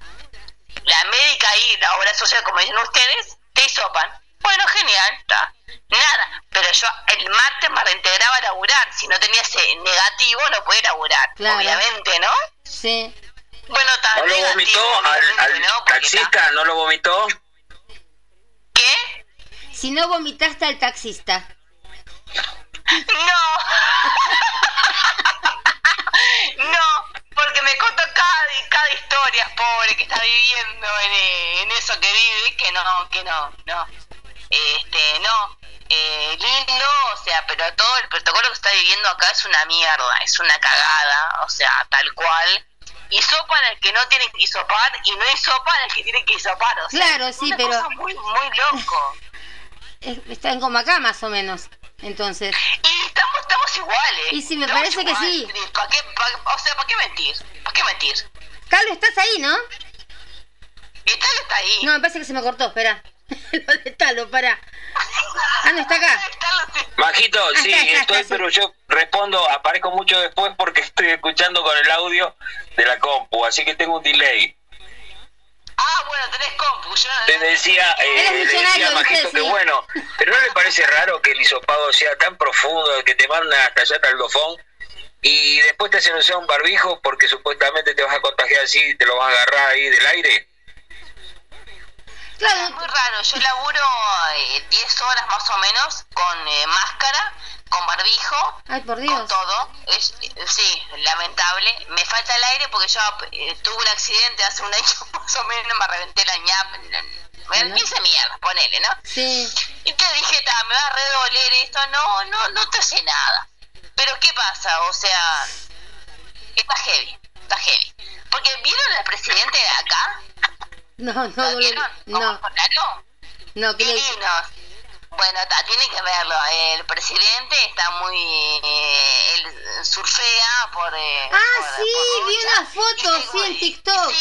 la médica y la obra social, como dicen ustedes, te hisopan. Bueno, genial, está. Nada, pero yo el martes me reintegraba a laburar. Si no tenía ese negativo, no podía laburar. Claro. Obviamente, ¿no? Sí. Bueno, está. ¿No lo vomitó al, al ¿no? Taxista? ¿No lo vomitó? ¿Qué? Si no vomitaste al taxista. No. [LAUGHS] no, porque me contó cada, cada historia, pobre, que está viviendo en, eh, en eso que vive, que no, que no, no. Este, no. Eh, lindo, o sea, pero todo el protocolo que está viviendo acá es una mierda, es una cagada, o sea, tal cual. Hisopan al que no tiene que hisopar y no hisopan al que tiene que hisopar, o sea, Claro, es sí, una pero- cosa muy, muy loco. Es- Están como acá más o menos. Entonces. Y estamos, estamos iguales. Y sí, me parece que sí. ¿Para qué, pa- o sea, ¿para qué mentir? ¿Para qué mentir? Carlos, estás ahí, ¿no? Y tal está ahí. No, me parece que se me cortó, espera. [LAUGHS] Lo de Talo, para. Ah, no está acá. Majito, sí, Acá, acá, estoy, acá, sí. pero yo respondo, aparezco mucho después porque [LAUGHS] estoy escuchando con el audio de la compu, así que tengo un delay. Ah, bueno, tenés compu. Yo no- Le decía, eh, le decía a Majito que Sí. bueno, pero ¿no le parece raro que el hisopado sea tan profundo que te mandan hasta allá hasta el dofón y después te hacen usar un barbijo porque supuestamente te vas a contagiar así y te lo vas a agarrar ahí del aire? Es muy raro. Yo laburo eh, 10 horas más o menos con eh, máscara, con barbijo, ay, por con todo. Es, eh, sí, lamentable. Me falta el aire porque yo eh, tuve un accidente hace un [LAUGHS] año más o menos, me reventé la ñapa. Me hice mierda, ponele, ¿no? Sí. Y te dije, ta, me va a redoler esto, no, no, no te hace nada. Pero ¿qué pasa? O sea, está heavy, está heavy. Porque vieron al presidente de acá, No, no, ¿lo no. vieron? No, ¿Cómo no, que Divinos. Bueno, ta, tiene que verlo. El presidente está muy. Eh, él surfea por. Eh, Ah, por- sí, por vi una foto, sí, en TikTok. Sí,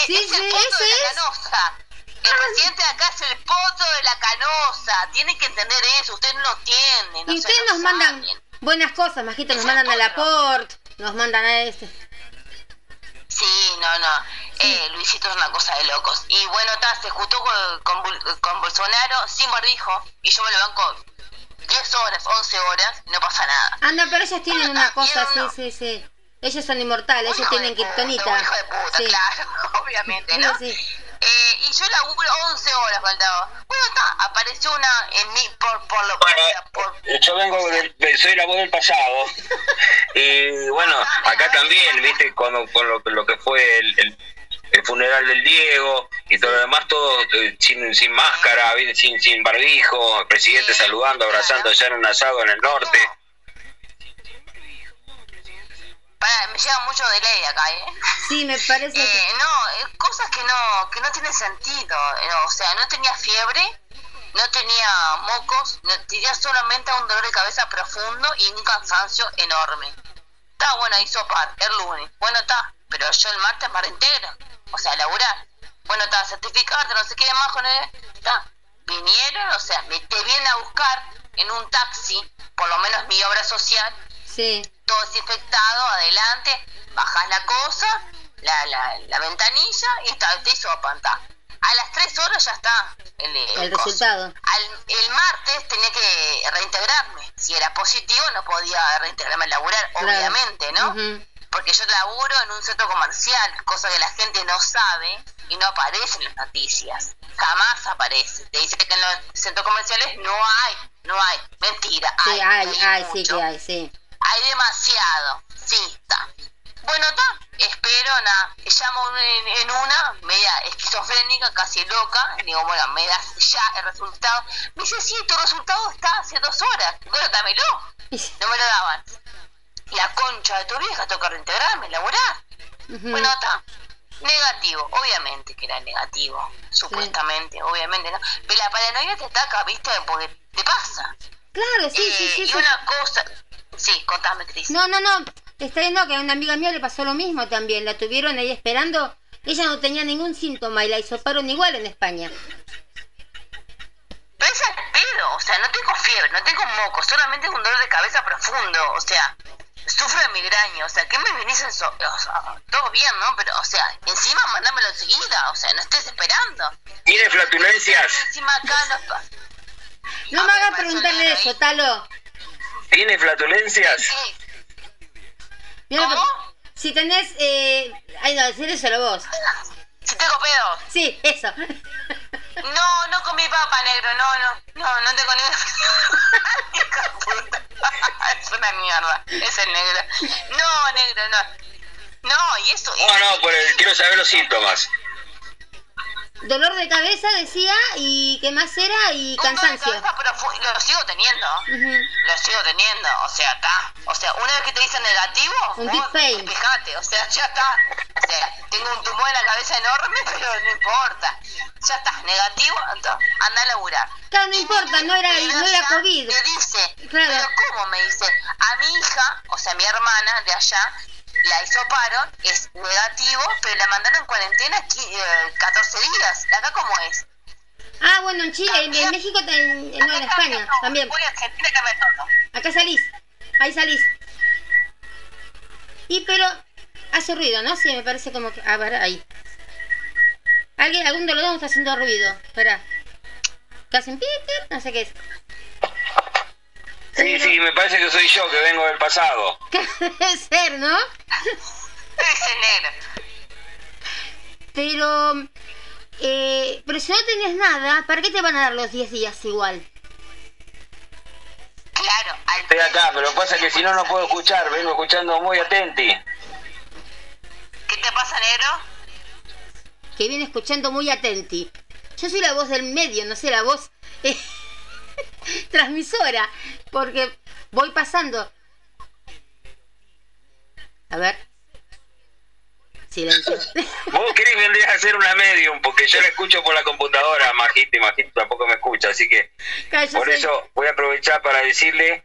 es, Sí, es el poto de la canosa. El presidente de acá es el poto de la canosa. Tiene que entender eso. Ustedes no lo entienden. no Y ustedes lo nos mandan buenas cosas, Majito, nos mandan a la Port, nos mandan a este. Sí, no, no. Eh, Luisito es una cosa de locos. Y bueno, ta, se juntó con, con, Bol- con Bolsonaro sin barbijo. Y yo me lo banco 10 horas, 11 horas. No pasa nada. Ah, no, pero ellas tienen una cosa, sí, sí, sí. Ellos son inmortales, ellos tienen kriptonita. Hijo de puta, Sí. claro, [LAUGHS] obviamente, ¿no? Sí. Eh, y yo laburo 11 horas faltaba. Bueno, está, apareció una en mí por, por lo Bueno, por, yo vengo, del, soy la voz del pasado. [LAUGHS] Y bueno, acá también, viste, cuando, con lo, lo que fue el, el, el funeral del Diego y todo lo demás, todo eh, sin, sin máscara, sin, sin barbijo, el presidente saludando, abrazando allá en un asado en el norte. Me llega mucho de ley acá, ¿eh? Sí, me parece Eh, que... no, eh, cosas que no, que no tienen sentido. eh, o sea, no tenía fiebre, no tenía mocos, no, tenía solamente un dolor de cabeza profundo y un cansancio enorme. Está bueno, hizo par, el lunes. Bueno, está, pero yo el martes me reintegro. O sea, laburar. Bueno, está, certificarte, no sé qué más con él. Está. Vinieron, o sea, me te vienen a buscar en un taxi, por lo menos mi obra social, Sí. todo desinfectado, adelante, bajas la cosa, la, la, la ventanilla y está, te hizo pantalla. A las 3 horas ya está el, resultado. Al, el martes tenía que reintegrarme. Si era positivo no podía reintegrarme a laburar, Claro. obviamente, ¿no? Porque yo laburo en un centro comercial, cosa que la gente no sabe y no aparece en las noticias. Jamás aparece. Te dice que en los centros comerciales no hay, no hay. Mentira, Sí, hay. hay, hay, sí que hay, sí. Hay demasiado, sí, está. Bueno, está, espero, nada. Llamo en, en una, media esquizofrénica, casi loca. Digo, bueno, me das ya el resultado. Me dice, sí, tu resultado está hace dos horas. Bueno, dámelo. No me lo daban. La concha de tu vieja, toca reintegrarme, laburar. Bueno, está. Negativo, obviamente que era negativo, supuestamente, obviamente, ¿no? Pero la paranoia te ataca, ¿viste? Porque te pasa. Claro, sí, sí, Eh, sí. y sí. una cosa. Sí, contame, Cris. No, no, no. Está viendo que a una amiga mía le pasó lo mismo también. La tuvieron ahí esperando. Ella no tenía ningún síntoma y la hisoparon igual en España. Pero es al pedo, o sea, no tengo fiebre, no tengo moco, solamente es un dolor de cabeza profundo, o sea, sufro de migraña, o sea, ¿qué me venís en so o sea, todo bien, ¿no? Pero, o sea, encima mandámelo enseguida, o sea, no estés esperando. ¿Tiene flatulencias? Encima acá no No me hagas preguntarle eso, Talo. ¿Tiene flatulencias? Mira que- ¿Cómo? Si tenés... Eh... Ay, no, decírselo vos. si tengo pedos. Sí, eso. No, no comí papa, negro, no, no, no, no tengo negro. [LAUGHS] Es una mierda, es el negro. No, negro, no. No, y eso... No, no, por el- quiero saber los síntomas. Dolor de cabeza, decía, y qué más era, y Un dolor de cansancio. cabeza, pero fu- lo sigo teniendo. Ujú. Lo sigo teniendo, o sea, está. O sea, una vez que te dicen negativo, Un vos fijate, o sea, ya está. O sea, tengo un tumor en la cabeza enorme, [LAUGHS] pero no importa. Ya está, negativo, entonces, anda a laburar. Claro, no importa, no era, no era COVID. Me dice, Claro. pero ¿cómo me dice? A mi hija, o sea, mi hermana de allá, la hisoparon, es negativo, pero la mandaron en cuarentena qui- eh, 14 días. ¿Acá cómo es? Ah, bueno, en Chile, en, en México, en, en España también. Voy a Argentina que me. Acá salís, ahí salís. Y pero hace ruido, ¿no? Sí, me parece como que... A ver, ahí. ¿Alguien, algún de los dos está haciendo ruido? Espera. ¿Qué hacen? Pip, pip, no sé qué es. Sí, sí, me parece que soy yo que vengo del pasado. [LAUGHS] ¿Qué debe ser, no? Negro. Pero... Eh, pero si no tenés nada, ¿para qué te van a dar los 10 días igual? Claro, al Estoy acá, pero pasa que si no, no puedo escuchar. Vengo escuchando muy atenti. ¿Qué te pasa, negro? Que viene escuchando muy atenti. Yo soy la voz del medio, no sé, la voz eh, [LAUGHS] transmisora, porque voy pasando. A ver. Silencio. [LAUGHS] Vos, Cris, vendrías a ser una medium, porque yo la escucho por la computadora, Majito, y Majito tampoco me escucha, así que por eso voy a aprovechar para decirle,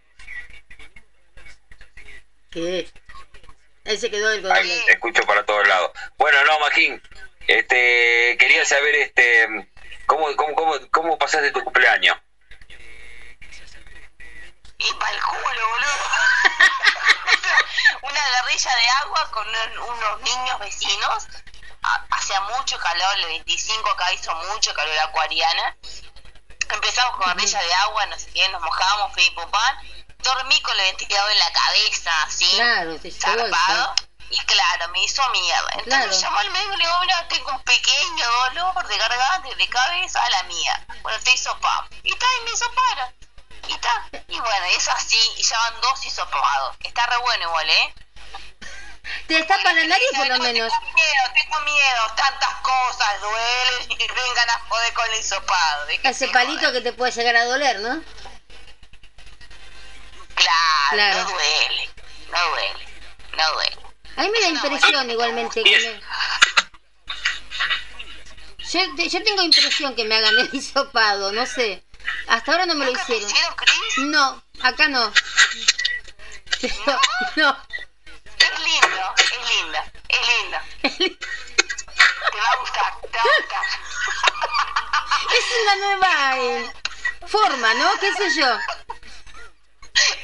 ¿Qué? Él se quedó del ay, control. te escucho para todos lados. Bueno, no, Majín, este, quería saber, este, cómo, cómo, cómo, cómo pasaste tu cumpleaños. Y pa'l culo, boludo. [LAUGHS] Una guerrilla de agua con un- unos niños vecinos. Ha- Hacía mucho calor, el 25 acá hizo mucho calor acuariana. Empezamos con guerrilla de agua, no sé qué, nos mojábamos, fui pan. Dormí con el ventilador en la cabeza, así. Claro, el zarpado. Y claro, me hizo mierda. Entonces Claro. llamó al médico y le digo, mira, tengo un pequeño dolor de garganta de cabeza a la mía. Bueno, te hizo pam. Y está, y me hizo para. Y está. Y bueno, es así, y ya van dos hisopados. Está re bueno igual, ¿eh? Te destapan la nariz por lo No, menos. Tengo miedo, tengo miedo. Tantas cosas duelen [LAUGHS] y vengan a joder con el hisopado. ¿de qué Ese se palito que te puede llegar a doler, ¿no? Claro, Claro. no duele. No duele. No duele. A mí me da impresión igualmente que me... Yo, yo tengo impresión que me hagan el [LAUGHS] hisopado, no sé. Hasta ahora no me lo ¿Nunca te hicieron. hicieron, Cris? No, acá no. Pero, no. Es lindo, es lindo, es lindo. Te va a gustar, te va a gustar. Es una nueva eh, forma, ¿no? ¿Qué sé yo?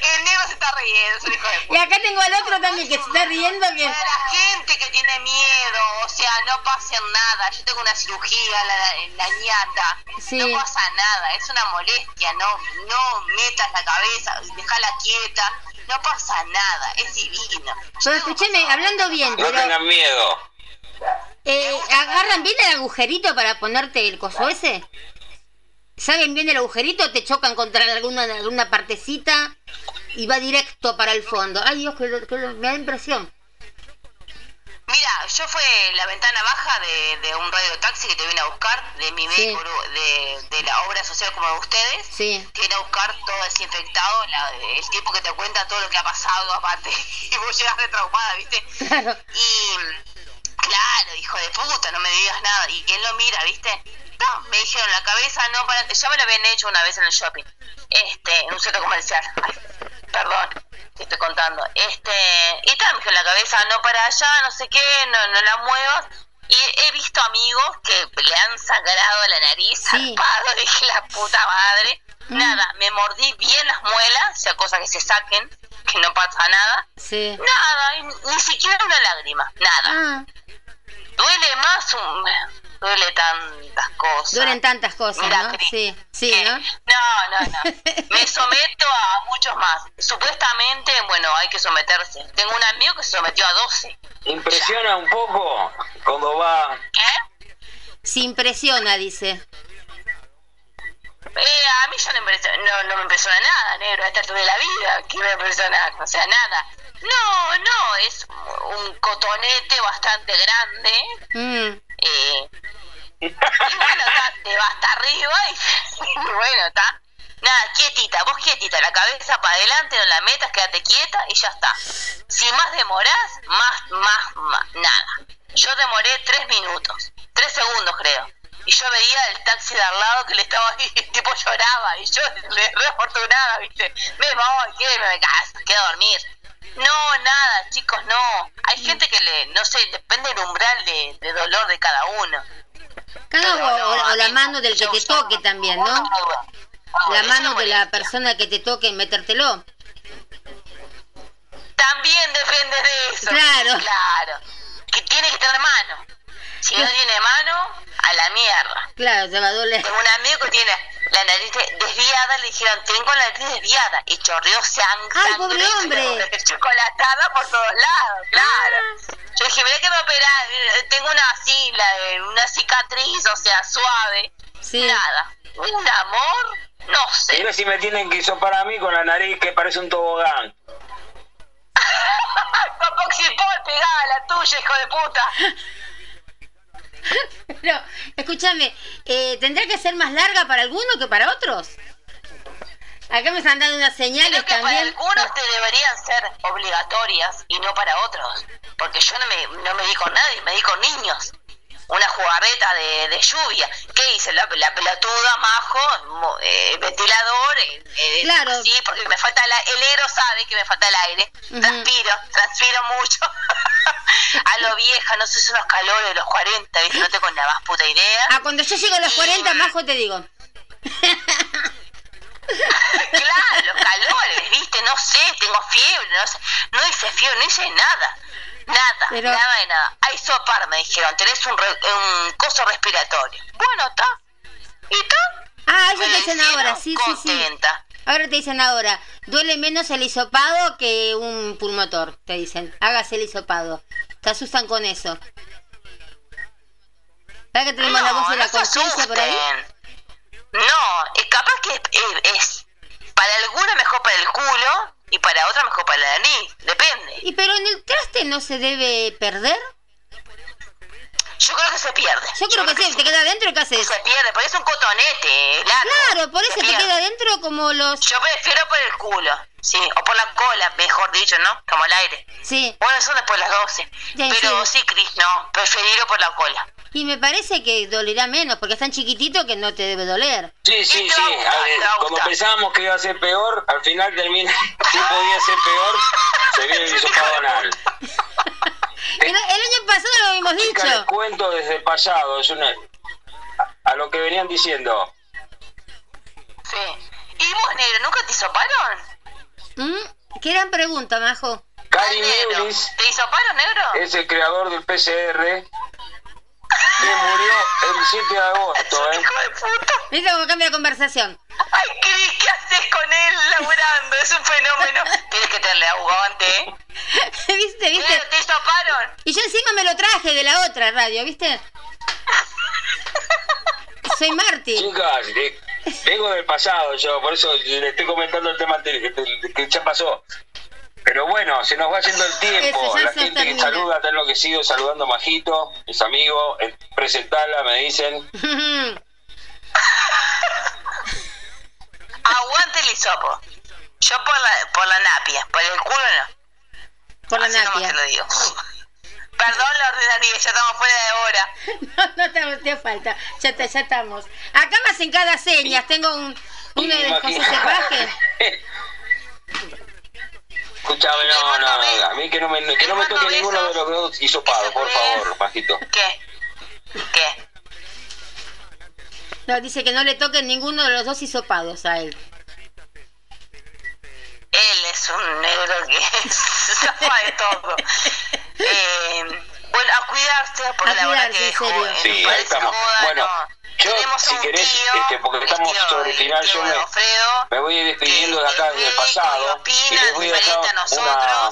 El negro se está riendo, es un hijo de Y puta. acá tengo al otro también que se está riendo que... Para la gente que tiene miedo, o sea, no pasa nada. Yo tengo una cirugía en la, en la ñata. Sí. No pasa nada, es una molestia. No, no metas la cabeza, dejala quieta. No pasa nada, es divino. Pero escúcheme, hablando bien, No pero... tengan miedo. Eh, ¿Agarran bien el agujerito para ponerte el coso ese? ¿Saben bien el agujerito te chocan contra alguna, alguna partecita y va directo para el fondo? Ay Dios, que, que me da impresión. Mira, yo fue la ventana baja de, de un radio taxi que te viene a buscar, de mi Sí. de, de la obra social como de ustedes. Sí. Te viene a buscar todo desinfectado, la- el tipo que te cuenta todo lo que ha pasado aparte. [LAUGHS] Y vos llegas de traumada, ¿viste? Claro. Y claro, hijo de puta, no me digas nada. Y él lo mira, ¿viste? No, me dijeron la cabeza no para. Ya me lo habían hecho una vez en el shopping. Este, en un centro comercial. Ay, perdón, te estoy contando. Este, y tal, me dijeron la cabeza no para allá, no sé qué, no, no la muevas. Y he visto amigos que le han sangrado la nariz, Sí. zarpado, [LAUGHS] dije la puta madre. Mm. Nada, me mordí bien las muelas, o sea, cosa que se saquen, que no pasa nada. Sí. Nada, ni siquiera una lágrima, nada. Ah, Duele más, un... duele tantas cosas. duelen tantas cosas, Mira, ¿no? Cris, Sí, sí, que- ¿no? No, no, no. [LAUGHS] Me someto a muchos más. Supuestamente, bueno, hay que someterse. Tengo un amigo que se sometió a 12. Impresiona un poco cuando va. ¿Qué? Se impresiona, dice. Eh, a mí ya no, impresiona, no, no me impresiona nada, negro, a esta altura de la vida. ¿Qué me impresiona? O sea, nada. No, no, es un cotonete bastante grande. Mm, Eh, y bueno, te va hasta arriba y, [LAUGHS] y bueno, está. Nada, quietita, vos quietita, la cabeza para adelante, no la metas, quédate quieta y ya está. Si más demorás, más, más, más, nada. Yo demoré tres minutos, tres segundos creo. Y yo veía el taxi de al lado que le estaba ahí, el [LAUGHS] tipo lloraba y yo le re afortunada, viste. Me voy, que me caso, quedo a dormir. No, nada, chicos, no. Hay gente que le, no sé, depende del umbral de, de dolor de cada uno. Cada Pero o, no, o- la mano del que te toque también, ¿no? La mano no de la persona que te toque metértelo. También depende de eso. Claro. Claro. Que tiene que tener mano. Si no tiene mano, a la mierda. Claro, te va a doler. Tengo un amigo que tiene la nariz de- desviada, le dijeron, tengo la nariz desviada. Y chorreó sangre. ¡Ay, pobre hombre! Chocolatada por todos lados, claro. Yo dije, mira que me operar, eh, tengo una así, la- una cicatriz, o sea, suave. Sí. Nada. Un amor, no sé. Mira si me tienen que hisopar a mí con la nariz que parece un tobogán. [LAUGHS] Papoxipol pegada a la tuya, hijo de puta. [LAUGHS] Pero, escúchame, eh, ¿tendrá que ser más larga para algunos que para otros? Acá me están dando unas señales Creo que para también. algunos te deberían ser obligatorias y no para otros. Porque yo no me, no me di con nadie, me di con niños. Una jugarreta de, de lluvia. ¿Qué hice? La, la pelotuda, majo, eh, ventilador. eh, eh, Claro. Sí, porque me falta la, el negro sabe que me falta el aire. Ujú. Transpiro, transpiro mucho. [LAUGHS] a lo vieja, no sé, son los calores de los 40, ¿viste? No tengo la más puta idea. Ah, cuando yo llego a los 40, majo, te digo. [LAUGHS] Claro, los calores, viste, no sé, tengo fiebre, no sé, no hice fiebre, no hice nada, nada, Pero- nada de nada. Hay sopar, me dijeron, tenés un, re- un coso respiratorio. Bueno, está, y está. Ah, eso Me te dicen ahora, sí, sí, sí. Ahora te dicen ahora, duele menos el hisopado que un pulmotor, te dicen. Hágase el hisopado. Te asustan con eso. ¿Sabes que tenemos la voz de la no conciencia por ahí? No, capaz que es, es- para alguna mejor para el culo y para otra mejor para la nariz, depende. Y pero en el traste no se debe perder. Yo creo que se pierde. Yo creo que sí, te queda adentro, ¿qué haces? Se pierde, porque es un cotonete, largo. Claro, por eso Se te pierde. queda adentro como los... Yo prefiero por el culo, sí, o por la cola, mejor dicho, ¿no? Como el aire. Sí, Bueno, son después las 12. Ya, Pero sí. sí, Cris, no, preferirlo por la cola. Y me parece que dolerá menos, porque es tan chiquitito que no te debe doler. Sí, sí, Y te sí. va a gustar, A ver, te va a como pensábamos que iba a ser peor, al final termina. [LAUGHS] Si podía ser peor, se viene el hisopado anal. [LAUGHS] El, el año pasado lo habíamos les dicho. cuento desde el pasado. Es una. A, a lo que venían diciendo. Sí. ¿Y vos, negro, nunca te hisoparon? ¿Mm? ¿Qué gran pregunta, Majo? Cari ¿Te hisoparon, negro? es el creador del PCR. Que murió el 7 de agosto, ¿eh? Hijo de puta. ¿Viste cómo cambia la conversación? Ay, Cris, ¿qué haces con él laburando? Es un fenómeno. Tienes que tenerle aguante, ¿eh? [LAUGHS] ¿Viste, viste? ¿Te? Y yo encima me lo traje de la otra radio, ¿viste? Soy Marty. Chicas, vengo del pasado yo, por eso le estoy comentando el tema anterior, que que ya pasó. Pero bueno, se nos va haciendo el tiempo. La gente que saluda, está enloquecido saludando a Majito, mis amigos. eh, Presentala, me dicen. [LAUGHS] Aguante el hisopo. Yo por la, por la napia, por el culo no. Por la Así napia. te lo digo. Perdón la ordinaria, ya estamos fuera de hora. [LAUGHS] No, no te, te falta. Ya, te- ya estamos. Acá me hacen cada señas. Tengo un, uno de Sepaje. [LAUGHS] Escúchame, no, no, no, a mí que no me, que no me toque ninguno de los dos hisopados, por favor, Majito. ¿Qué? ¿Qué? No, dice que no le toquen ninguno de los dos hisopados a él. Él es un negro que [LAUGHS] zafa de todo. Eh, bueno, a cuidarse, porque A la verdad cuidarse, que en serio. Sí, ahí parece estamos. joda, Bueno, no. Yo, Tenemos si un querés, tío, este, porque estamos tío- sobre el final, yo me, Alfredo, me voy a ir despidiendo de acá del pasado opina y les voy a dejar una,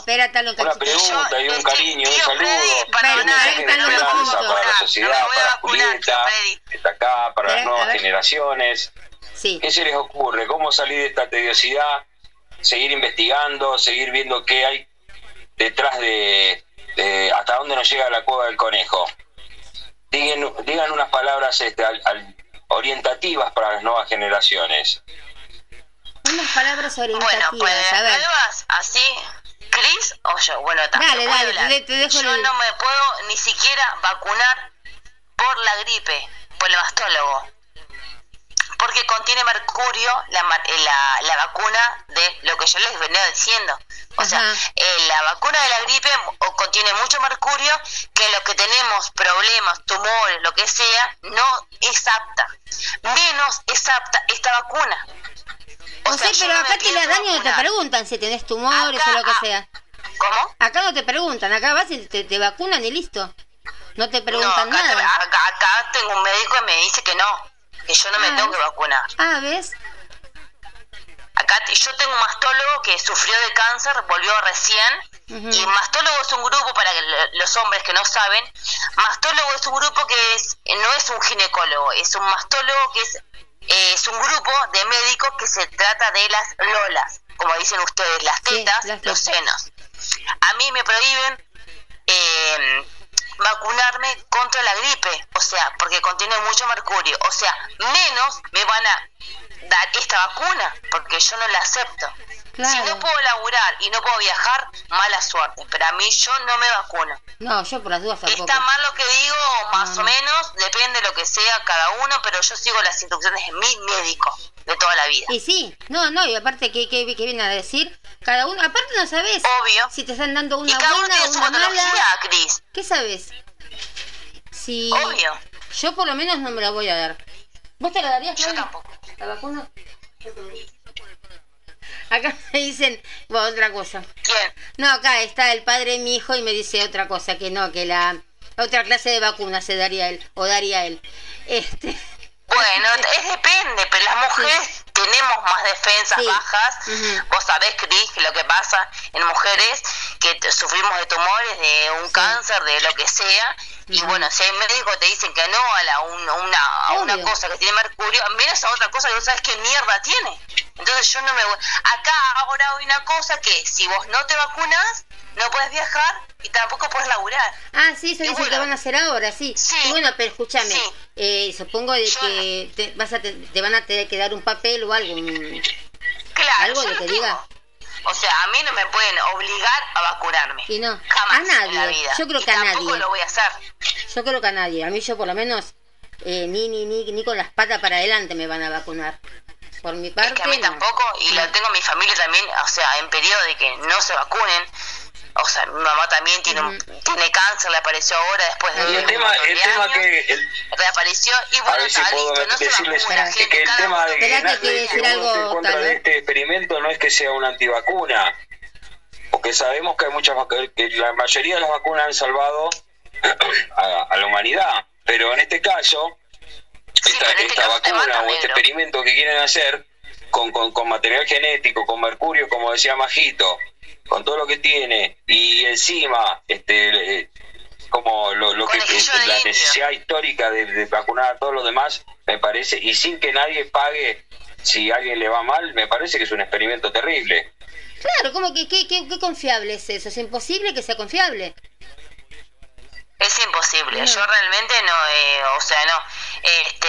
una pregunta y un Este, cariño, un saludo, para un donar, mensaje de esperanza para la sociedad, para vacunar, Julieta, que está acá, para las Espera, a nuevas generaciones. Sí. ¿Qué se les ocurre? ¿Cómo salir de esta tediosidad? Seguir investigando, seguir viendo qué hay detrás de, de hasta dónde nos llega la cueva del conejo. Digan, digan unas palabras este, al- al- orientativas para las nuevas generaciones. Unas palabras Bueno, orientativas. pues a ver. así, Chris o yo. Bueno, ta, Dale, te dale, hablar. te- te dejo Yo el- no me puedo ni siquiera vacunar por la gripe, por el mastólogo. Porque contiene mercurio la, eh, la, la vacuna de lo que yo les venía diciendo. O sea, eh, la vacuna de la gripe o- contiene mucho mercurio que los que tenemos problemas, tumores, lo que sea, no es apta. Menos es apta esta vacuna. O sea, sea, pero no acá te la pienso dan y no te preguntan si tenés tumores Acá, o lo que ah, sea. ¿Cómo? Acá no te preguntan, acá vas y te, te vacunan y listo. No te preguntan no, acá, te- nada. acá, acá tengo un médico que me dice que no, que yo no me Ah. tengo que vacunar. Ah, ¿ves? Acá yo tengo un mastólogo que sufrió de cáncer, volvió recién. Ujú. Y mastólogo es un grupo, para los hombres que no saben, mastólogo es un grupo que es no es un ginecólogo, es un mastólogo que es, eh, es un grupo de médicos que se trata de las lolas, como dicen ustedes, las Sí, tetas, las los senos. A mí me prohíben eh, vacunarme contra la gripe, o sea, porque contiene mucho mercurio, o sea, menos me van a dar esta vacuna, porque yo no la acepto. Si no puedo laburar y no puedo viajar, mala suerte, pero a mí yo no me vacuno. No, yo por las dudas tampoco. Está mal lo que digo, más No. o menos, depende de lo que sea cada uno, pero yo sigo las instrucciones de mi médico de toda la vida. Y sí, no, no, y aparte, ¿qué, qué, qué viene a decir? Cada uno, aparte no sabes Obvio. si te están dando Y una cada uno buena tiene o su una mala. Cris. ¿Qué sabes? Si Obvio. yo por lo menos no me la voy a dar. ¿Vos te la darías, Yo tampoco. ¿La vacuna? Acá [LAUGHS] me dicen bueno, otra cosa. ¿Quién? No, acá está el padre de mi hijo y me dice otra cosa, que no, que la otra clase de vacuna se daría él, o daría él. Este, [LAUGHS] Bueno, es depende, pero las mujeres tenemos más defensas Sí. bajas. Ujú. Vos sabés, Cris, que lo que pasa en mujeres que sufrimos de tumores, de un Sí. cáncer, de lo que sea. Y bueno, si hay médicos que te dicen que no a, la, un- una, a una cosa que tiene mercurio, menos a otra cosa que no sabes qué mierda tiene. Entonces yo no me voy. Acá ahora hay una cosa que si vos no te vacunas, no puedes viajar y tampoco puedes laburar. ah, sí, eso Y dicen que bueno. van a hacer ahora, sí. Sí. Y bueno, pero escúchame, Sí. eh, supongo de Yo- que te, vas a te, te van a tener que dar un papel o algo. un- Claro, Algo lo que tengo. diga. O sea, a mí no me pueden obligar a vacunarme. Y no, Jamás a nadie. en la vida. Yo creo Y que a nadie. lo voy a hacer. Yo creo que a nadie. A mí yo por lo menos eh, ni, ni, ni, ni con las patas para adelante me van a vacunar. Por mi parte. es que a mí no. tampoco, y lo tengo en mi familia también, o sea, en periodo de que no se vacunen. O sea, mi mamá también tiene, un- tiene cáncer, le apareció ahora después de Y el un tema, el tema años, que el, reapareció y a bueno, ver si está puedo listo, no se decirles vacuna, gente, que el tema de que decir algo, en contra tal, de este experimento no es que sea una antivacuna, porque sabemos que hay muchas que la mayoría de las vacunas han salvado a, a la humanidad, pero en este caso Sí, esta, en este esta caso vacuna o este experimento que quieren hacer con, con, con material genético, con mercurio, como decía Majito, con todo lo que tiene, y encima, este eh, como lo, lo que la necesidad histórica de, de vacunar a todos los demás, me parece, y sin que nadie pague si a alguien le va mal, me parece que es un experimento terrible. Claro, ¿cómo que qué, qué, qué confiable es eso? Es imposible que sea confiable. Es imposible. No. Yo realmente no, eh, o sea, no, este,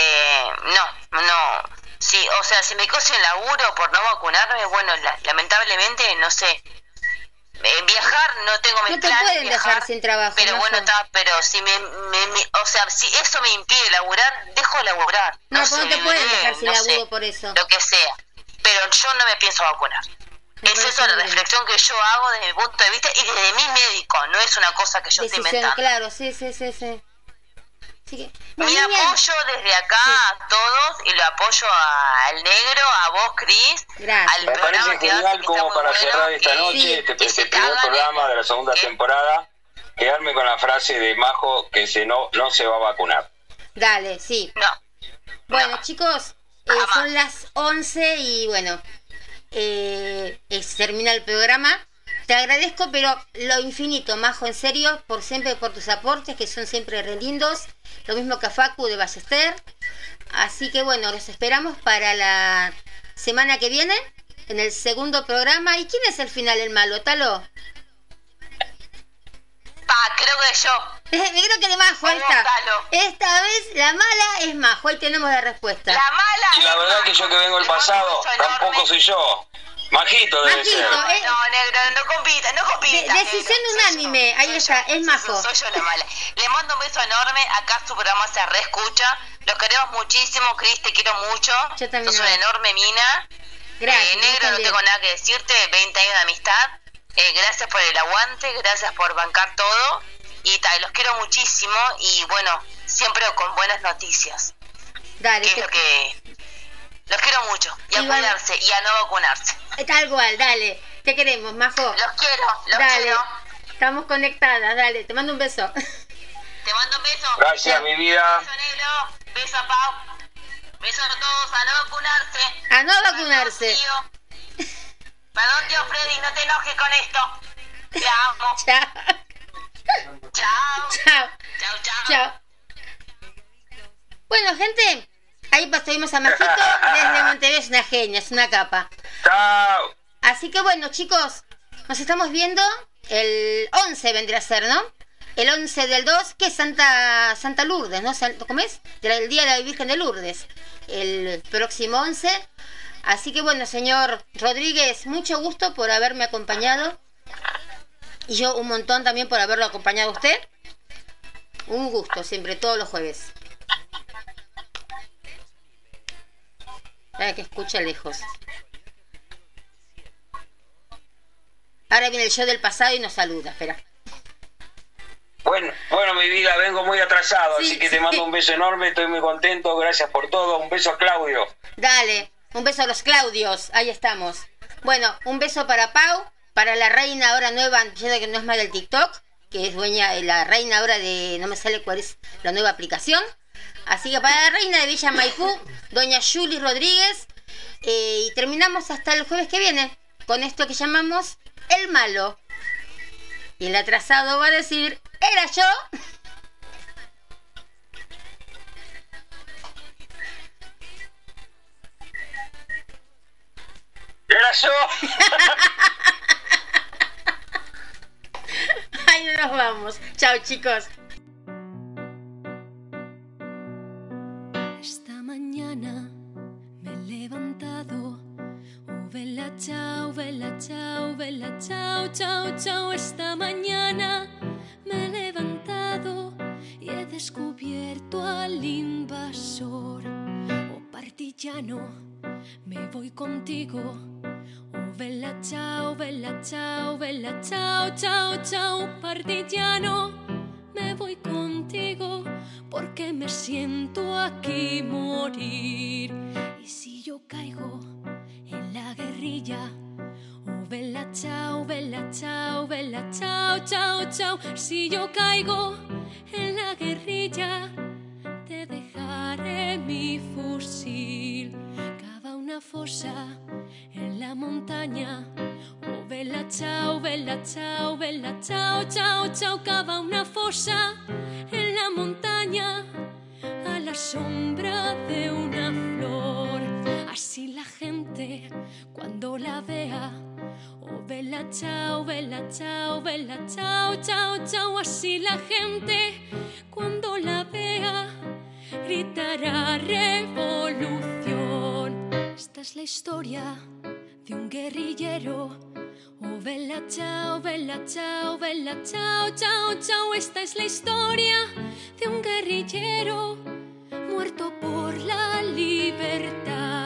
no, no. Sí, o sea, si me sin laburo por no vacunarme, bueno, la- lamentablemente, no sé. Eh, viajar no tengo mis No te planes pueden viajar, dejar sin trabajo, Pero bueno, está, pero si me, me- me- o sea, si eso me impide laburar, dejo de laburar. No, sé, pues no te pueden viviré, dejar sin no laburo sé, por eso. Lo que sea. Pero yo no me pienso vacunar. Me Es eso la bien. reflexión que yo hago desde mi punto de vista y desde mi médico, no es una cosa que yo estoy Decisión, inventando. claro, sí, sí, sí, sí. Así que, Mi niña, apoyo desde acá a todos y lo apoyo a- al negro, a vos, Cris. Gracias. al Me programa parece genial como para bueno, cerrar esta que- noche, Sí, este, que este primer programa de la segunda ¿Qué? temporada, quedarme con la frase de Majo que se no, no se va a vacunar. Dale, sí. No, Bueno, No. chicos, eh, son las 11 y bueno, eh, se termina el programa. Te agradezco, pero lo infinito, Majo, en serio, por siempre por tus aportes, que son siempre re lindos. Lo mismo que a Facu de Ballester. Así que bueno, los esperamos para la semana que viene, en el segundo programa. ¿Y quién es el final el malo, Talo? pa, creo que yo. [LAUGHS] Me creo que de Majo, esta. Talo. Esta vez la mala es Majo, ahí tenemos la respuesta. La mala. Y la es verdad que yo que vengo el Le mando un pasado, tampoco soy yo. Majito debe Majito, ser. eh. No, negro, no compita, no compita. De- decisión negro, unánime, yo, ahí está, yo, es Majo. Soy yo la mala. Le mando un beso enorme, acá su programa se reescucha. Los queremos muchísimo, Cris, te quiero mucho. Yo también, Sos una enorme mina. Gracias. Eh, negro, no tengo nada que decirte, 20 años de amistad. Eh, gracias por el aguante, gracias por bancar todo. Y tal, los quiero muchísimo y bueno, siempre con buenas noticias. Dale, Que es te- lo que... Los quiero mucho. Y a Igual- cuidarse y a no vacunarse. tal cual, dale. Te queremos, Majo. Los quiero, los Dale. quiero. Estamos conectadas, dale. Te mando un beso. [LAUGHS] Te mando un beso. Gracias, mi vida. Beso negro. Beso a Pau. Beso a todos. A no vacunarse. A no Perdón, vacunarse. tío. Perdón, tío Freddy, no te enojes con esto. Te amo. [LAUGHS] Chao. Chao. Chao. Chao, chao. Chao. Bueno, gente, ahí pues tuvimos a Majito desde Montevideo. Es una genia, es una capa. Chao. Así que bueno, chicos, nos estamos viendo el 11 vendría a ser, ¿no? El 11 del 2, que es Santa, Santa Lourdes, ¿no? ¿Cómo es? El Día de la Virgen de Lourdes. El próximo 11. Así que bueno, señor Rodríguez, mucho gusto por haberme acompañado. Y yo un montón también por haberlo acompañado a usted. Un gusto, siempre, todos los jueves. Para que escucha lejos. Ahora viene el show del pasado y nos saluda, espera. Bueno, bueno, mi vida, vengo muy atrasado, Sí, así que sí. te mando un beso enorme, estoy muy contento, gracias por todo. Un beso a Claudio. Dale, un beso a los Claudios, ahí estamos. Bueno, un beso para Pau, para la reina ahora nueva, ya que no es más del TikTok, que es dueña, la reina ahora de, no me sale cuál es la nueva aplicación. Así que para la reina de Villa Maipú, doña Julie Rodríguez, eh, y terminamos hasta el jueves que viene con esto que llamamos El Malo. Y el atrasado va a decir, ¿era yo? ¡Era yo! [LAUGHS] Ahí nos vamos. Chao chicos. Si yo caigo chao, vela, chao, chao, chao. Así la gente cuando la vea gritará revolución. Esta es la historia de un guerrillero. Oh, vela, chao, vela, chao, vela, chao, chao, chao. Esta es la historia de un guerrillero muerto por la libertad.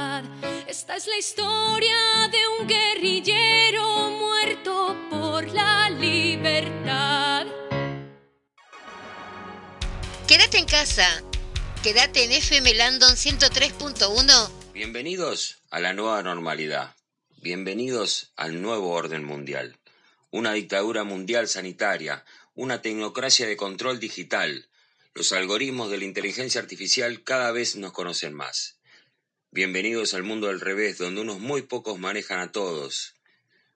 Esta es la historia de un guerrillero muerto por la libertad. Quédate en casa. Quédate en FM Landon 103.1. Bienvenidos a la nueva normalidad. Bienvenidos al nuevo orden mundial. Una dictadura mundial sanitaria, una tecnocracia de control digital. Los algoritmos de la inteligencia artificial cada vez nos conocen más. Bienvenidos al mundo del revés, donde unos muy pocos manejan a todos.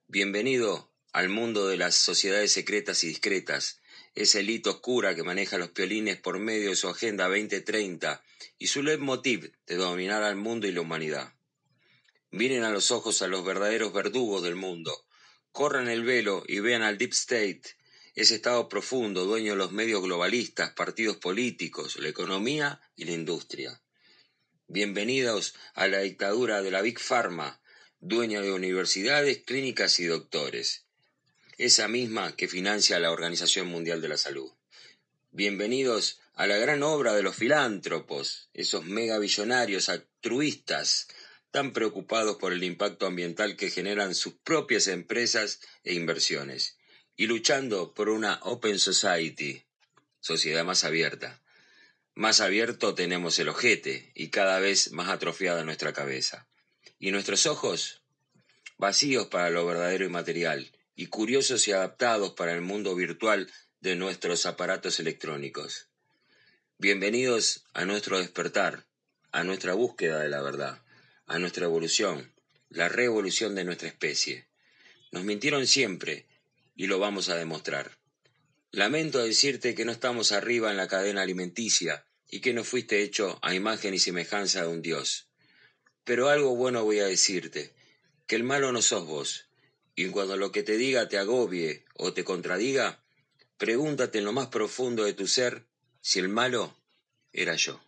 Bienvenido al mundo de las sociedades secretas y discretas, esa élite oscura que maneja los piolines por medio de su Agenda 2030 y su leitmotiv de dominar al mundo y la humanidad. Miren a los ojos a los verdaderos verdugos del mundo, corran el velo y vean al Deep State, ese Estado profundo, dueño de los medios globalistas, partidos políticos, la economía y la industria. Bienvenidos a la dictadura de la Big Pharma, dueña de universidades, clínicas y doctores esa misma que financia la Organización Mundial de la Salud. Bienvenidos a la gran obra de los filántropos, esos megabillonarios altruistas tan preocupados por el impacto ambiental que generan sus propias empresas e inversiones, y luchando por una Open Society, sociedad más abierta. Más abierto tenemos el ojete y cada vez más atrofiada nuestra cabeza. Y nuestros ojos vacíos para lo verdadero y material, y curiosos y adaptados para el mundo virtual de nuestros aparatos electrónicos. Bienvenidos a nuestro despertar, a nuestra búsqueda de la verdad, a nuestra evolución, la revolución de nuestra especie. Nos mintieron siempre y lo vamos a demostrar. Lamento decirte que no estamos arriba en la cadena alimenticia y que no fuiste hecho a imagen y semejanza de un Dios. Pero algo bueno voy a decirte, que el malo no sos vos, y cuando lo que te diga te agobie o te contradiga, pregúntate en lo más profundo de tu ser si el malo era yo.